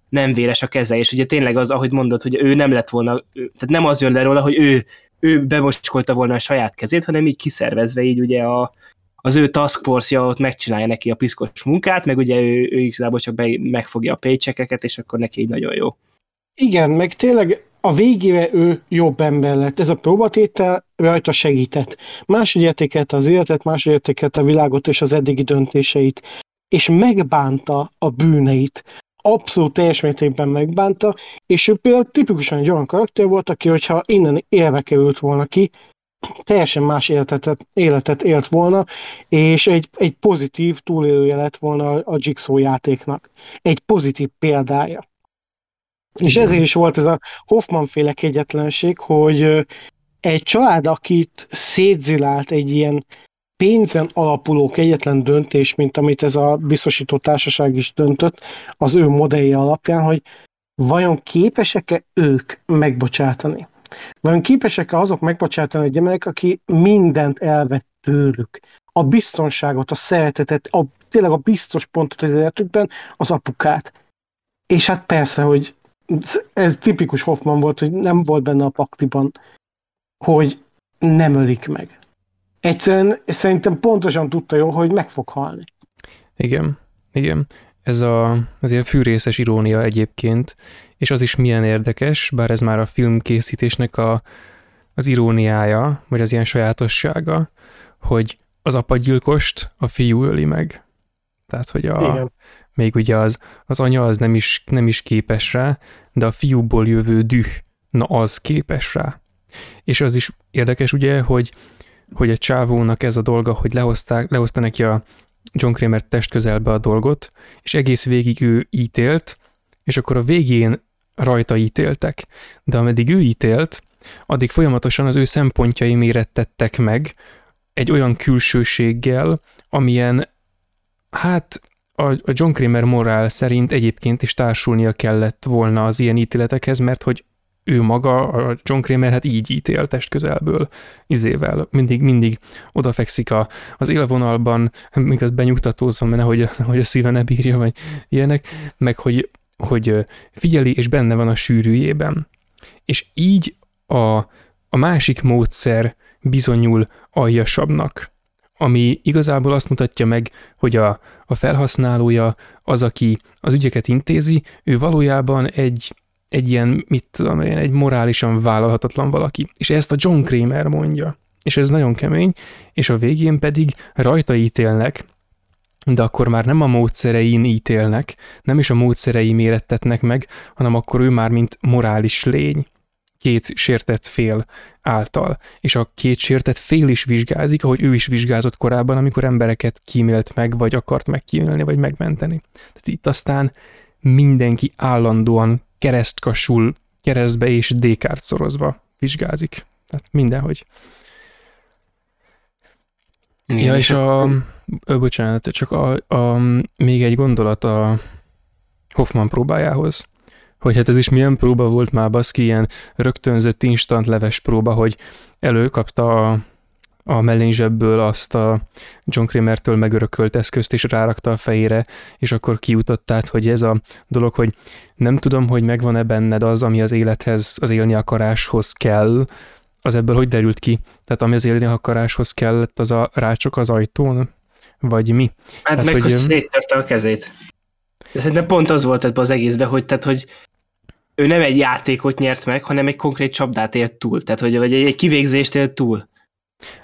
nem véres a keze, és ugye tényleg az, ahogy mondod, hogy ő nem lett volna, tehát nem az jön le róla, hogy ő ő bemocskolta volna a saját kezét, hanem így kiszervezve így ugye a, az ő task force-ja ott megcsinálja neki a piszkos munkát, meg ugye ő, ő igazából csak be, megfogja a paycheckeket, és akkor neki így nagyon jó. Igen, meg tényleg a végére ő jobb ember lett. Ez a próbatétel rajta segített. Máshogy értékelte az életet, máshogy értékelte a világot és az eddigi döntéseit. És megbánta a bűneit abszolút teljes mértékben megbánta, és ő például tipikusan egy olyan karakter volt, aki, hogyha innen élve került volna ki, teljesen más életet, életet élt volna, és egy, egy pozitív túlélője lett volna a Jigsaw játéknak. Egy pozitív példája. És ezért is volt ez a Hoffman féle kegyetlenség, hogy egy család, akit szétzilált egy ilyen pénzen alapuló kegyetlen döntés, mint amit ez a biztosító társaság is döntött az ő modellje alapján, hogy vajon képesek-e ők megbocsátani? Vajon képesek-e azok megbocsátani egy emberek, aki mindent elvett tőlük? A biztonságot, a szeretetet, a, tényleg a biztos pontot az életükben, az apukát. És hát persze, hogy ez tipikus Hoffman volt, hogy nem volt benne a pakliban, hogy nem ölik meg egyszerűen szerintem pontosan tudta jó, hogy meg fog halni. Igen, igen. ez a, az ilyen fűrészes irónia egyébként, és az is milyen érdekes, bár ez már a filmkészítésnek a, az iróniája, vagy az ilyen sajátossága, hogy az apagyilkost a fiú öli meg. Tehát, hogy a, Igen. még ugye az, az anya az nem is, nem is képes rá, de a fiúból jövő düh, na az képes rá. És az is érdekes ugye, hogy, hogy a csávónak ez a dolga, hogy lehozták, lehozta neki a John Kramer test közelbe a dolgot, és egész végig ő ítélt, és akkor a végén rajta ítéltek. De ameddig ő ítélt, addig folyamatosan az ő szempontjai mérettettek meg egy olyan külsőséggel, amilyen, hát a John Kramer morál szerint egyébként is társulnia kellett volna az ilyen ítéletekhez, mert hogy ő maga, a John Kramer, hát így ítél test közelből, izével, mindig, mindig odafekszik a, az élvonalban, míg az benyugtatózva, mert nehogy, hogy a szíve ne bírja, vagy ilyenek, meg hogy, hogy figyeli, és benne van a sűrűjében. És így a, a másik módszer bizonyul aljasabbnak, ami igazából azt mutatja meg, hogy a, a felhasználója, az, aki az ügyeket intézi, ő valójában egy, egy ilyen, mit tudom én, egy morálisan vállalhatatlan valaki. És ezt a John Kramer mondja. És ez nagyon kemény, és a végén pedig rajta ítélnek, de akkor már nem a módszerein ítélnek, nem is a módszerei mérettetnek meg, hanem akkor ő már mint morális lény két sértett fél által. És a két sértett fél is vizsgázik, ahogy ő is vizsgázott korábban, amikor embereket kímélt meg, vagy akart megkímélni, vagy megmenteni. Tehát itt aztán mindenki állandóan keresztkasul, keresztbe és dékárt szorozva vizsgázik. Tehát mindenhogy. Igen, ja, és a, a bocsánat, csak a, a, még egy gondolat a Hoffman próbájához hogy hát ez is milyen próba volt már baszki, ilyen rögtönzött instant leves próba, hogy előkapta a, a mellényzsebből azt a John Kramer-től megörökölt eszközt, és rárakta a fejére, és akkor kijutott át, hogy ez a dolog, hogy nem tudom, hogy megvan-e benned az, ami az élethez, az élni akaráshoz kell, az ebből hogy derült ki? Tehát ami az élni akaráshoz kellett, az a rácsok az ajtón? Vagy mi? Hát hát meg, hogy, hogy széttörte a kezét. De szerintem pont az volt ebben az egészben, hogy, tehát, hogy ő nem egy játékot nyert meg, hanem egy konkrét csapdát élt túl, tehát hogy vagy egy kivégzést élt túl.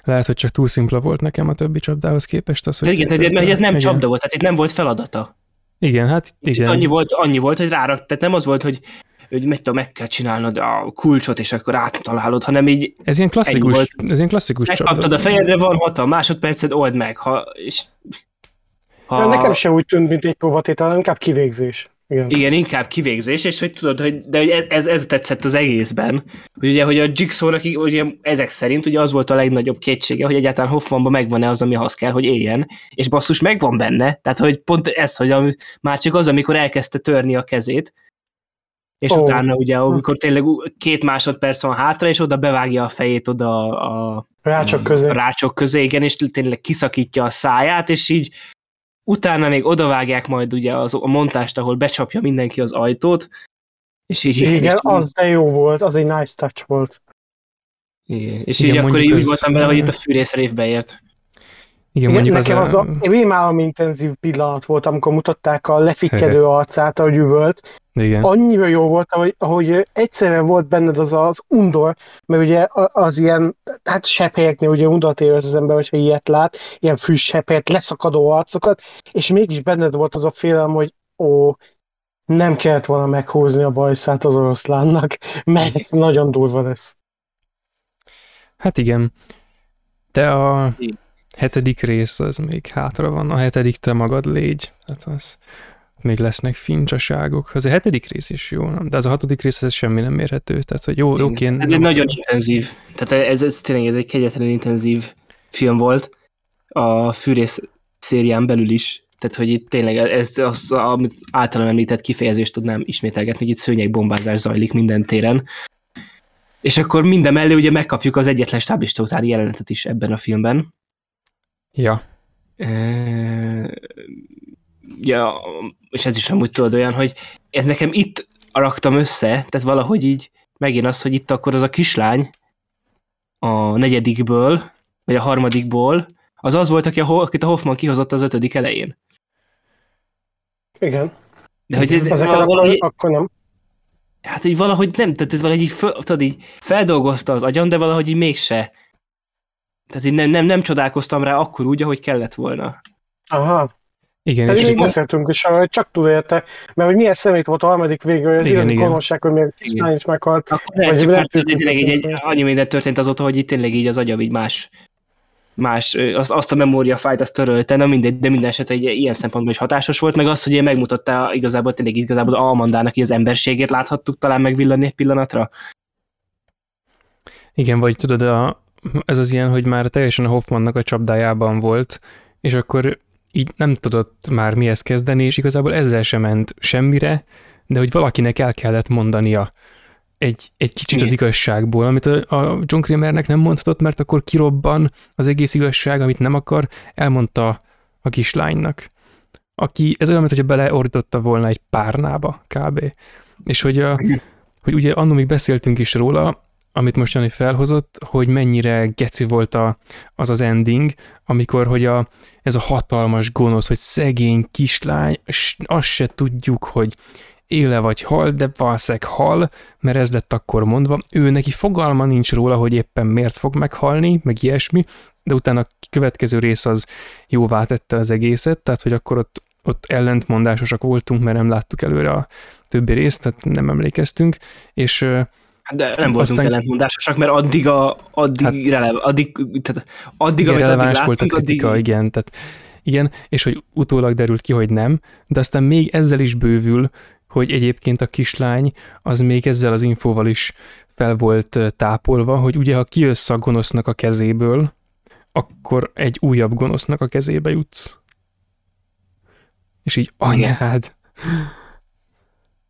Lehet, hogy csak túl szimpla volt nekem a többi csapdához képest. Az, hogy igen, tehát, mert ez nem igen. csapda volt, tehát itt nem volt feladata. Igen, hát igen. Itt annyi volt, annyi volt, hogy rárak, tehát nem az volt, hogy hogy meg, tudom, meg kell csinálnod a kulcsot, és akkor áttalálod, hanem így Ez ilyen klasszikus, volt, ez ilyen klasszikus Megkaptad a fejedre, van hatalma, másodpercet old meg, ha, és ha... Nekem se úgy tűnt, mint egy próbatétel, inkább kivégzés. Igen. Igen, inkább kivégzés, és hogy tudod, hogy, de hogy ez, ez tetszett az egészben, hogy ugye, hogy a Jigsaw-nak ugye, ezek szerint ugye az volt a legnagyobb kétsége, hogy egyáltalán Hoffmanban megvan-e az, ami ahhoz kell, hogy éljen, és basszus megvan benne, tehát hogy pont ez, hogy a, már csak az, amikor elkezdte törni a kezét, és oh. utána ugye, amikor tényleg két másodperc van hátra, és oda bevágja a fejét oda a, a rácsok közé. Rácsok közé, igen, és tényleg kiszakítja a száját, és így utána még odavágják majd ugye az, a montást, ahol becsapja mindenki az ajtót, és így... Igen, és az de jó volt, az egy nice touch volt. Igen, és Igen, így akkor így az... voltam vele, hogy itt a fűrész révbe ért. Igen, mondjuk nekem az, a, az a rémálom intenzív pillanat volt, amikor mutatták a lefikkedő arcát, a üvölt. Igen. Annyira jó volt, hogy, ahogy egyszerűen volt benned az az undor, mert ugye az ilyen, hát sepphelyeknél ugye undort érez az ember, hogyha ilyet lát, ilyen fűsephelyet, leszakadó arcokat, és mégis benned volt az a félelem, hogy ó, nem kellett volna meghúzni a bajszát az oroszlánnak, mert ez nagyon durva lesz. Hát igen. De a, hetedik rész az még hátra van, a hetedik te magad légy, hát az még lesznek fincsaságok. Az a hetedik rész is jó, nem? de az a hatodik rész ez semmi nem mérhető, tehát hogy jó, jó kéne. Ez egy nagyon intenzív, tehát ez, ez tényleg ez egy kegyetlenül intenzív film volt a fűrész szérián belül is, tehát hogy itt tényleg ez az, amit általam említett kifejezést tudnám ismételgetni, hogy itt szőnyegbombázás zajlik minden téren, és akkor minden mellé ugye megkapjuk az egyetlen stáblista utáni jelenetet is ebben a filmben, Ja. E, ja, és ez is amúgy tudod olyan, hogy ez nekem itt raktam össze, tehát valahogy így megint az, hogy itt akkor az a kislány a negyedikből, vagy a harmadikból, az az volt, aki a, akit a Hoffman kihozott az ötödik elején. Igen. De hogy ez valahogy, akkor, akkor nem. hát így valahogy nem, tehát ez valahogy így, föl, tudod, így feldolgozta az agyam, de valahogy így mégse. Tehát így nem, nem, nem csodálkoztam rá akkor úgy, ahogy kellett volna. Aha. Igen, Pedig és még beszéltünk is arra, hogy csak túl érte, mert hogy milyen szemét volt a harmadik végül, hogy az Igen, igazi gonoszság, hogy még kislány is meghalt. Akkor nem, Vagy csak hát tényleg így, egy, annyi minden történt azóta, hogy itt tényleg így az agyam így más, más, ö, azt, a memóriafájt azt törölte, na mindegy, de minden esetre egy ilyen szempontból is hatásos volt, meg az, hogy megmutatta igazából tényleg igazából Almandának így az emberségét láthattuk talán megvillani egy pillanatra. Igen, vagy tudod, a, ez az ilyen, hogy már teljesen a Hoffmannak a csapdájában volt, és akkor így nem tudott már mihez kezdeni, és igazából ezzel sem ment semmire, de hogy valakinek el kellett mondania egy, egy kicsit az igazságból, amit a, John Kramernek nem mondhatott, mert akkor kirobban az egész igazság, amit nem akar, elmondta a kislánynak. Aki, ez olyan, mintha beleordította volna egy párnába, kb. És hogy, a, hogy ugye annól még beszéltünk is róla, amit most Jani felhozott, hogy mennyire geci volt a, az az ending, amikor, hogy a, ez a hatalmas gonosz, hogy szegény kislány, azt se tudjuk, hogy éle vagy hal, de valószínűleg hal, mert ez lett akkor mondva. Ő neki fogalma nincs róla, hogy éppen miért fog meghalni, meg ilyesmi, de utána a következő rész az jóvá tette az egészet, tehát hogy akkor ott, ott ellentmondásosak voltunk, mert nem láttuk előre a többi részt, tehát nem emlékeztünk, és De nem voltunk Aztán- ellentmondásosak, mert addig, a, addig, Hát- relev, addig, tehát addig, igen, amit addig volt a láttunk, kritika, addig, igen, tehát igen, és hogy utólag derült ki, hogy nem, de aztán még ezzel is bővül, hogy egyébként a kislány az még ezzel az infóval is fel volt tápolva, hogy ugye ha kijössz a gonosznak a kezéből, akkor egy újabb gonosznak a kezébe jutsz. És így anyád.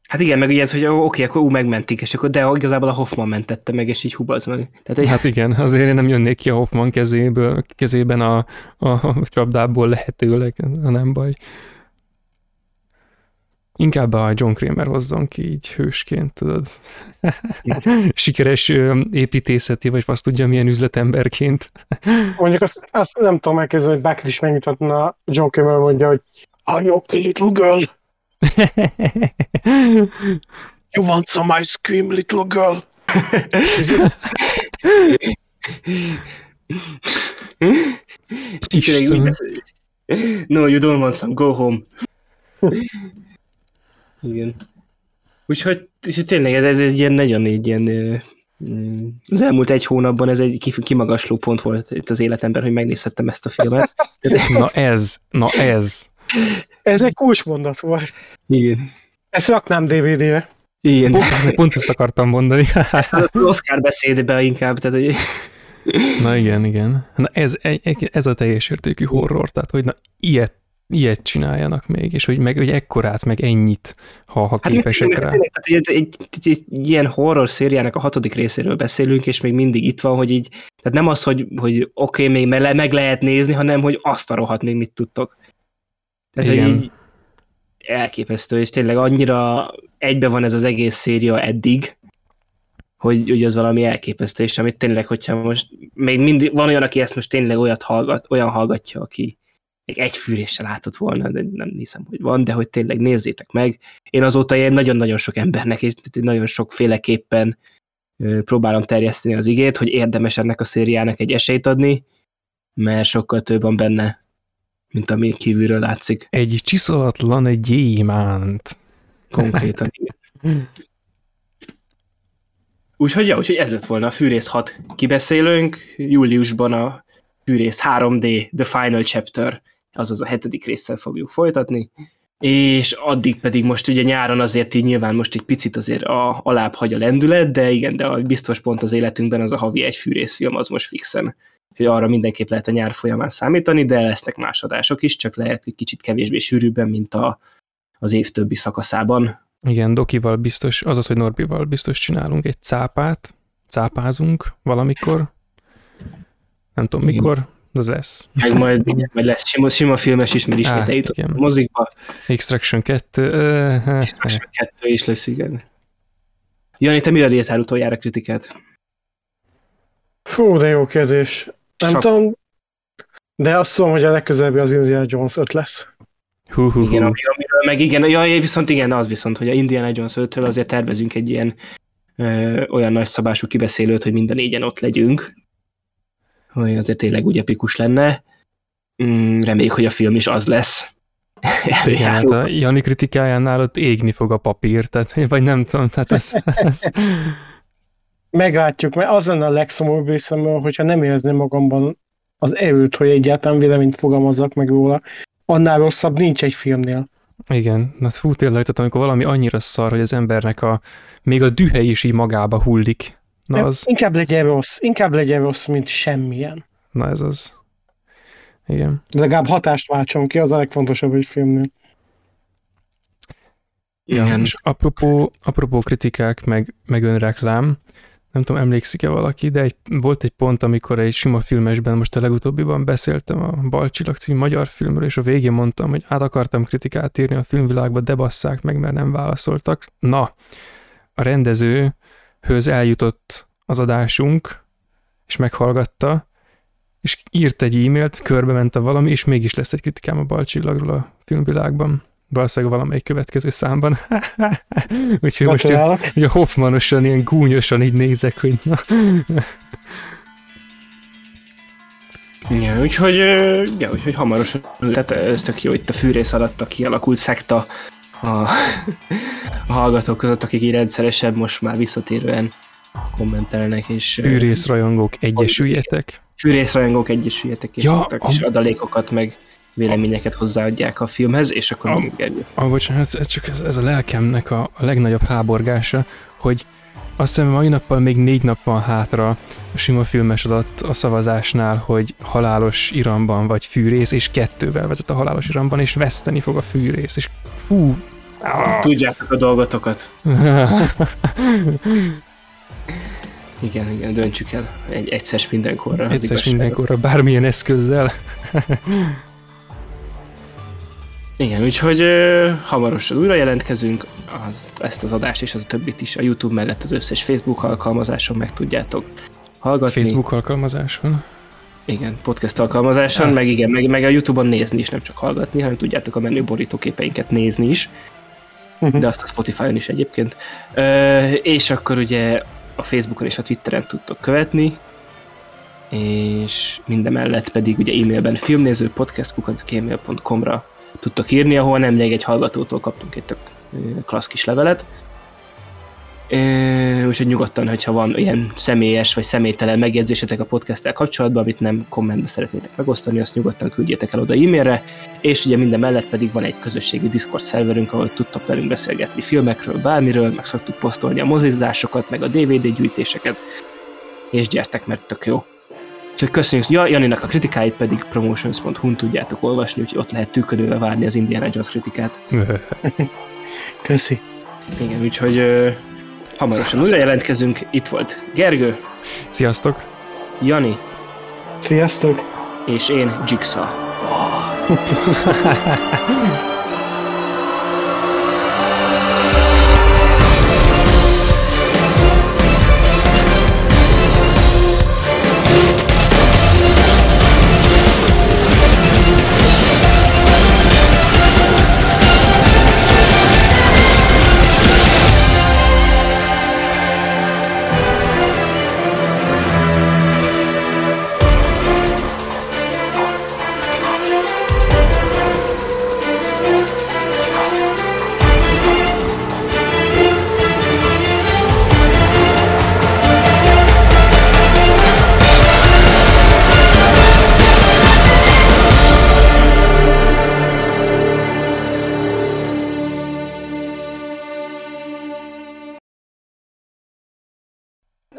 Hát igen, meg ugye ez, hogy oké, akkor ú, megmentik, és akkor, de igazából a Hoffman mentette meg, és így hubaz meg. Tehát egy, Hát igen, azért én nem jönnék ki a Hoffman kezéből, kezében a, a, csapdából lehetőleg, nem baj. Inkább a John Kramer hozzon ki így hősként, tudod. Sikeres építészeti, vagy azt tudja, milyen üzletemberként. Mondjuk azt, azt nem tudom elképzelni, hogy Beckett is megmutatna, John Cameron mondja, hogy I'm your little girl, you want some ice cream, little girl? így tényleg Istenem. úgy beszél. No, you don't want some, go home. igen. Úgyhogy és tényleg ez, ez egy ilyen nagyon egy ilyen mm, az elmúlt egy hónapban ez egy kimagasló pont volt itt az életemben, hogy megnézhettem ezt a filmet. Na ez, na ez. Ez egy kulcsmondat volt. Igen. Ezt raknám DVD-re. Igen. Pont, ezt- pont ezt akartam mondani. Az Oscar beszédbe inkább, tehát hogy Na igen, igen. Na ez, ez a teljes értékű horror, tehát hogy na ilyet, ilyet csináljanak még, és hogy meg hogy ekkorát, meg ennyit, ha, ha Hát képesek meg rá. tényleg, tehát, hogy egy, egy, egy, ilyen horror szériának a hatodik részéről beszélünk, és még mindig itt van, hogy így, tehát nem az, hogy, hogy oké, okay, még me- meg lehet nézni, hanem hogy azt a rohadt még mit tudtok. Tehát, Igen. hogy így elképesztő, és tényleg annyira egybe van ez az egész széria eddig, hogy, hogy az valami elképesztő, és amit tényleg, hogyha most még mindig van olyan, aki ezt most tényleg olyat hallgat, olyan hallgatja, aki még egy fűréssel látott volna, de nem hiszem, hogy van, de hogy tényleg nézzétek meg. Én azóta ilyen nagyon-nagyon sok embernek, és nagyon sokféleképpen próbálom terjeszteni az igét, hogy érdemes ennek a szériának egy esélyt adni, mert sokkal több van benne, mint ami kívülről látszik Egy csiszolatlan egy gyémánt. konkrétan. Úgyhogy, ja, úgyhogy ez lett volna a Fűrész 6 kibeszélőnk, júliusban a Fűrész 3D The Final Chapter, azaz a hetedik résszel fogjuk folytatni, és addig pedig most ugye nyáron azért így nyilván most egy picit azért a, alább hagy a lendület, de igen, de a biztos pont az életünkben az a havi egy fűrészfilm, az most fixen. Hogy arra mindenképp lehet a nyár folyamán számítani, de lesznek más adások is, csak lehet egy kicsit kevésbé sűrűbben, mint a, az év többi szakaszában. Igen, Dokival biztos, azaz, hogy Norbival biztos csinálunk egy cápát, cápázunk valamikor. Nem tudom Igen. mikor, de az lesz. Meg majd, majd lesz sima, sima filmes is, mert ismét eljutott a mozikba, Extraction 2. ö, és Extraction 2 is lesz, igen. Jani, te mire írtál utoljára kritikát? Fú, de jó kérdés. Nem Sok. tudom, de azt tudom, hogy a legközelebbi az Indiana Jones 5 lesz. Hú, hú, Igen, amiről meg igen, ja, viszont igen, az viszont, hogy a Indiana Jones 5-től azért tervezünk egy ilyen ö, olyan nagy szabású kibeszélőt, hogy mind a négyen ott legyünk, hogy azért tényleg úgy epikus lenne. Mm, reméljük, hogy a film is az lesz. Igen, hát a Jani kritikájánál ott égni fog a papír, tehát, vagy nem tudom, tehát ez, ez Meglátjuk, mert az lenne a legszomorúbb részemről, hogyha nem érezném magamban az erőt, hogy egyáltalán véleményt fogalmazzak meg róla. Annál rosszabb nincs egy filmnél. igen, na fú, tényleg, tehát amikor valami annyira szar, hogy az embernek a, még a dühe is így magába hullik. Na az, Inkább legyen rossz, inkább legyen rossz, mint semmilyen. na ez az. Igen. De legalább hatást váltson ki, az a legfontosabb egy filmnél. Ja, Igen. és apropó, apropó kritikák, meg, meg önreklám, nem tudom, emlékszik-e valaki, de egy, volt egy pont, amikor egy sima filmesben, most a legutóbbiban beszéltem a Balcsillag című magyar filmről, és a végén mondtam, hogy át akartam kritikát írni a filmvilágba, de basszák meg, mert nem válaszoltak. Na, a rendezőhöz eljutott az adásunk, és meghallgatta, és írt egy e-mailt, körbe ment a valami, és mégis lesz egy kritikám a Balcsillagról a filmvilágban. Valószínűleg valamelyik következő számban. Úgyhogy most ilyen, ugye Hoffmanosan, ilyen gúnyosan így nézek, hogy na. Ja, úgyhogy, ja, úgyhogy hamarosan, tehát ez tök jó, itt a fűrész alatt a kialakult szekta a, a hallgatók között, akik így rendszeresen most már visszatérően kommentelnek, és Fűrészrajongók, egyesüljetek. fűrészrajongók egyesüljetek, és, Ja, és am- adalékokat meg véleményeket hozzáadják a filmhez, és akkor még Gergő. Ah, bocsánat, ez csak ez, ez a lelkemnek a, a legnagyobb háborgása, hogy azt hiszem mai nappal még négy nap van hátra a sima filmes adat a szavazásnál, hogy halálos iramban vagy fűrész, és kettővel vezet a halálos iramban, és veszteni fog a fűrész, és fú, Tudjátok a dolgotokat. Igen, igen, döntsük el egy, egyszer mindenkorra. egyszer mindenkorra bármilyen eszközzel. Igen, úgyhogy ö, hamarosan újra jelentkezünk, az, ezt az adást és az a többit is a YouTube mellett az összes Facebook alkalmazáson meg tudjátok hallgatni. Facebook alkalmazás van. Igen, podcast alkalmazáson, Ah. meg igen, meg, meg a YouTube-on nézni is, nem csak hallgatni, hanem tudjátok a menü borítóképeinket nézni is, de azt a Spotify-on is egyébként. Ö, és akkor ugye a Facebookon és a Twitteren tudtok követni, és mindemellett pedig ugye e-mailben filmnéző podcast.gmail.com-ra tudtok írni, ahol nemrég egy hallgatótól kaptunk egy tök klassz kis levelet. Úgyhogy nyugodtan, hogyha van ilyen személyes vagy személytelen megjegyzésetek a podcasttel kapcsolatban, amit nem kommentbe szeretnétek megosztani, azt nyugodtan küldjétek el oda e-mailre, és ugye minden mellett pedig van egy közösségi Discord szerverünk, ahol tudtok velünk beszélgetni filmekről, bármiről, meg szoktuk posztolni a mozizásokat, meg a DVD gyűjtéseket, és gyertek, mert tök jó. Csak köszönjük, ja, Janinak a kritikáit pedig promotions.hu-n tudjátok olvasni, úgyhogy ott lehet tűkönővel várni az Indiana Jones kritikát. Köszi. Igen, úgyhogy ö, hamarosan újra jelentkezünk. Itt volt Gergő, Sziasztok! Jani Sziasztok! és én Jigsaw.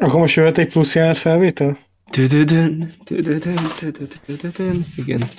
Akkor most jöhet egy plusz jelenet felvétel? Igen.